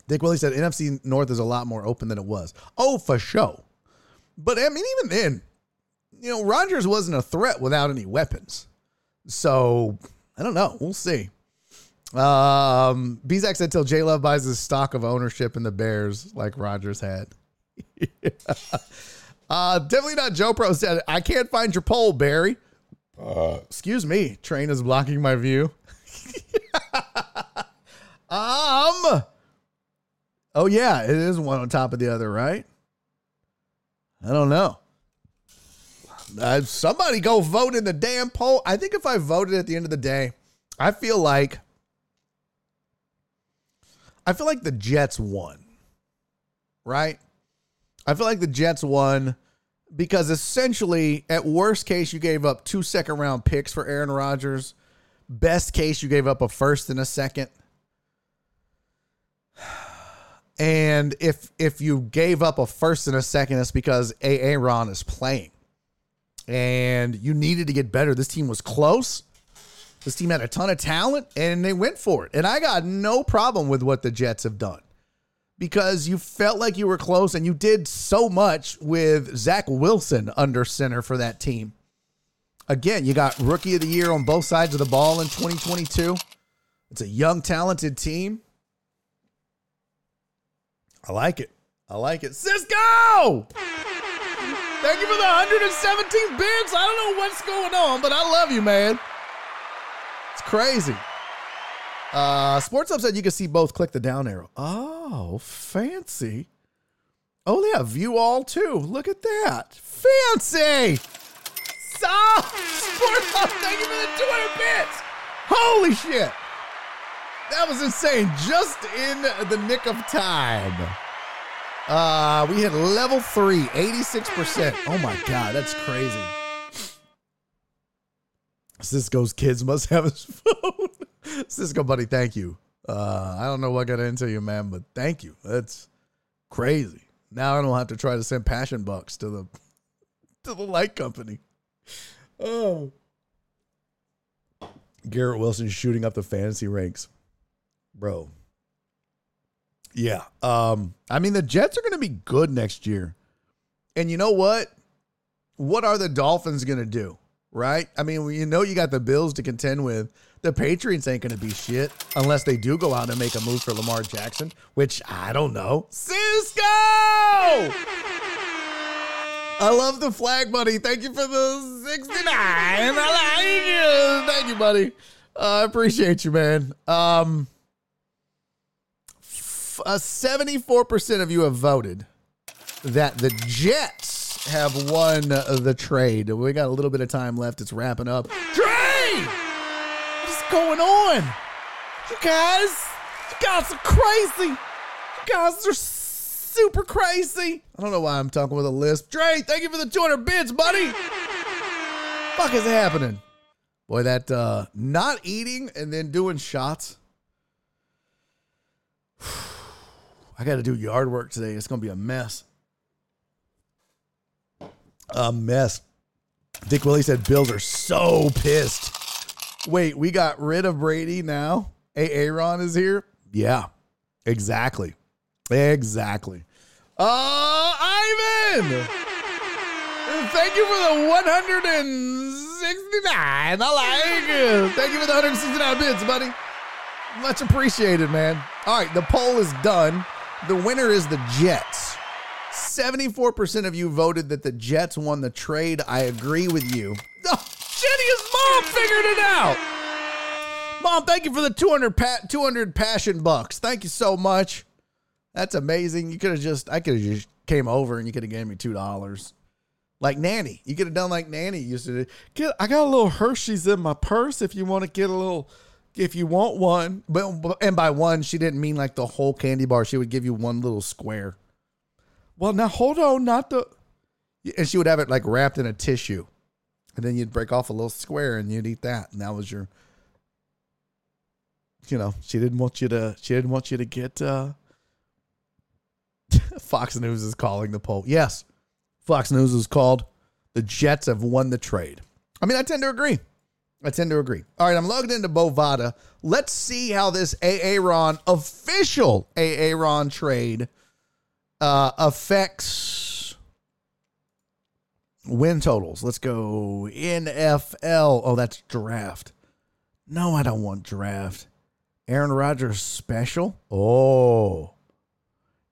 Dick Willie said NFC North is a lot more open than it was. Oh, for sure. But I mean, even then, you know, Rodgers wasn't a threat without any weapons. So I don't know. We'll see. Um, Bezak said till J Love buys his stock of ownership in the Bears like Rodgers had. uh, definitely not Joe Pro said, I can't find your poll, Barry. Uh, excuse me. Train is blocking my view. um, oh, yeah, it is one on top of the other, right? I don't know. Uh, somebody go vote in the damn poll. I think if I voted at the end of the day, I feel like I feel like the Jets won. Right? I feel like the Jets won because essentially, at worst case, you gave up two second round picks for Aaron Rodgers. Best case, you gave up a first and a second. And if if you gave up a first and a second, it's because Aaron is playing. And you needed to get better. This team was close. This team had a ton of talent and they went for it. And I got no problem with what the Jets have done because you felt like you were close and you did so much with Zach Wilson under center for that team. Again, you got rookie of the year on both sides of the ball in 2022. It's a young, talented team. I like it. I like it. Cisco! Thank you for the 117 bits. I don't know what's going on, but I love you, man. Crazy. Uh, Sports Hub said you can see both. Click the down arrow. Oh, fancy. Oh, yeah, view all too. Look at that. Fancy. So, Sports Hub, thank you for the 200 bits. Holy shit. That was insane. Just in the nick of time. Uh, we hit level three, 86%. Oh my God, that's crazy. Cisco's kids must have his phone. Cisco, buddy, thank you. Uh, I don't know what got into you, man, but thank you. That's crazy. Now I don't have to try to send passion bucks to the to the light company. Oh. Garrett Wilson shooting up the fantasy ranks. Bro. Yeah. Um, I mean the Jets are gonna be good next year. And you know what? What are the Dolphins gonna do? Right? I mean, you know, you got the Bills to contend with. The Patriots ain't going to be shit unless they do go out and make a move for Lamar Jackson, which I don't know. Cisco! I love the flag, buddy. Thank you for the 69. I like you. Thank you, buddy. Uh, I appreciate you, man. Um, f- uh, 74% of you have voted that the Jets have won the trade. We got a little bit of time left. It's wrapping up. Trade! What's going on? You guys, you guys are crazy. You guys are super crazy. I don't know why I'm talking with a lisp. Dre, thank you for the 200 bits, buddy. Fuck is happening? Boy, that uh not eating and then doing shots. I got to do yard work today. It's going to be a mess a mess. Dick Willie said Bills are so pissed. Wait, we got rid of Brady now? Aaron is here? Yeah, exactly. Exactly. Uh, Ivan! Thank you for the 169. I like it. Thank you for the 169 bits, buddy. Much appreciated, man. All right, the poll is done. The winner is the Jets. 74% of you voted that the Jets won the trade. I agree with you. Oh, Jenny's mom figured it out. Mom, thank you for the 200, pa- 200 passion bucks. Thank you so much. That's amazing. You could have just, I could have just came over and you could have gave me $2. Like Nanny. You could have done like Nanny used to do. Get, I got a little Hershey's in my purse if you want to get a little, if you want one. But, and by one, she didn't mean like the whole candy bar. She would give you one little square. Well, now hold on, not the. And she would have it like wrapped in a tissue. And then you'd break off a little square and you'd eat that. And that was your. You know, she didn't want you to. She didn't want you to get. uh Fox News is calling the poll. Yes, Fox News is called. The Jets have won the trade. I mean, I tend to agree. I tend to agree. All right, I'm logged into Bovada. Let's see how this Aaron official Aaron trade uh, affects win totals. Let's go NFL. Oh, that's draft. No, I don't want draft. Aaron Rodgers special. Oh.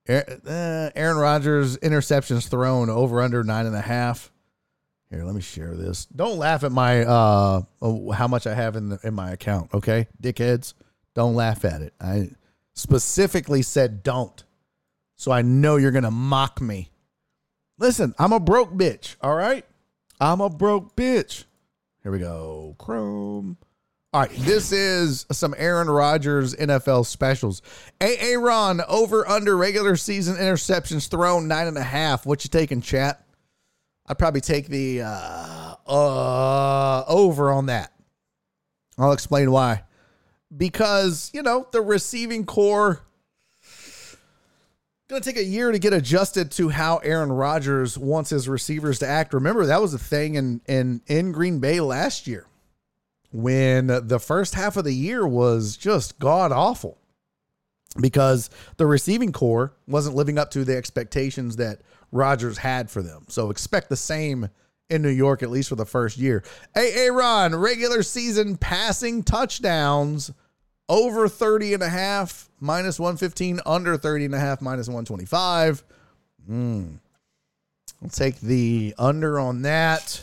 Uh, Aaron Rodgers interceptions thrown over under nine and a half. Here, let me share this. Don't laugh at my uh oh, how much I have in the, in my account, okay? Dickheads, don't laugh at it. I specifically said don't. So I know you're going to mock me. Listen, I'm a broke bitch, all right? I'm a broke bitch. Here we go. Chrome. All right, this is some Aaron Rodgers NFL specials. Aaron over under regular season interceptions thrown nine and a half. What you taking, chat? I'd probably take the uh, uh, over on that. I'll explain why. Because you know the receiving core going to take a year to get adjusted to how Aaron Rodgers wants his receivers to act. Remember that was a thing in in in Green Bay last year when the first half of the year was just god awful because the receiving core wasn't living up to the expectations that Rodgers had for them. So expect the same in New York, at least for the first year. Hey, Ron, regular season passing touchdowns over 30 and a half, minus 115, under 30 and a half, minus 125. Mm. I'll take the under on that.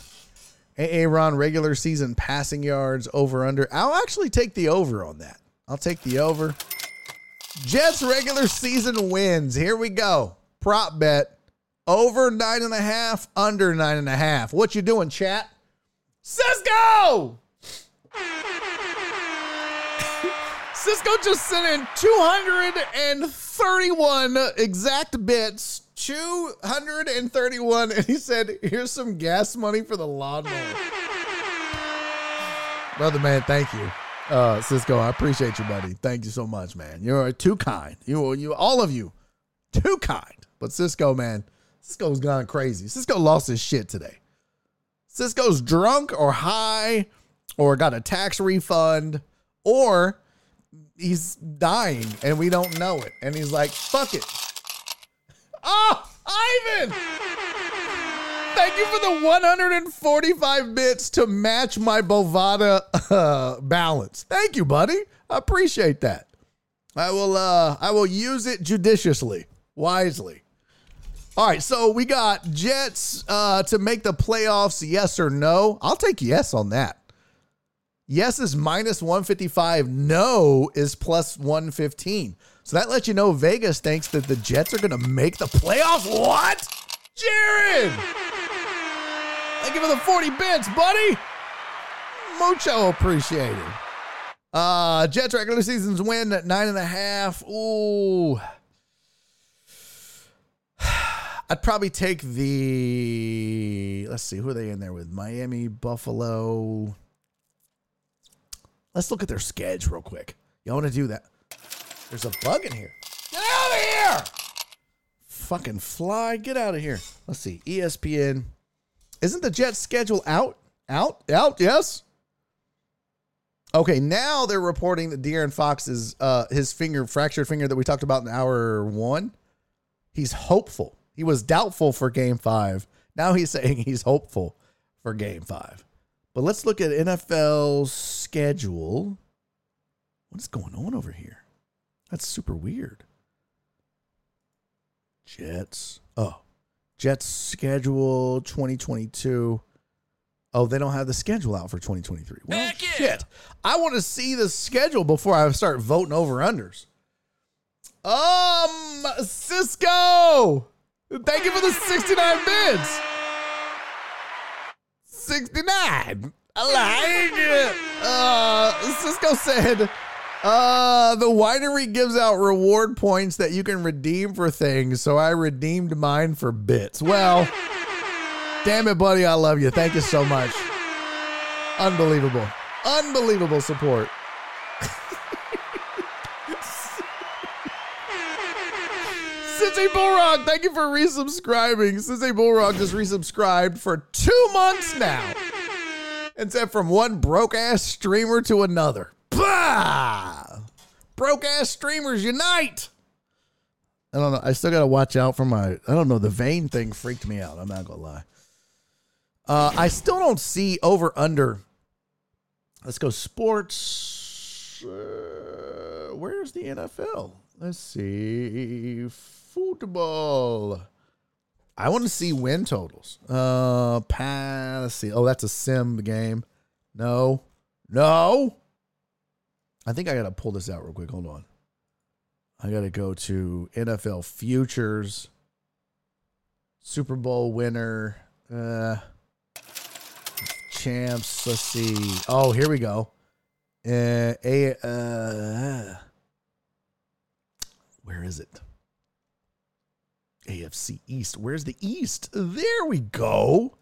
Aaron regular season passing yards over under. I'll actually take the over on that. I'll take the over. Jets regular season wins. Here we go. Prop bet over nine and a half, under nine and a half. What you doing, chat? Cisco! Cisco just sent in 231 exact bits 231 and he said here's some gas money for the lawnmower. Brother man thank you. Uh cisco i appreciate you buddy. Thank you so much man. You're too kind. You you all of you too kind. But cisco man cisco's gone crazy. Cisco lost his shit today. Cisco's drunk or high or got a tax refund or he's dying and we don't know it and he's like fuck it Oh, Ivan! Thank you for the 145 bits to match my Bovada uh, balance. Thank you, buddy. I appreciate that. I will uh I will use it judiciously, wisely. All right, so we got Jets uh to make the playoffs, yes or no? I'll take yes on that. Yes is minus 155, no is plus 115. So that lets you know Vegas thinks that the Jets are going to make the playoffs. What? Jared! Thank give him the 40 bits, buddy. Mucho appreciated. Uh, Jets regular seasons win at nine and a half. Ooh. I'd probably take the. Let's see, who are they in there with? Miami, Buffalo. Let's look at their schedule real quick. Y'all want to do that? There's a bug in here. Get out of here! Fucking fly, get out of here. Let's see. ESPN. Isn't the Jets schedule out? Out? Out? Yes. Okay, now they're reporting that De'Aaron Fox's uh his finger fractured finger that we talked about in hour one. He's hopeful. He was doubtful for game five. Now he's saying he's hopeful for game five. But let's look at NFL's schedule. What is going on over here? That's super weird. Jets. Oh, Jets schedule 2022. Oh, they don't have the schedule out for 2023. Well, shit. I want to see the schedule before I start voting over unders. Um, Cisco. Thank you for the 69 bids. 69. I like. Uh, Cisco said uh, the winery gives out reward points that you can redeem for things, so I redeemed mine for bits. Well, damn it, buddy, I love you. Thank you so much. Unbelievable. Unbelievable support. Sensei Bullrock, thank you for resubscribing. Sensei Bullrock just resubscribed for two months now. And said from one broke ass streamer to another. Bah! Broke ass streamers unite. I don't know. I still got to watch out for my. I don't know. The vein thing freaked me out. I'm not gonna lie. Uh, I still don't see over under. Let's go sports. Uh, where's the NFL? Let's see. Football. I want to see win totals. Uh, pass. Let's see. Oh, that's a sim game. No, no. I think I got to pull this out real quick. Hold on. I got to go to NFL futures. Super Bowl winner. Uh, champs. Let's see. Oh, here we go. Uh, a, uh, where is it? AFC East. Where's the East? There we go.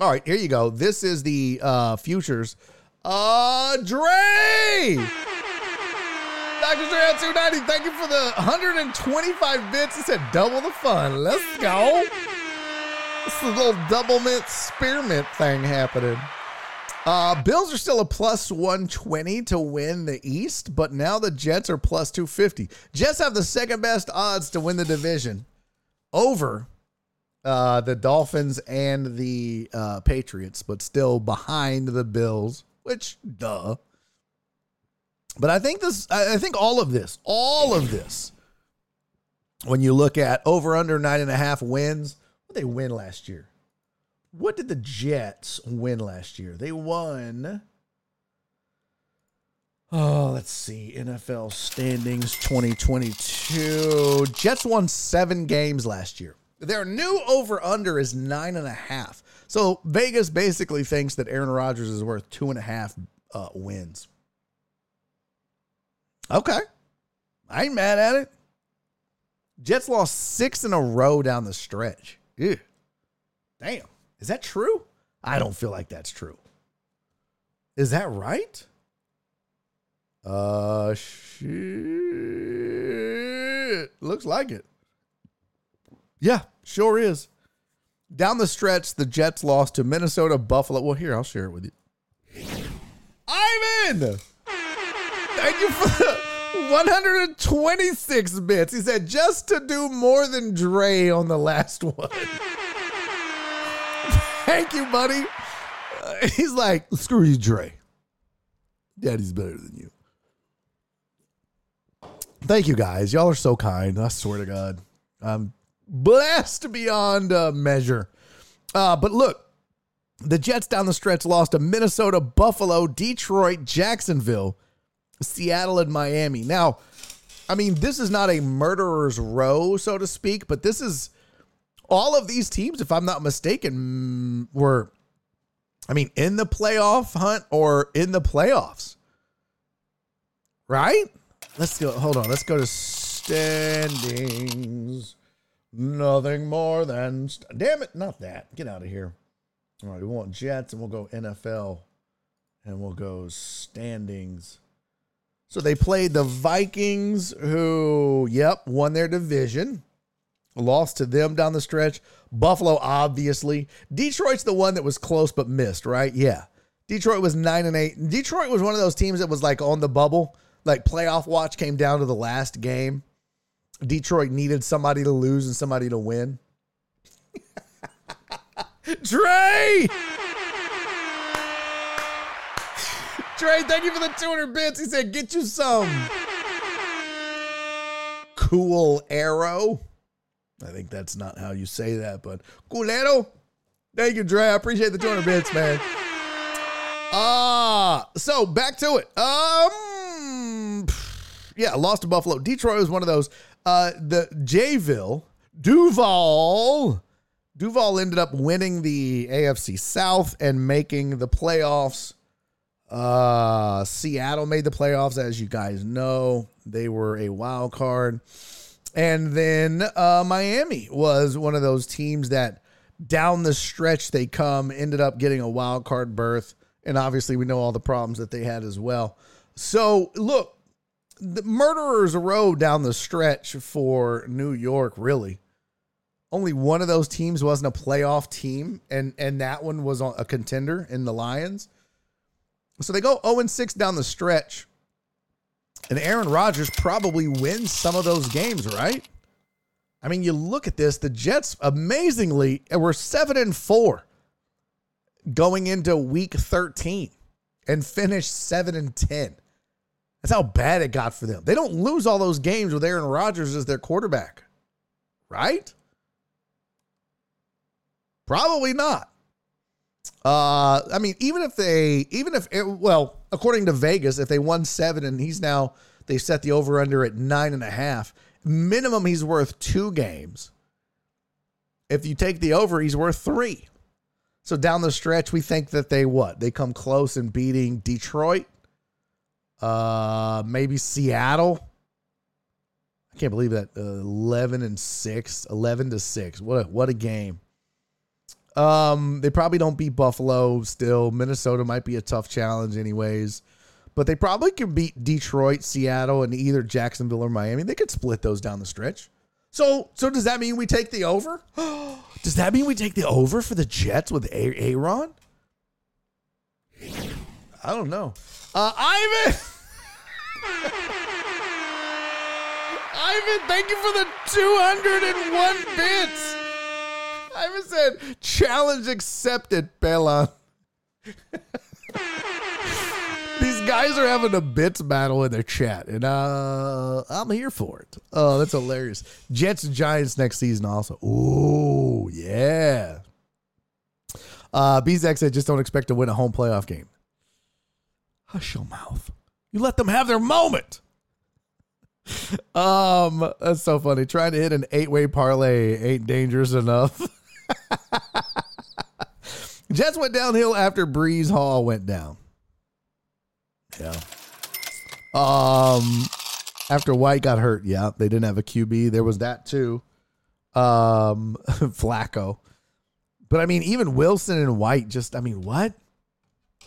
All right, here you go. This is the uh, futures. Uh, Dre. Dr. Dre at 290. Thank you for the 125 bits. It said double the fun. Let's go. It's a little double mint spearmint thing happening. Uh, Bills are still a plus 120 to win the East, but now the Jets are plus 250. Jets have the second best odds to win the division over uh, the Dolphins and the uh, Patriots, but still behind the Bills, which, duh. But I think this, I think all of this, all of this, when you look at over under nine and a half wins, what they win last year? What did the Jets win last year? They won. Oh, let's see. NFL standings 2022. Jets won seven games last year. Their new over under is nine and a half. So Vegas basically thinks that Aaron Rodgers is worth two and a half uh, wins. Okay. I ain't mad at it. Jets lost six in a row down the stretch. Ew. Damn. Is that true? I don't feel like that's true. Is that right? Uh, shit. Looks like it. Yeah, sure is. Down the stretch, the Jets lost to Minnesota, Buffalo. Well, here, I'll share it with you. Ivan! Thank you for the 126 bits. He said, just to do more than Dre on the last one. Thank you, buddy. Uh, he's like, screw you, Dre. Daddy's better than you. Thank you, guys. Y'all are so kind. I swear to God. I'm blessed beyond uh, measure. Uh, but look, the Jets down the stretch lost to Minnesota, Buffalo, Detroit, Jacksonville, Seattle, and Miami. Now, I mean, this is not a murderer's row, so to speak, but this is all of these teams, if I'm not mistaken, mm, were, I mean, in the playoff hunt or in the playoffs. Right? Let's go. Hold on. Let's go to standings. Nothing more than. St- Damn it. Not that. Get out of here. All right. We want Jets and we'll go NFL and we'll go standings. So they played the Vikings, who, yep, won their division. Lost to them down the stretch. Buffalo, obviously. Detroit's the one that was close but missed, right? Yeah. Detroit was nine and eight. Detroit was one of those teams that was like on the bubble. Like playoff watch came down to the last game. Detroit needed somebody to lose and somebody to win. Dre! Dre, thank you for the 200 bits. He said, get you some. Cool arrow. I think that's not how you say that, but culero. Thank you, Dre. I appreciate the 200 bits, man. Ah, uh, so back to it. Um, yeah, lost to Buffalo. Detroit was one of those. Uh, the Jayville, Duval, Duval ended up winning the AFC South and making the playoffs. Uh, Seattle made the playoffs, as you guys know. They were a wild card. And then uh, Miami was one of those teams that down the stretch they come, ended up getting a wild card berth. And obviously, we know all the problems that they had as well. So, look, the murderers row down the stretch for New York, really. Only one of those teams wasn't a playoff team, and, and that one was a contender in the Lions. So they go 0 6 down the stretch. And Aaron Rodgers probably wins some of those games, right? I mean, you look at this, the Jets amazingly were 7 and 4. going into week 13 and finished 7 and 10. That's how bad it got for them. They don't lose all those games with Aaron Rodgers as their quarterback, right? Probably not. Uh, I mean, even if they, even if, it, well, according to Vegas, if they won seven and he's now, they set the over under at nine and a half, minimum he's worth two games. If you take the over, he's worth three. So down the stretch, we think that they what? They come close in beating Detroit, uh, maybe Seattle. I can't believe that uh, 11 and 6, 11 to 6. What a, what a game. Um, they probably don't beat Buffalo still. Minnesota might be a tough challenge anyways. But they probably can beat Detroit, Seattle, and either Jacksonville or Miami. They could split those down the stretch. So, so does that mean we take the over? does that mean we take the over for the Jets with Aaron? I don't know. Uh, Ivan. Ivan, thank you for the 201 bits. Ivan said, challenge accepted, Bella. These guys are having a bits battle in their chat, and uh, I'm here for it. Oh, that's hilarious. Jets and Giants next season also. Ooh, yeah. Uh, said, just don't expect to win a home playoff game. Hush your mouth. You let them have their moment. um, that's so funny. Trying to hit an eight-way parlay ain't dangerous enough. Jets went downhill after Breece Hall went down. Yeah. Um, after White got hurt, yeah, they didn't have a QB. There was that too. Um, Flacco. But I mean, even Wilson and White just, I mean, what?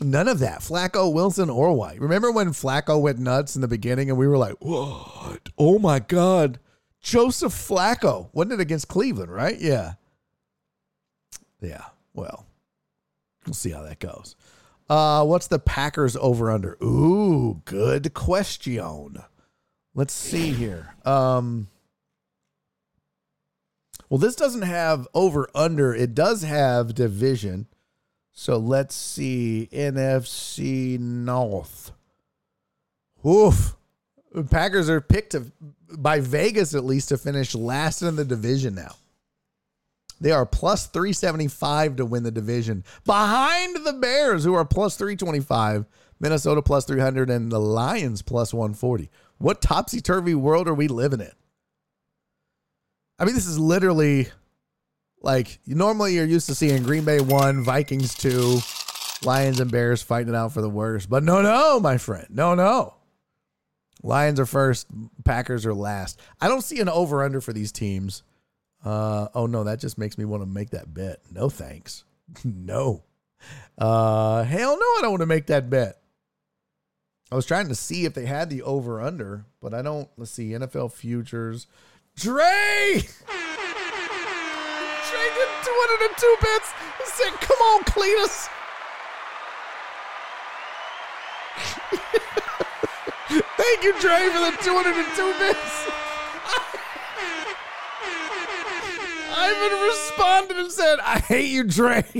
None of that. Flacco, Wilson, or White. Remember when Flacco went nuts in the beginning and we were like, what? Oh my God. Joseph Flacco. Wasn't it against Cleveland, right? Yeah. Yeah. Well, we'll see how that goes. Uh, what's the Packers over under? Ooh, good question. Let's see here. Um, well, this doesn't have over under. It does have division. So let's see. NFC North. Oof. Packers are picked to, by Vegas at least to finish last in the division now. They are plus 375 to win the division behind the Bears, who are plus 325, Minnesota plus 300, and the Lions plus 140. What topsy turvy world are we living in? I mean, this is literally like normally you're used to seeing Green Bay one, Vikings two, Lions and Bears fighting it out for the worst. But no, no, my friend. No, no. Lions are first, Packers are last. I don't see an over under for these teams. Uh, oh no, that just makes me want to make that bet. No thanks. no. Uh, hell no, I don't want to make that bet. I was trying to see if they had the over under, but I don't. Let's see, NFL futures. Dre! Dre did 202 bets. He said, come on, Cletus. Thank you, Dre, for the 202 bits. Ivan responded and said, I hate you, Dre.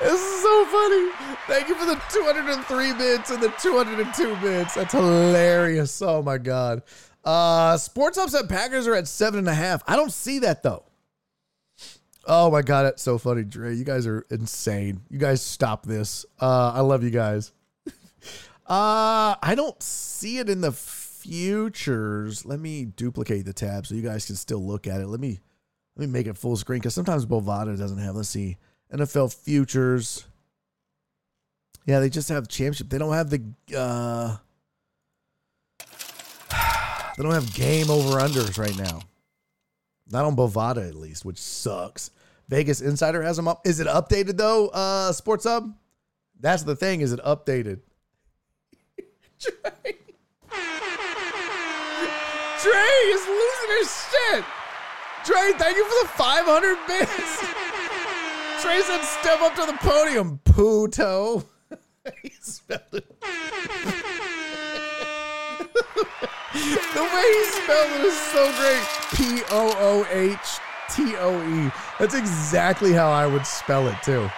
this is so funny. Thank you for the 203 bits and the 202 bits. That's hilarious. Oh my God. Uh Sports Hub said Packers are at seven and a half. I don't see that though. Oh my god, that's so funny, Dre. You guys are insane. You guys stop this. Uh I love you guys. uh I don't see it in the futures, let me duplicate the tab so you guys can still look at it. Let me let me make it full screen because sometimes Bovada doesn't have. Let's see, NFL futures. Yeah, they just have championship. They don't have the. uh They don't have game over unders right now. Not on Bovada at least, which sucks. Vegas Insider has them up. Is it updated though? Uh Sports Hub. That's the thing. Is it updated? Dre is losing his shit. Dre, thank you for the 500 bits. Trey said, step up to the podium, Puto. he spelled it. the way he spelled it is so great. P O O H T O E. That's exactly how I would spell it too.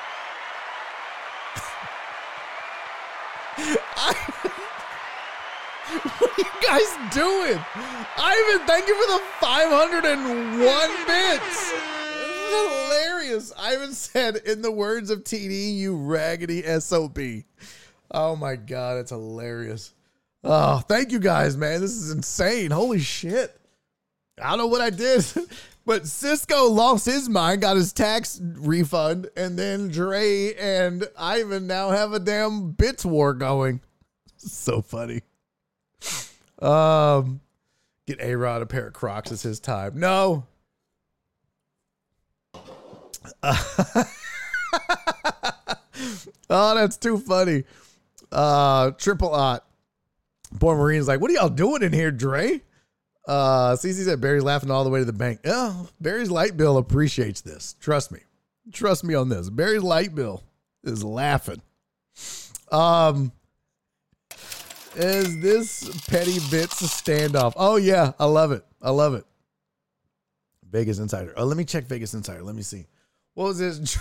what are you guys doing? Ivan, thank you for the 501 bits. Hilarious. Ivan said, in the words of TD, you raggedy SOB. Oh my God, it's hilarious. Oh, thank you guys, man. This is insane. Holy shit. I don't know what I did, but Cisco lost his mind, got his tax refund, and then Dre and Ivan now have a damn bits war going. So funny. Um, get A Rod a pair of Crocs. It's his time. No. oh, that's too funny. Uh, triple ot. Poor Marine's like, what are y'all doing in here, Dre? Uh, CC said Barry's laughing all the way to the bank. Oh, Barry's light bill appreciates this. Trust me. Trust me on this. Barry's light bill is laughing. Um, is this petty bits a standoff? Oh yeah, I love it. I love it. Vegas Insider. Oh, let me check Vegas Insider. Let me see. What was this?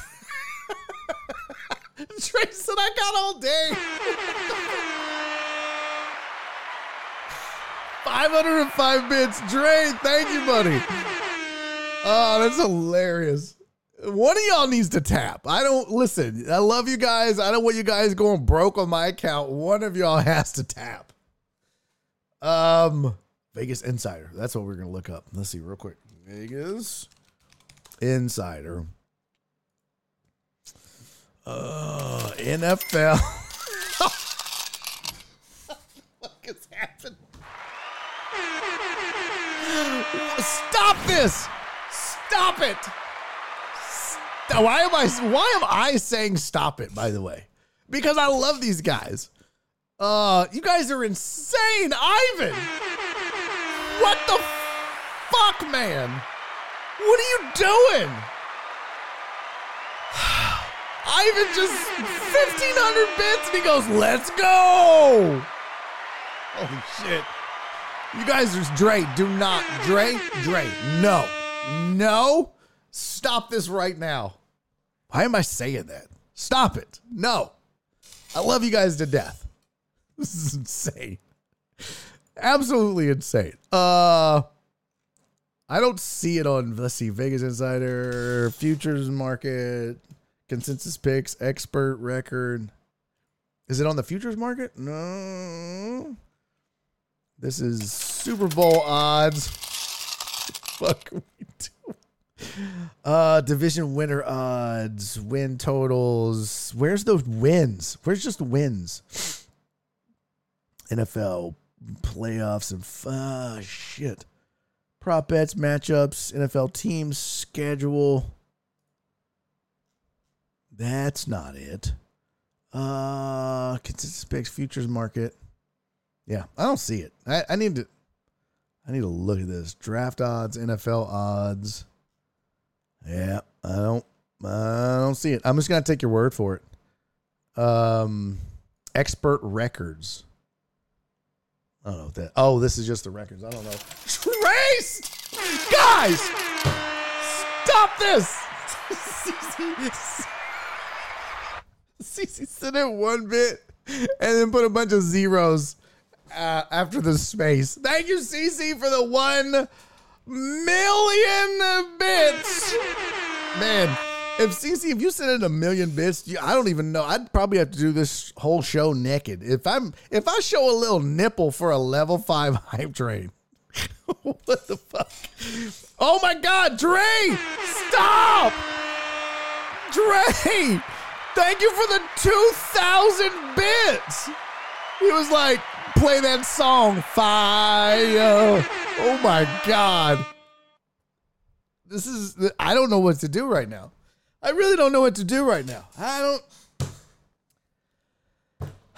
Trey said I got all day. 505 bits. Dre, thank you, buddy. Oh, that's hilarious. One of y'all needs to tap. I don't listen. I love you guys. I don't want you guys going broke on my account. One of y'all has to tap. Um, Vegas Insider. That's what we're gonna look up. Let's see real quick. Vegas Insider. Uh, NFL. what is happening? Stop this! Stop it! Why am I? Why am I saying stop it? By the way, because I love these guys. Uh, you guys are insane, Ivan. What the fuck, man? What are you doing? Ivan just 1500 bits and he goes, let's go. Holy shit. You guys are Dre. Do not. Dre, Dre. No. No. Stop this right now. Why am I saying that? Stop it. No. I love you guys to death. This is insane. Absolutely insane. Uh I don't see it on let's see, Vegas Insider, Futures Market, Consensus Picks, Expert Record. Is it on the futures market? No. This is Super Bowl odds. Fuck we. Uh division winner odds, win totals. Where's those wins? Where's just wins? NFL playoffs and uh, shit. Prop bets, matchups, NFL teams, schedule. That's not it. Uh consensus picks, futures market. Yeah, I don't see it. I, I need to I need to look at this. Draft odds, NFL odds. Yeah, I don't I don't see it. I'm just gonna take your word for it. Um expert records. I don't know what that. Oh, this is just the records. I don't know. Trace! Guys! Stop this! CC said it one bit and then put a bunch of zeros uh, after the space. Thank you, CC, for the one million bits. Man, if CC, if you sent in a million bits, you, I don't even know. I'd probably have to do this whole show naked. If I'm, if I show a little nipple for a level five hype train, what the fuck? Oh my God, Dre, stop, Dre. Thank you for the two thousand bits. He was like, play that song, fire. Oh my God. This is, I don't know what to do right now. I really don't know what to do right now. I don't.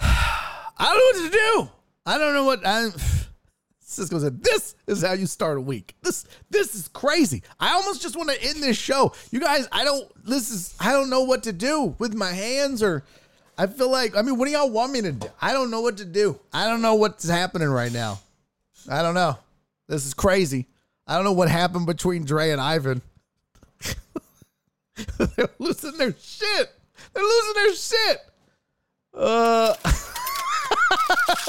I don't know what to do. I don't know what. I, Cisco said, "This is how you start a week. This this is crazy. I almost just want to end this show. You guys, I don't. This is. I don't know what to do with my hands or. I feel like. I mean, what do y'all want me to do? I don't know what to do. I don't know what's happening right now. I don't know. This is crazy. I don't know what happened between Dre and Ivan. They're losing their shit. They're losing their shit. Uh,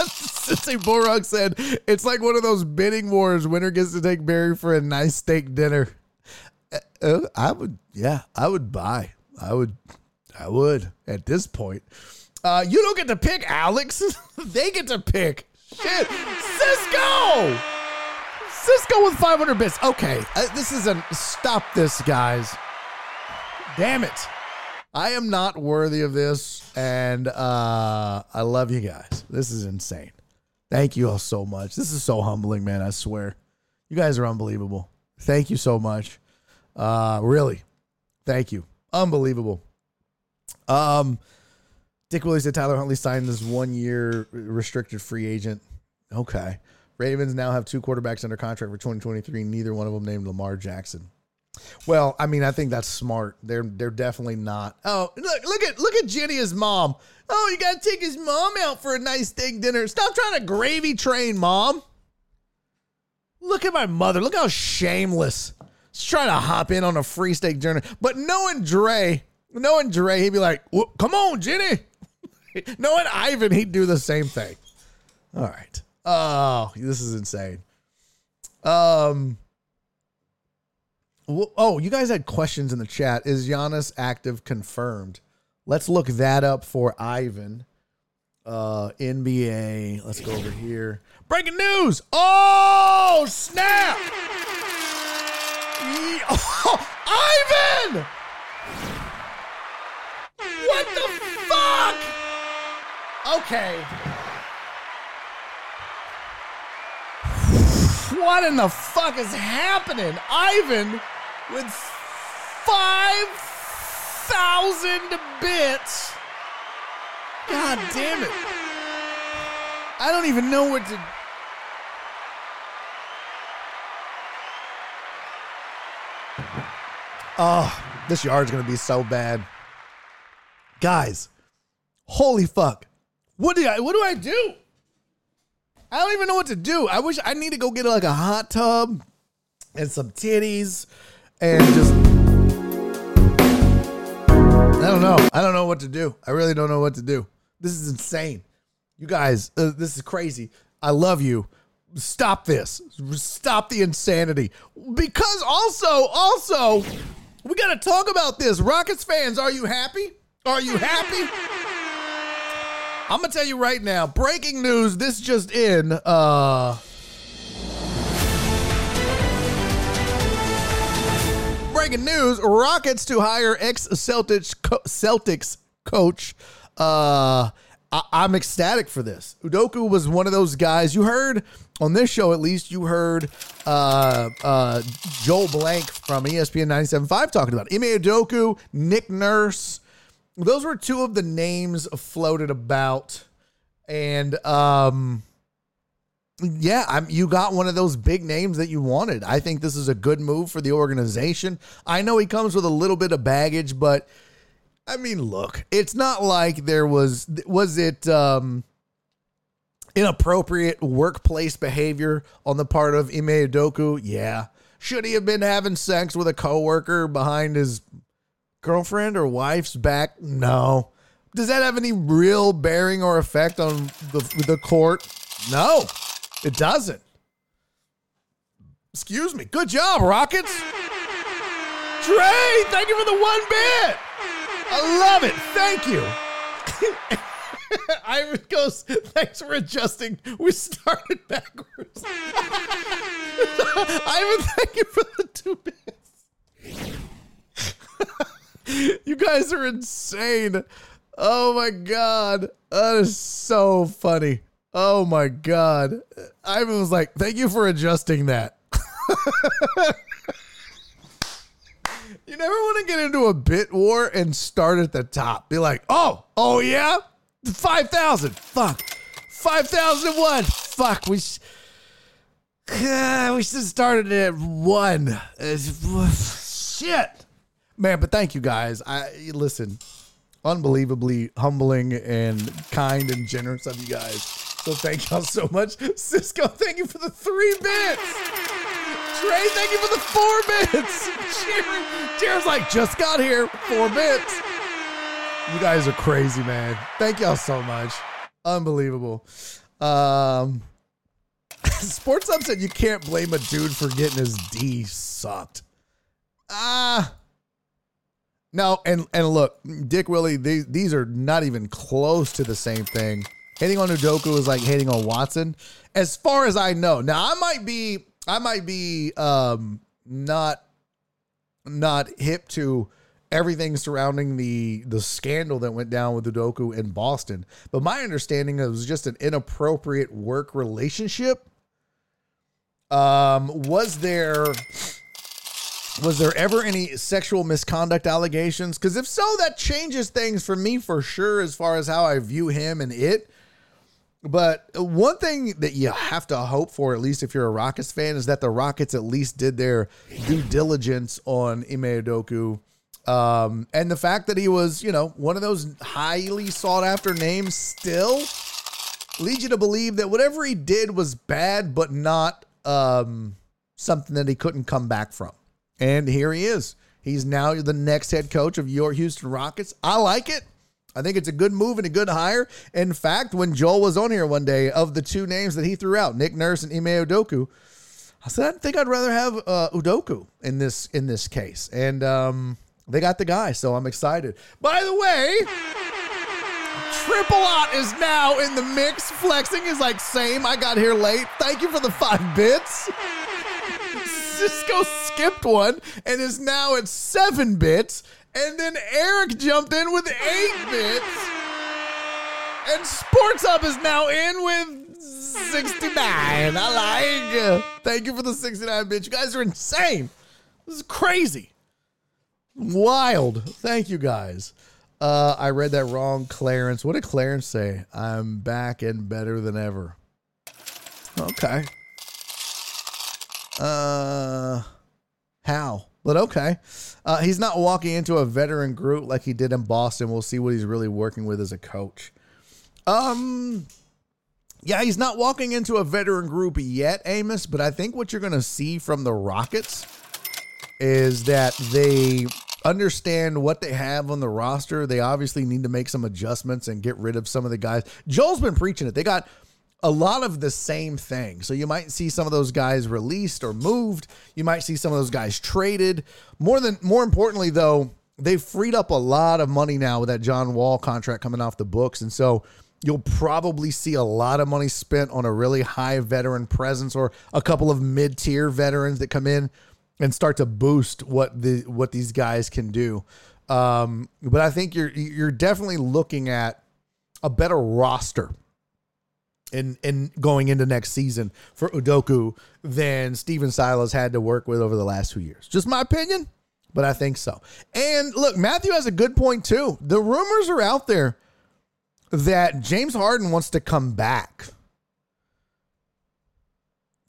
Sensei Borog said it's like one of those bidding wars. Winner gets to take Barry for a nice steak dinner. Uh, uh, I would, yeah, I would buy. I would, I would at this point. Uh, you don't get to pick, Alex. they get to pick. Shit, Cisco. Cisco with 500 bits. Okay, uh, this is a stop. This guys. Damn it. I am not worthy of this, and uh, I love you guys. This is insane. Thank you all so much. This is so humbling, man. I swear, you guys are unbelievable. Thank you so much. Uh, really, thank you. Unbelievable. Um, Dick Willie said Tyler Huntley signed this one-year restricted free agent. Okay. Ravens now have two quarterbacks under contract for 2023. Neither one of them named Lamar Jackson. Well, I mean, I think that's smart. They're they're definitely not. Oh, look look at look at Jenny, his mom. Oh, you gotta take his mom out for a nice steak dinner. Stop trying to gravy train, mom. Look at my mother. Look how shameless. She's trying to hop in on a free steak dinner. But knowing Dre, knowing Dre, he'd be like, well, "Come on, Jenny." knowing Ivan, he'd do the same thing. All right. Oh, this is insane. Um. Oh, you guys had questions in the chat. Is Giannis active confirmed? Let's look that up for Ivan. Uh, NBA. Let's go over here. Breaking news. Oh, snap. Oh, Ivan. What the fuck? Okay. What in the fuck is happening? Ivan with 5,000 bits. God damn it. I don't even know what to. Oh, this yard's going to be so bad. Guys, holy fuck. What do I what do I do? I don't even know what to do. I wish I need to go get like a hot tub and some titties and just I don't know. I don't know what to do. I really don't know what to do. This is insane. You guys, uh, this is crazy. I love you. Stop this. Stop the insanity. Because also, also, we got to talk about this. Rockets fans, are you happy? Are you happy? I'm gonna tell you right now. Breaking news. This just in. Uh, breaking news: Rockets to hire ex Celtics co- Celtics coach. Uh, I- I'm ecstatic for this. Udoka was one of those guys you heard on this show. At least you heard uh, uh, Joel Blank from ESPN 97.5 talking about Ime Udoka, Nick Nurse. Those were two of the names floated about, and um, yeah, I'm, you got one of those big names that you wanted. I think this is a good move for the organization. I know he comes with a little bit of baggage, but I mean, look, it's not like there was was it um inappropriate workplace behavior on the part of Ime Udoka? Yeah. Should he have been having sex with a coworker behind his girlfriend or wife's back? No. Does that have any real bearing or effect on the the court? No. It doesn't. Excuse me. Good job, Rockets. Trey, thank you for the one bit. I love it. Thank you. Ivan goes, thanks for adjusting. We started backwards. Ivan, thank you for the two bits. you guys are insane. Oh my God. That is so funny. Oh my God. Ivan was like, thank you for adjusting that. You never want to get into a bit war and start at the top. Be like, oh, oh yeah, five thousand. Fuck, five thousand one. Fuck, we sh- uh, we should have started at one. Uh, shit, man. But thank you guys. I listen, unbelievably humbling and kind and generous of you guys. So thank y'all so much, Cisco. Thank you for the three bits. Trey, thank you for the four bits. Jared, Jared's like, just got here. Four bits. You guys are crazy, man. Thank y'all so much. Unbelievable. Um, Sports upset. You can't blame a dude for getting his D sucked. Ah. Uh, no, and and look, Dick Willie, these these are not even close to the same thing. Hitting on Udoka is like hitting on Watson, as far as I know. Now I might be I might be um not not hip to everything surrounding the the scandal that went down with Udoka in Boston, but my understanding it was just an inappropriate work relationship. Um, was there was there ever any sexual misconduct allegations? Because if so, that changes things for me for sure as far as how I view him and it. But one thing that you have to hope for, at least if you're a Rockets fan, is that the Rockets at least did their due diligence on Ime. Um, and the fact that he was, you know, one of those highly sought after names still leads you to believe that whatever he did was bad, but not um, something that he couldn't come back from. And here he is. He's now the next head coach of your Houston Rockets. I like it. I think it's a good move and a good hire. In fact, when Joel was on here one day, of the two names that he threw out, Nick Nurse and Ime Udoka, I said I think I'd rather have uh, Udoka in this in this case, and um, they got the guy, so I'm excited. By the way, Triple Out is now in the mix. Flexing is like same. I got here late. Thank you for the five bits. Cisco skipped one and is now at seven bits. And then Eric jumped in with eight bits. And Sports Hub is now in with 69. I like Thank you for the 69 bits. You guys are insane. This is crazy. Wild. Thank you guys. Uh, I read that wrong, Clarence. What did Clarence say? I'm back and better than ever. Okay. Uh, how? But okay. Uh, he's not walking into a veteran group like he did in Boston. We'll see what he's really working with as a coach. Um, yeah, he's not walking into a veteran group yet, Amos. But I think what you're going to see from the Rockets is that they understand what they have on the roster. They obviously need to make some adjustments and get rid of some of the guys. Joel's been preaching it. They got a lot of the same thing. So you might see some of those guys released or moved. You might see some of those guys traded. More than more importantly though, they've freed up a lot of money now with that John Wall contract coming off the books. And so you'll probably see a lot of money spent on a really high veteran presence or a couple of mid-tier veterans that come in and start to boost what the what these guys can do. Um, but I think you're you're definitely looking at a better roster in in going into next season for Udoka than Stephen Silas had to work with over the last two years. Just my opinion, but I think so. And look, Matthew has a good point too. The rumors are out there that James Harden wants to come back.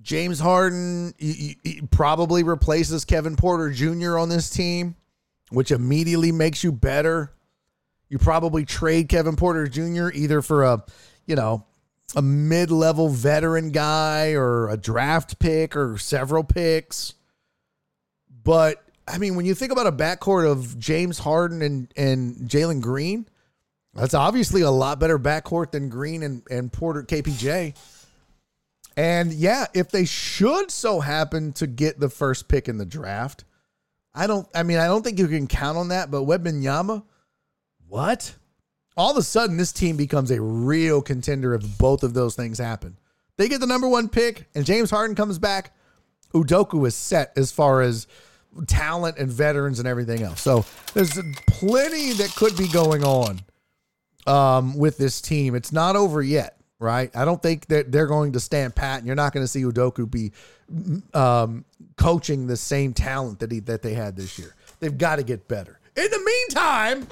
James Harden he, he probably replaces Kevin Porter Jr. on this team, which immediately makes you better. You probably trade Kevin Porter Jr. either for a, you know, a mid-level veteran guy or a draft pick or several picks. But I mean, when you think about a backcourt of James Harden and, and Jalen Green, that's obviously a lot better backcourt than Green and, and Porter KPJ. And yeah, if they should so happen to get the first pick in the draft, I don't I mean, I don't think you can count on that, but Wembanyama, what? All of a sudden this team becomes a real contender if both of those things happen. They get the number 1 pick and James Harden comes back, Udoka is set as far as talent and veterans and everything else. So there's plenty that could be going on um, with this team. It's not over yet right? I don't think that they're going to stand pat, and you're not going to see Udoka be um, coaching the same talent that he that they had this year. They've got to get better. In the meantime,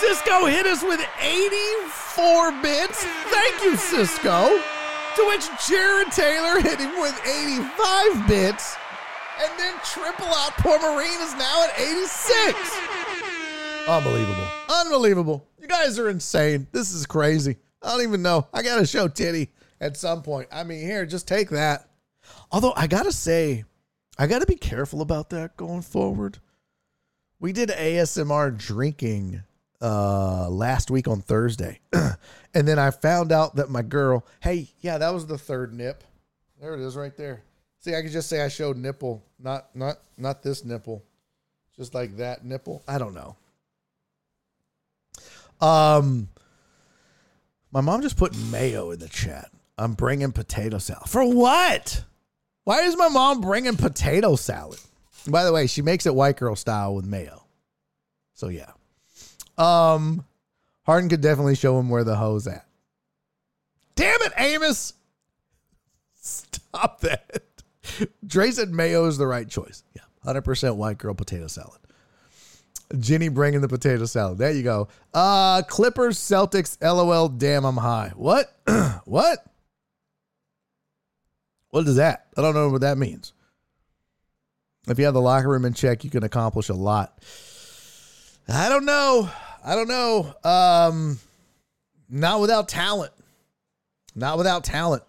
Cisco hit us with 84 bits. Thank you, Cisco. To which Jared Taylor hit him with 85 bits. And then triple out Poor Marine is now at 86. Unbelievable. Unbelievable. You guys are insane. This is crazy. I don't even know. I got to show Titty at some point. I mean, here, just take that. Although I gotta say, I gotta be careful about that going forward. We did ASMR drinking uh last week on Thursday. and then I found out that my girl, hey, yeah, that was the third nip. There it is right there. See, I could just say I showed nipple, not not not this nipple. Just like that nipple. I don't know. Um my mom just put mayo in the chat. I'm bringing potato salad. For what? Why is my mom bringing potato salad? By the way, she makes it white girl style with mayo. So yeah. Um Harden could definitely show him where the hoe's at. Damn it, Amos. Stop that. Dre said mayo is the right choice. Yeah. 100% white girl potato salad. Jenny bringing the potato salad. There you go. Uh Clippers, Celtics, LOL, damn, I'm high. What? what? What is that? I don't know what that means. If you have the locker room in check, you can accomplish a lot. I don't know. I don't know. Um, not without talent. Not without talent.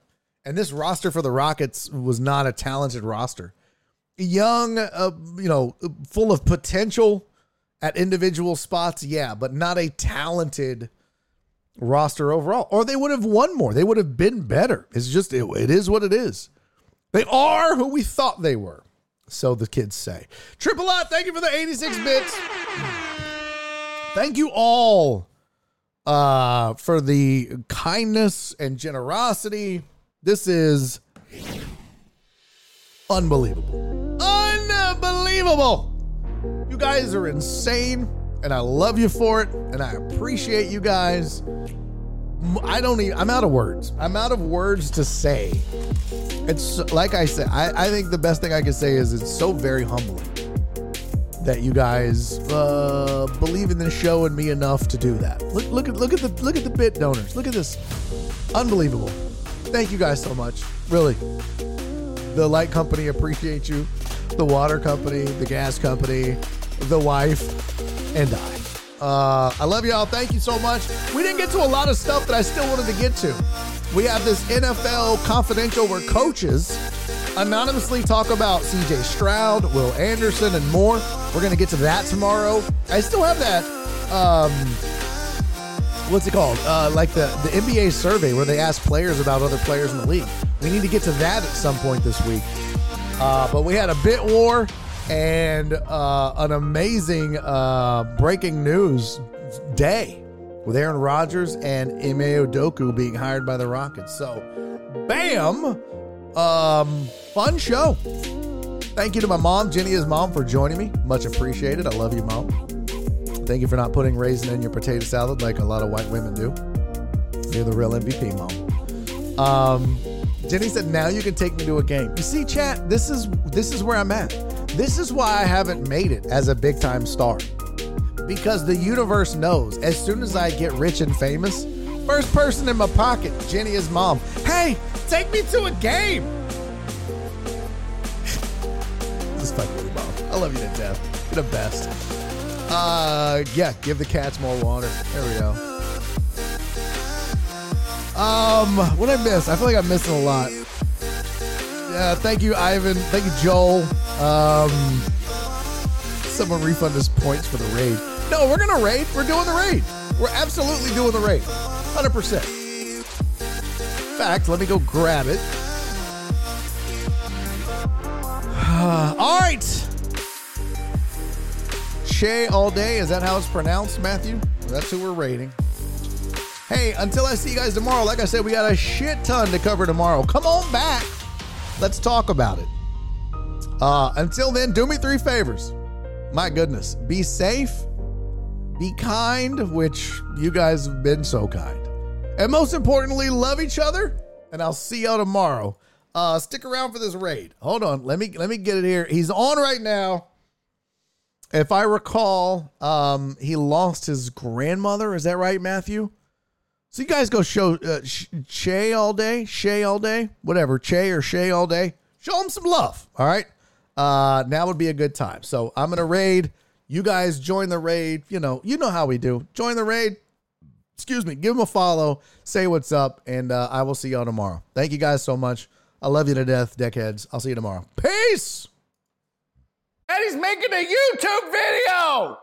And this roster for the Rockets was not a talented roster. Young, uh, you know, full of potential at individual spots, yeah, but not a talented roster overall. Or they would have won more. They would have been better. It's just, it, it is what it is. They are who we thought they were. So the kids say. Triple out, thank you for the 86 bits. Thank you all uh, for the kindness and generosity. This is unbelievable. Unbelievable. You guys are insane, and I love you for it, and I appreciate you guys. I don't even, I'm out of words. I'm out of words to say. It's like I said, I, I think the best thing I can say is it's so very humbling that you guys uh, believe in this show and me enough to do that. Look, look at look at the look at the bit donors. Look at this, unbelievable. Thank you guys so much. Really, the light company appreciate you, the water company, the gas company, the wife, and I. Uh, I love y'all. Thank you so much. We didn't get to a lot of stuff that I still wanted to get to. We have this NFL confidential where coaches anonymously talk about CJ Stroud, Will Anderson, and more. We're going to get to that tomorrow. I still have that. Um, what's it called? Uh, like the, the NBA survey where they ask players about other players in the league. We need to get to that at some point this week. Uh, but we had a bit war and uh, an amazing uh, breaking news day with Aaron Rodgers and Ime Udoka being hired by the Rockets. So, bam! Um, fun show. Thank you to my mom, Jenny's mom, for joining me. Much appreciated. I love you, mom. Thank you for not putting raisin in your potato salad like a lot of white women do. You're the real MVP, mom. Um, Jenny said, "Now you can take me to a game." You see, chat. This is this is where I'm at. This is why I haven't made it as a big time star. Because the universe knows as soon as I get rich and famous, first person in my pocket, Jenny is mom. Hey, take me to a game. Just fuck with you. I love you to death. You're the best. Uh, yeah, give the cats more water. There we go. Um, what I miss? I feel like I'm missing a lot. Yeah, thank you, Ivan. Thank you, Joel. Um, someone refund us points for the raid. No, we're gonna raid. We're doing the raid. We're absolutely doing the raid. 100%. Fact, let me go grab it. all right. Che all day. Is that how it's pronounced, Matthew? That's who we're rating. Hey, until I see you guys tomorrow, like I said, we got a shit ton to cover tomorrow. Come on back. Let's talk about it. Uh, until then, do me three favors. My goodness, be safe, be kind, which you guys have been so kind. And most importantly, love each other. And I'll see y'all tomorrow. Uh, stick around for this raid. Hold on, let me let me get it here. He's on right now. If I recall, um, he lost his grandmother. Is that right, Matthew? So you guys go show uh, Shay all day, Shay all day, whatever, Shay or Shay all day. Show him some love. All right. Uh, now would be a good time. So I'm gonna raid. You guys join the raid. You know, you know how we do. Join the raid excuse me, give them a follow, say what's up, and uh, I will see y'all tomorrow. Thank you guys so much. I love you to death, deckheads. I'll see you tomorrow. Peace. And he's making a YouTube video.